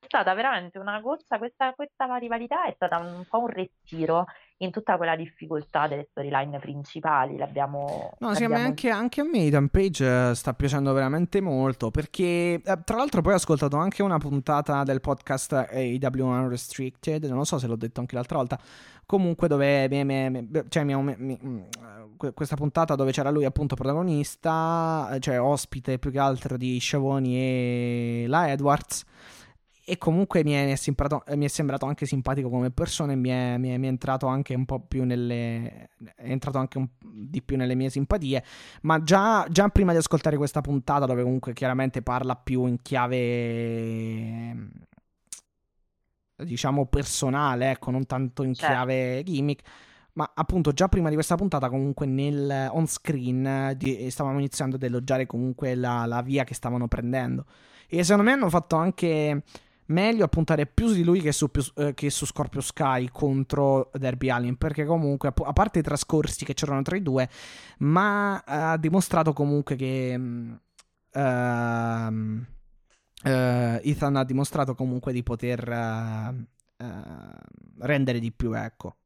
stata veramente una corsa, questa, questa rivalità è stata un po' un respiro in tutta quella difficoltà delle storyline principali. L'abbiamo. No, sì. Anche, anche, a me Ethan Page eh, sta piacendo veramente molto. Perché, eh, tra l'altro, poi ho ascoltato anche una puntata del podcast AW Unrestricted. Non so se l'ho detto anche l'altra volta. Comunque, dove mi, mi, cioè, mi, mm, questa puntata dove c'era lui appunto protagonista, eh, cioè ospite più che altro di Sciavoni e la Edwards e comunque mi è, mi, è mi è, sembrato anche simpatico come persona e mi è, mi, mi è, entrato anche un po' più nelle è entrato anche un, di più nelle mie simpatie ma già, già, prima di ascoltare questa puntata dove comunque chiaramente parla più in chiave diciamo, personale, ecco, non tanto in Certo. chiave gimmick. Ma appunto, già prima di questa puntata, comunque nel on screen eh, di- stavamo iniziando ad elogiare comunque la, la via che stavano prendendo. E secondo me hanno fatto anche meglio a puntare più su di lui che su, eh, che su Scorpio Sky contro Derby Allin. Perché comunque, a parte i trascorsi che c'erano tra i due, ma eh, ha dimostrato comunque che. ehm, eh, Ethan ha dimostrato comunque di poter eh, rendere di più, ecco.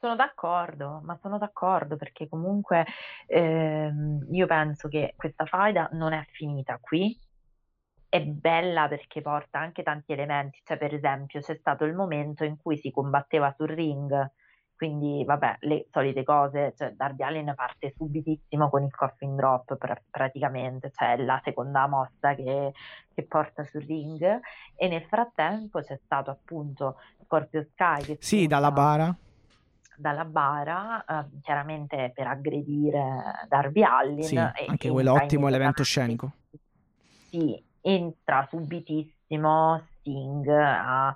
Sono d'accordo, ma sono d'accordo perché comunque ehm, io penso che questa faida non è finita qui. È bella perché porta anche tanti elementi, cioè per esempio c'è stato il momento in cui si combatteva sul ring, quindi vabbè, le solite cose, cioè Darby Allin parte subitissimo con il coffin drop pra- praticamente, cioè la seconda mossa che, che porta sul ring e nel frattempo c'è stato appunto Scorpio Sky che Sì, dalla bara. dalla bara, eh, chiaramente per aggredire Darby Allin. Sì, e anche quello ottimo elemento scenico. Sì, entra subitissimo Sting a, a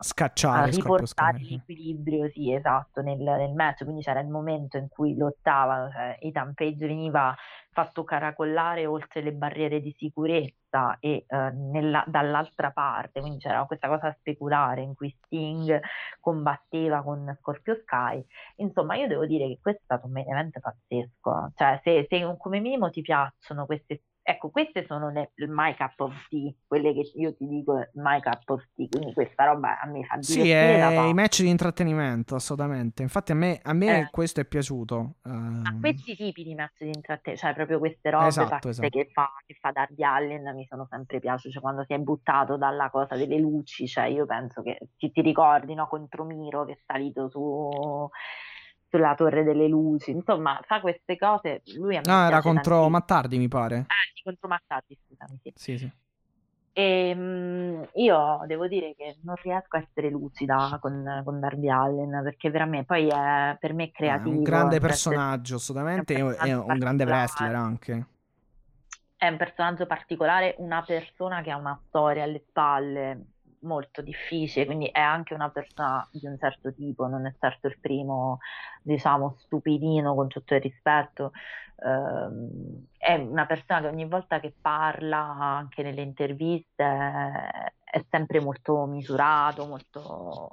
Scacciare Scorpio riportare l'equilibrio, sì, esatto, nel, nel match. Quindi c'era il momento in cui lottavano, cioè Ethan Page veniva fatto caracollare oltre le barriere di sicurezza e eh, nella- dall'altra parte, quindi c'era questa cosa speculare in cui Sting combatteva con Scorpio Sky. Insomma, io devo dire che questo è stato un main event pazzesco. Cioè, se, se come minimo ti piacciono queste Ecco, queste sono le, my cup of tea, quelle che io ti dico my cup of tea, quindi questa roba a me fa Sì, è i match di intrattenimento, assolutamente. Infatti a me, a me Eh. questo è piaciuto. Ma ehm, questi tipi di match di intrattenimento, cioè proprio queste robe Esatto, esatto. che fa, che fa Darby Allin mi sono sempre piaciute, cioè quando si è buttato dalla cosa delle luci, cioè io penso che ti, ti ricordi, no, contro Miro che è salito su, sulla torre delle luci, insomma fa queste cose, lui a me No, era contro tantissimo. Mattardi, mi pare. Ah, sì, contro Mattati, scusami, sì. Sì, sì. E, mm, io devo dire che non riesco a essere lucida con, con Darby Allin perché veramente poi è per me è È creativo. un grande personaggio, assolutamente. è È un è un grande wrestler anche. È un personaggio particolare, una persona che ha una storia alle spalle molto difficile, quindi è anche una persona di un certo tipo, non è certo il primo, diciamo, stupidino con tutto il rispetto. Ehm, è una persona che ogni volta che parla, anche nelle interviste, è sempre molto misurato, molto...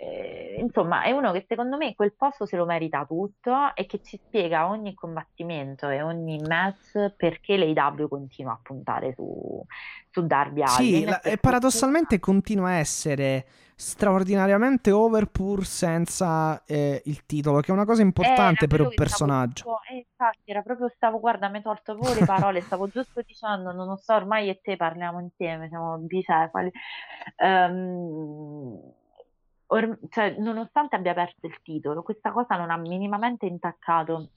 eh, insomma, è uno che secondo me quel posto se lo merita tutto e che ci spiega ogni combattimento e ogni match perché l'AEW continua a puntare su, su Darby Sì, Allin. la- per e paradossalmente continua a essere straordinariamente over pur senza eh, il titolo, che è una cosa importante Era per un stavo personaggio. giusto- eh, infatti, era proprio, stavo, guarda, mi hai tolto proprio le parole, stavo giusto dicendo, non lo so, ormai e te parliamo insieme, siamo bicefali. Ehm, or- cioè, nonostante abbia perso il titolo, questa cosa non ha minimamente intaccato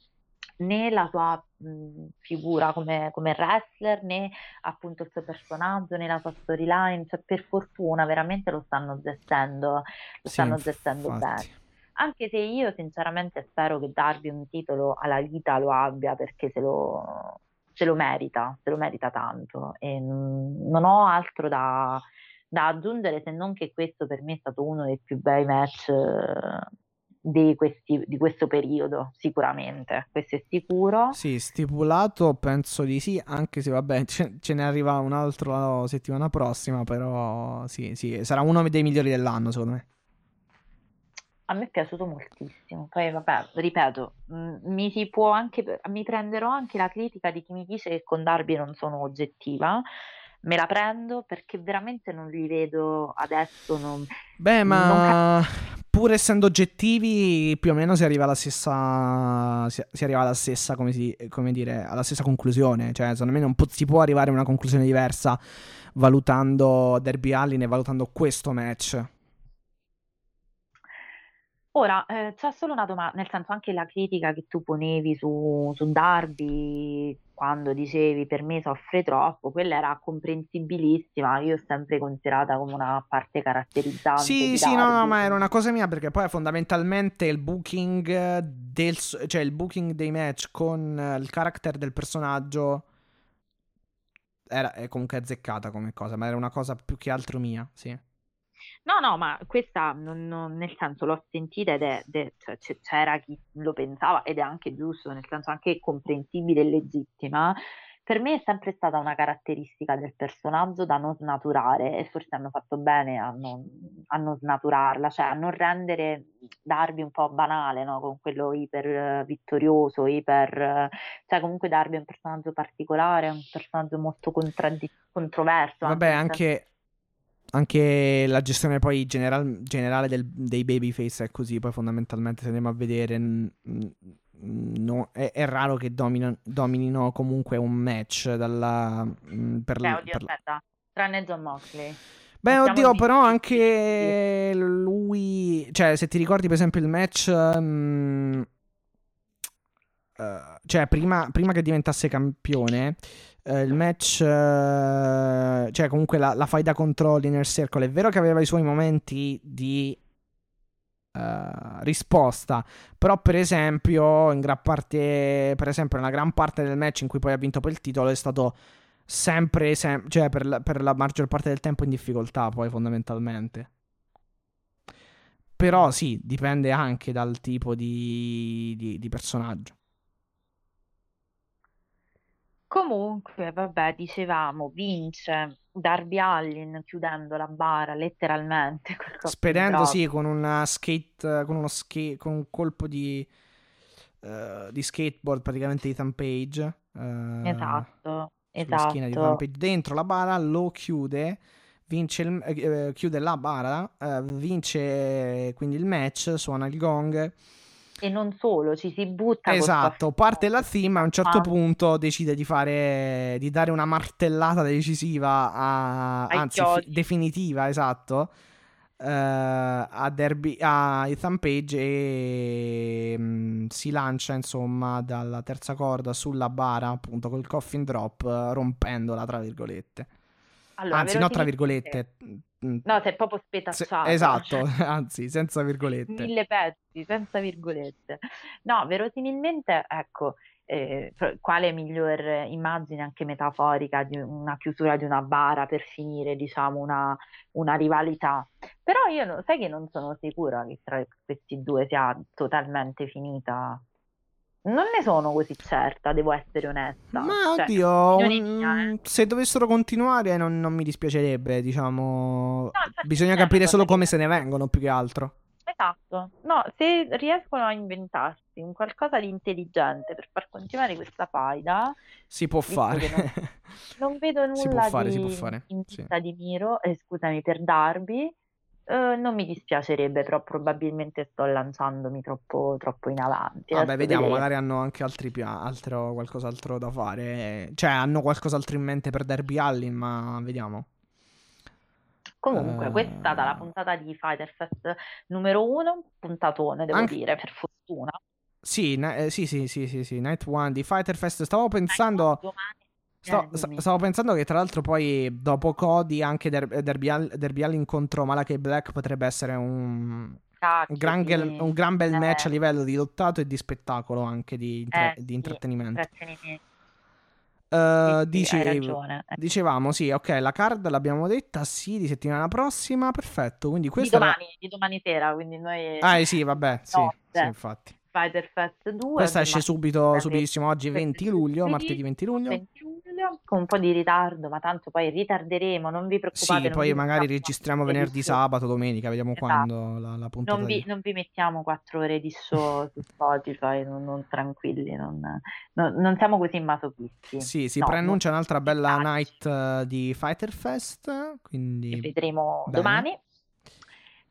né la sua mh, figura come, come wrestler, né appunto il suo personaggio, né la sua storyline, cioè per fortuna veramente lo stanno gestendo, lo Sì, stanno gestendo bene. Anche se io sinceramente spero che Darby un titolo alla vita lo abbia perché se lo, se lo merita, se lo merita tanto. E non ho altro da, da aggiungere se non che questo per me è stato uno dei più bei match eh, di, questi- di questo periodo, sicuramente. Questo è sicuro. Sì, stipulato penso di sì, anche se vabbè [laughs] ce, ce ne arriva un altro la settimana prossima, però sì, sì, sarà uno dei migliori dell'anno secondo me. A me è piaciuto moltissimo. Poi, vabbè, ripeto, mh, mi si può anche, mi prenderò anche la critica di chi mi dice che con Darby non sono oggettiva. Me la prendo perché veramente non li vedo adesso. Non... Beh, Non ma pur essendo oggettivi, più o meno si arriva alla stessa. Si, si arriva alla stessa, come, si, come dire, alla stessa conclusione. Cioè, secondo me non po- si può arrivare a una conclusione diversa valutando Derby Allin e valutando questo match. Ora, eh, c'è solo una domanda, nel senso anche la critica che tu ponevi su, su Darby quando dicevi per me soffre troppo, quella era comprensibilissima. Io ho sempre considerata come una parte caratterizzante Sì, sì, no, no, ma era una cosa mia perché poi fondamentalmente il booking del, cioè il booking dei match con eh, il character del personaggio era è comunque azzeccata come cosa, ma era una cosa più che altro mia, sì. No, no, ma questa non, non- nel senso l'ho sentita ed è, è- cioè, c'era chi lo pensava ed è anche giusto, nel senso anche comprensibile e legittima. Per me è sempre stata una caratteristica del personaggio da non snaturare e forse hanno fatto bene a non, a non snaturarla, cioè a non rendere Darby un po' banale, no? Con quello iper eh, vittorioso, iper, eh, cioè comunque Darby è un personaggio particolare, è un personaggio molto contraddi- controverso. Vabbè, anche, anche la gestione poi general- generale del- dei babyface è così, poi fondamentalmente se andiamo a vedere n- no- è, è raro che domino- dominino comunque un match dalla, mh, per, Beh, l- oddio, per aspetta, tranne John Moxley. Beh, Mettiamo oddio, di- però anche lui, cioè, se ti ricordi per esempio il match, mm, eh, cioè, prima, prima che diventasse campione, eh, il match, eh, cioè, comunque la, la faida contro l'Inner Circle, è vero che aveva i suoi momenti di eh, risposta, però per esempio, in gran parte, per esempio, nella gran parte del match in cui poi ha vinto poi il titolo è stato sempre, sem- cioè per la, per la maggior parte del tempo in difficoltà, poi fondamentalmente. Però sì, dipende anche dal tipo di, di- di personaggio. Comunque, vabbè, dicevamo, vince Darby Allin chiudendo la bara letteralmente. [laughs] Spedendo, sì, con una skate, con uno skate, con un colpo di, eh, di skateboard praticamente di Ethan Page. eh, Esatto, sulla schiena di Ethan esatto. Dentro la bara lo chiude, vince il- eh, eh, chiude la bara, eh, vince quindi il match, suona il gong. E non solo, ci si butta Esatto, parte la theme, a un certo Ah. punto decide di fare di dare una martellata decisiva a, Ai anzi fi- definitiva, esatto. eh, a, Derby, a Ethan Page e mm, si lancia insomma dalla terza corda sulla bara appunto col coffin drop rompendola tra virgolette Allora, anzi no tra virgolette No, sei proprio se- spetacciato. esatto cioè, [laughs] [laughs] anzi senza virgolette mille pezzi, senza virgolette. No, verosimilmente, ecco, eh, quale miglior immagine anche metaforica di una chiusura di una bara per finire, diciamo, una, una rivalità. Però io non- sai che non sono sicura che tra questi due sia totalmente finita. Non ne sono così certa, devo essere onesta. Ma Cioè, oddio, un- eh. se dovessero continuare non, non mi dispiacerebbe, diciamo. infatti Bisogna non è una capire solo come se ne vengono più che altro. Esatto, no, se riescono a inventarsi un qualcosa di intelligente per far continuare questa faida, Si può fare. che non vedo nulla [laughs] Si può fare, di si può fare, in sì. di Miro, eh, scusami, per Darby, eh, non mi dispiacerebbe, però probabilmente sto lanciandomi troppo, troppo in avanti. Vabbè, vediamo, vedremo. magari hanno anche altri piani, altro, qualcos'altro da fare. Cioè, hanno qualcos'altro in mente per Derby Allin, ma vediamo. Comunque, Eh, questa è stata la puntata di Fighter Fest numero uno, un puntatone, devo Anche- dire, per fortuna. Sì, na- eh, sì, sì, sì, sì, sì, Night One di Fighter Fest. Stavo pensando... Domani, Sto- eh, stavo pensando che tra l'altro poi dopo Cody anche Der- Derby, All- Derby Allin contro Malakai Black potrebbe essere un, un gran, sì. gel- un gran bel Eh, match a livello di lottato e di spettacolo anche di, intra- eh, di sì, intrattenimento. Eh, Sì, sì, dicevo- ragione. eh. dicevamo sì, ok, la card l'abbiamo detta, sì, di settimana prossima, perfetto. Quindi Di questa era- domani, di domani sera, quindi noi Ah, eh, sì, vabbè, sì, Notte. sì, infatti. Fighter Fest 2 Questa esce subito, subitissimo, oggi questo 20 è luglio, martedì 20 luglio. 20 luglio, con un po' di ritardo, ma tanto poi ritarderemo, non vi preoccupate. Sì, poi magari registriamo venerdì, sabato, domenica, vediamo Esatto. quando la, la puntata. Non vi, non vi mettiamo quattro ore di show su [laughs] Spotify, non, non tranquilli, non, non- non siamo così masochisti. Sì, si No, preannuncia un'altra bella night eh, di Fighter Fest, che quindi vedremo Bene. domani.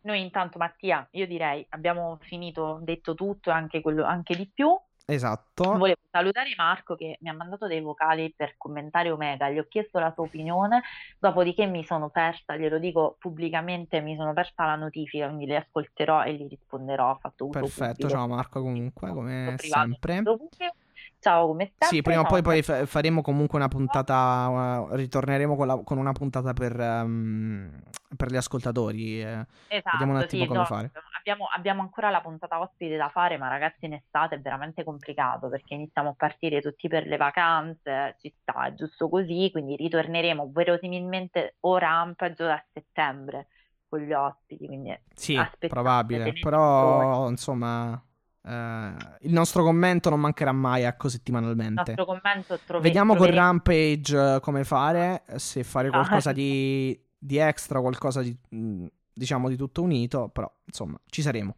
Noi intanto, Mattia, io direi abbiamo finito, detto tutto e anche, quello, anche di più. esatto. Volevo salutare Marco che mi ha mandato dei vocali per commentare Omega, gli ho chiesto la sua opinione, dopodiché mi sono persa, glielo dico pubblicamente, mi sono persa la notifica, quindi le ascolterò e gli risponderò. Ho fatto uso Perfetto, pubblico. ciao Marco comunque, come privato, sempre. pubblico. Ciao, come stai? Sì, prima o poi, poi faremo comunque una puntata, uh, ritorneremo con, la, con, una puntata per, um, per gli ascoltatori. Eh. Esatto, Vediamo un attimo sì, come no, fare. Abbiamo, abbiamo, ancora la puntata ospite da fare, ma ragazzi in estate è veramente complicato perché iniziamo a partire tutti per le vacanze, ci sta, è giusto così, quindi ritorneremo verosimilmente o rampage a settembre con gli ospiti. Quindi sì, probabile, però insomma Uh, il nostro commento non mancherà mai, ecco, settimanalmente. Il nostro commento trove- Vediamo troveremo... con Rampage uh, come fare, se fare ah. qualcosa di, [laughs] di extra, qualcosa di, mm, diciamo, di tutto unito, però, insomma, ci saremo.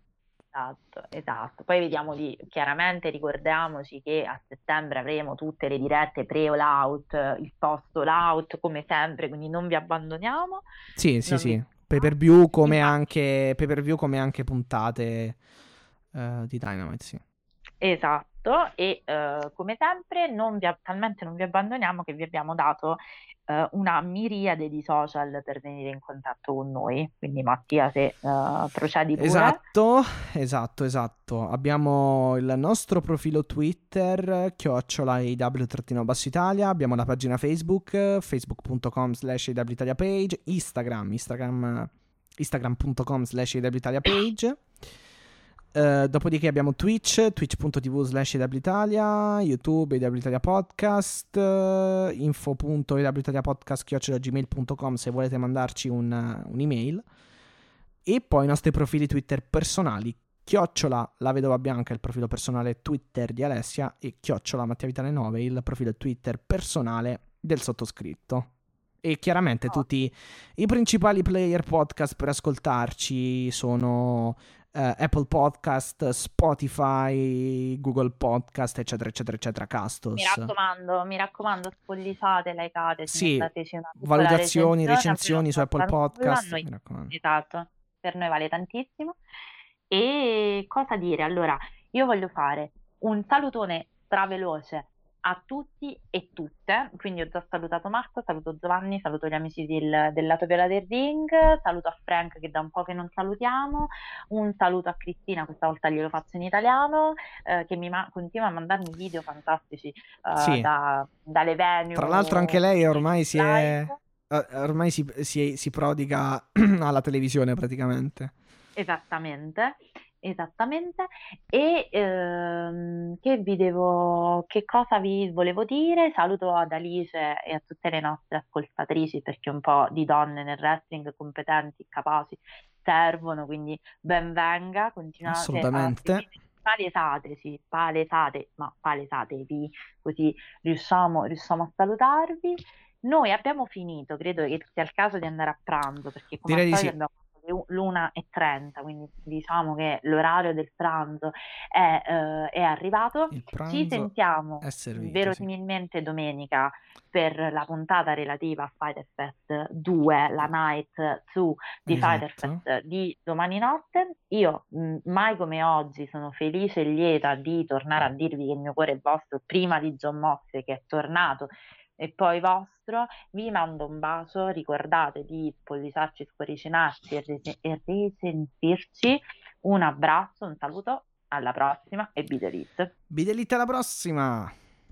Esatto, esatto. Poi vediamo lì, chiaramente ricordiamoci che a settembre avremo tutte le dirette pre-all out, il post all out, come sempre, quindi non vi abbandoniamo. Sì, sì, non sì. Vi... Pay per view come anche, pay per view come anche puntate uh, di Dynamite, sì. Esatto, e uh, come sempre non vi, talmente non vi abbandoniamo che vi abbiamo dato uh, una miriade di social per venire in contatto con noi. Quindi Mattia, se uh, procedi pure. Esatto, esatto, esatto. Abbiamo il nostro profilo Twitter, chiocciola basso Italia, abbiamo la pagina Facebook, facebook.com slash Italia page, Instagram, Instagram, instagram.com slash Italia page. Uh, dopodiché abbiamo Twitch, twitch.tv slash Italia, YouTube Italia Podcast, uh, info.ewitaliapodcast.gmail.com se volete mandarci un, un'email e poi i nostri profili Twitter personali, chiocciola la vedova bianca il profilo personale Twitter di Alessia e chiocciola Mattia Vitale 9 il profilo Twitter personale del sottoscritto. E chiaramente oh. tutti i principali player podcast per ascoltarci sono uh, Apple Podcast, Spotify, Google Podcast, eccetera, eccetera, eccetera, Castos. Mi raccomando, mi raccomando, spogliate, likeate, sì, valutazioni, recensioni su Apple Podcast. Noi, esatto, per noi vale tantissimo. E cosa dire? Allora, io voglio fare un salutone straveloce a tutti e tutte, quindi ho già salutato Marco, saluto Giovanni, saluto gli amici del, del lato viola del ring, saluto a Frank che da un po' che non salutiamo, un saluto a Cristina, questa volta glielo faccio in italiano, eh, che mi ma- continua a mandarmi video fantastici eh, sì. da, dalle venue. Tra l'altro anche lei ormai si è... Eh, ormai si, si, si prodiga [clears throat] alla televisione praticamente. Esattamente. Esattamente, e ehm, che vi devo, che cosa vi volevo dire? Saluto ad Alice e a tutte le nostre ascoltatrici perché un po' di donne nel wrestling competenti, capaci, servono, quindi ben venga, continuate Assolutamente. a palesate, sì, palesate, ma palesatevi, così riusciamo, riusciamo a salutarvi. Noi abbiamo finito, credo che sia il caso di andare a pranzo perché come Direi di sì. abbiamo l'una e trenta, quindi diciamo che l'orario del pranzo è, eh, è arrivato. Ci sentiamo servito, verosimilmente sì. domenica per la puntata relativa a Fighter Fest 2, la night su di esatto. Fighter Fest di domani notte. Io mh, mai come oggi sono felice e lieta di tornare a dirvi che il mio cuore è vostro prima di John Moxley che è tornato e poi vostro, vi mando un bacio, ricordate di spolliciarci, scuoricinarci e, ris- e risentirci. Un abbraccio, un saluto, alla prossima e Bidelit. Bidelit alla prossima!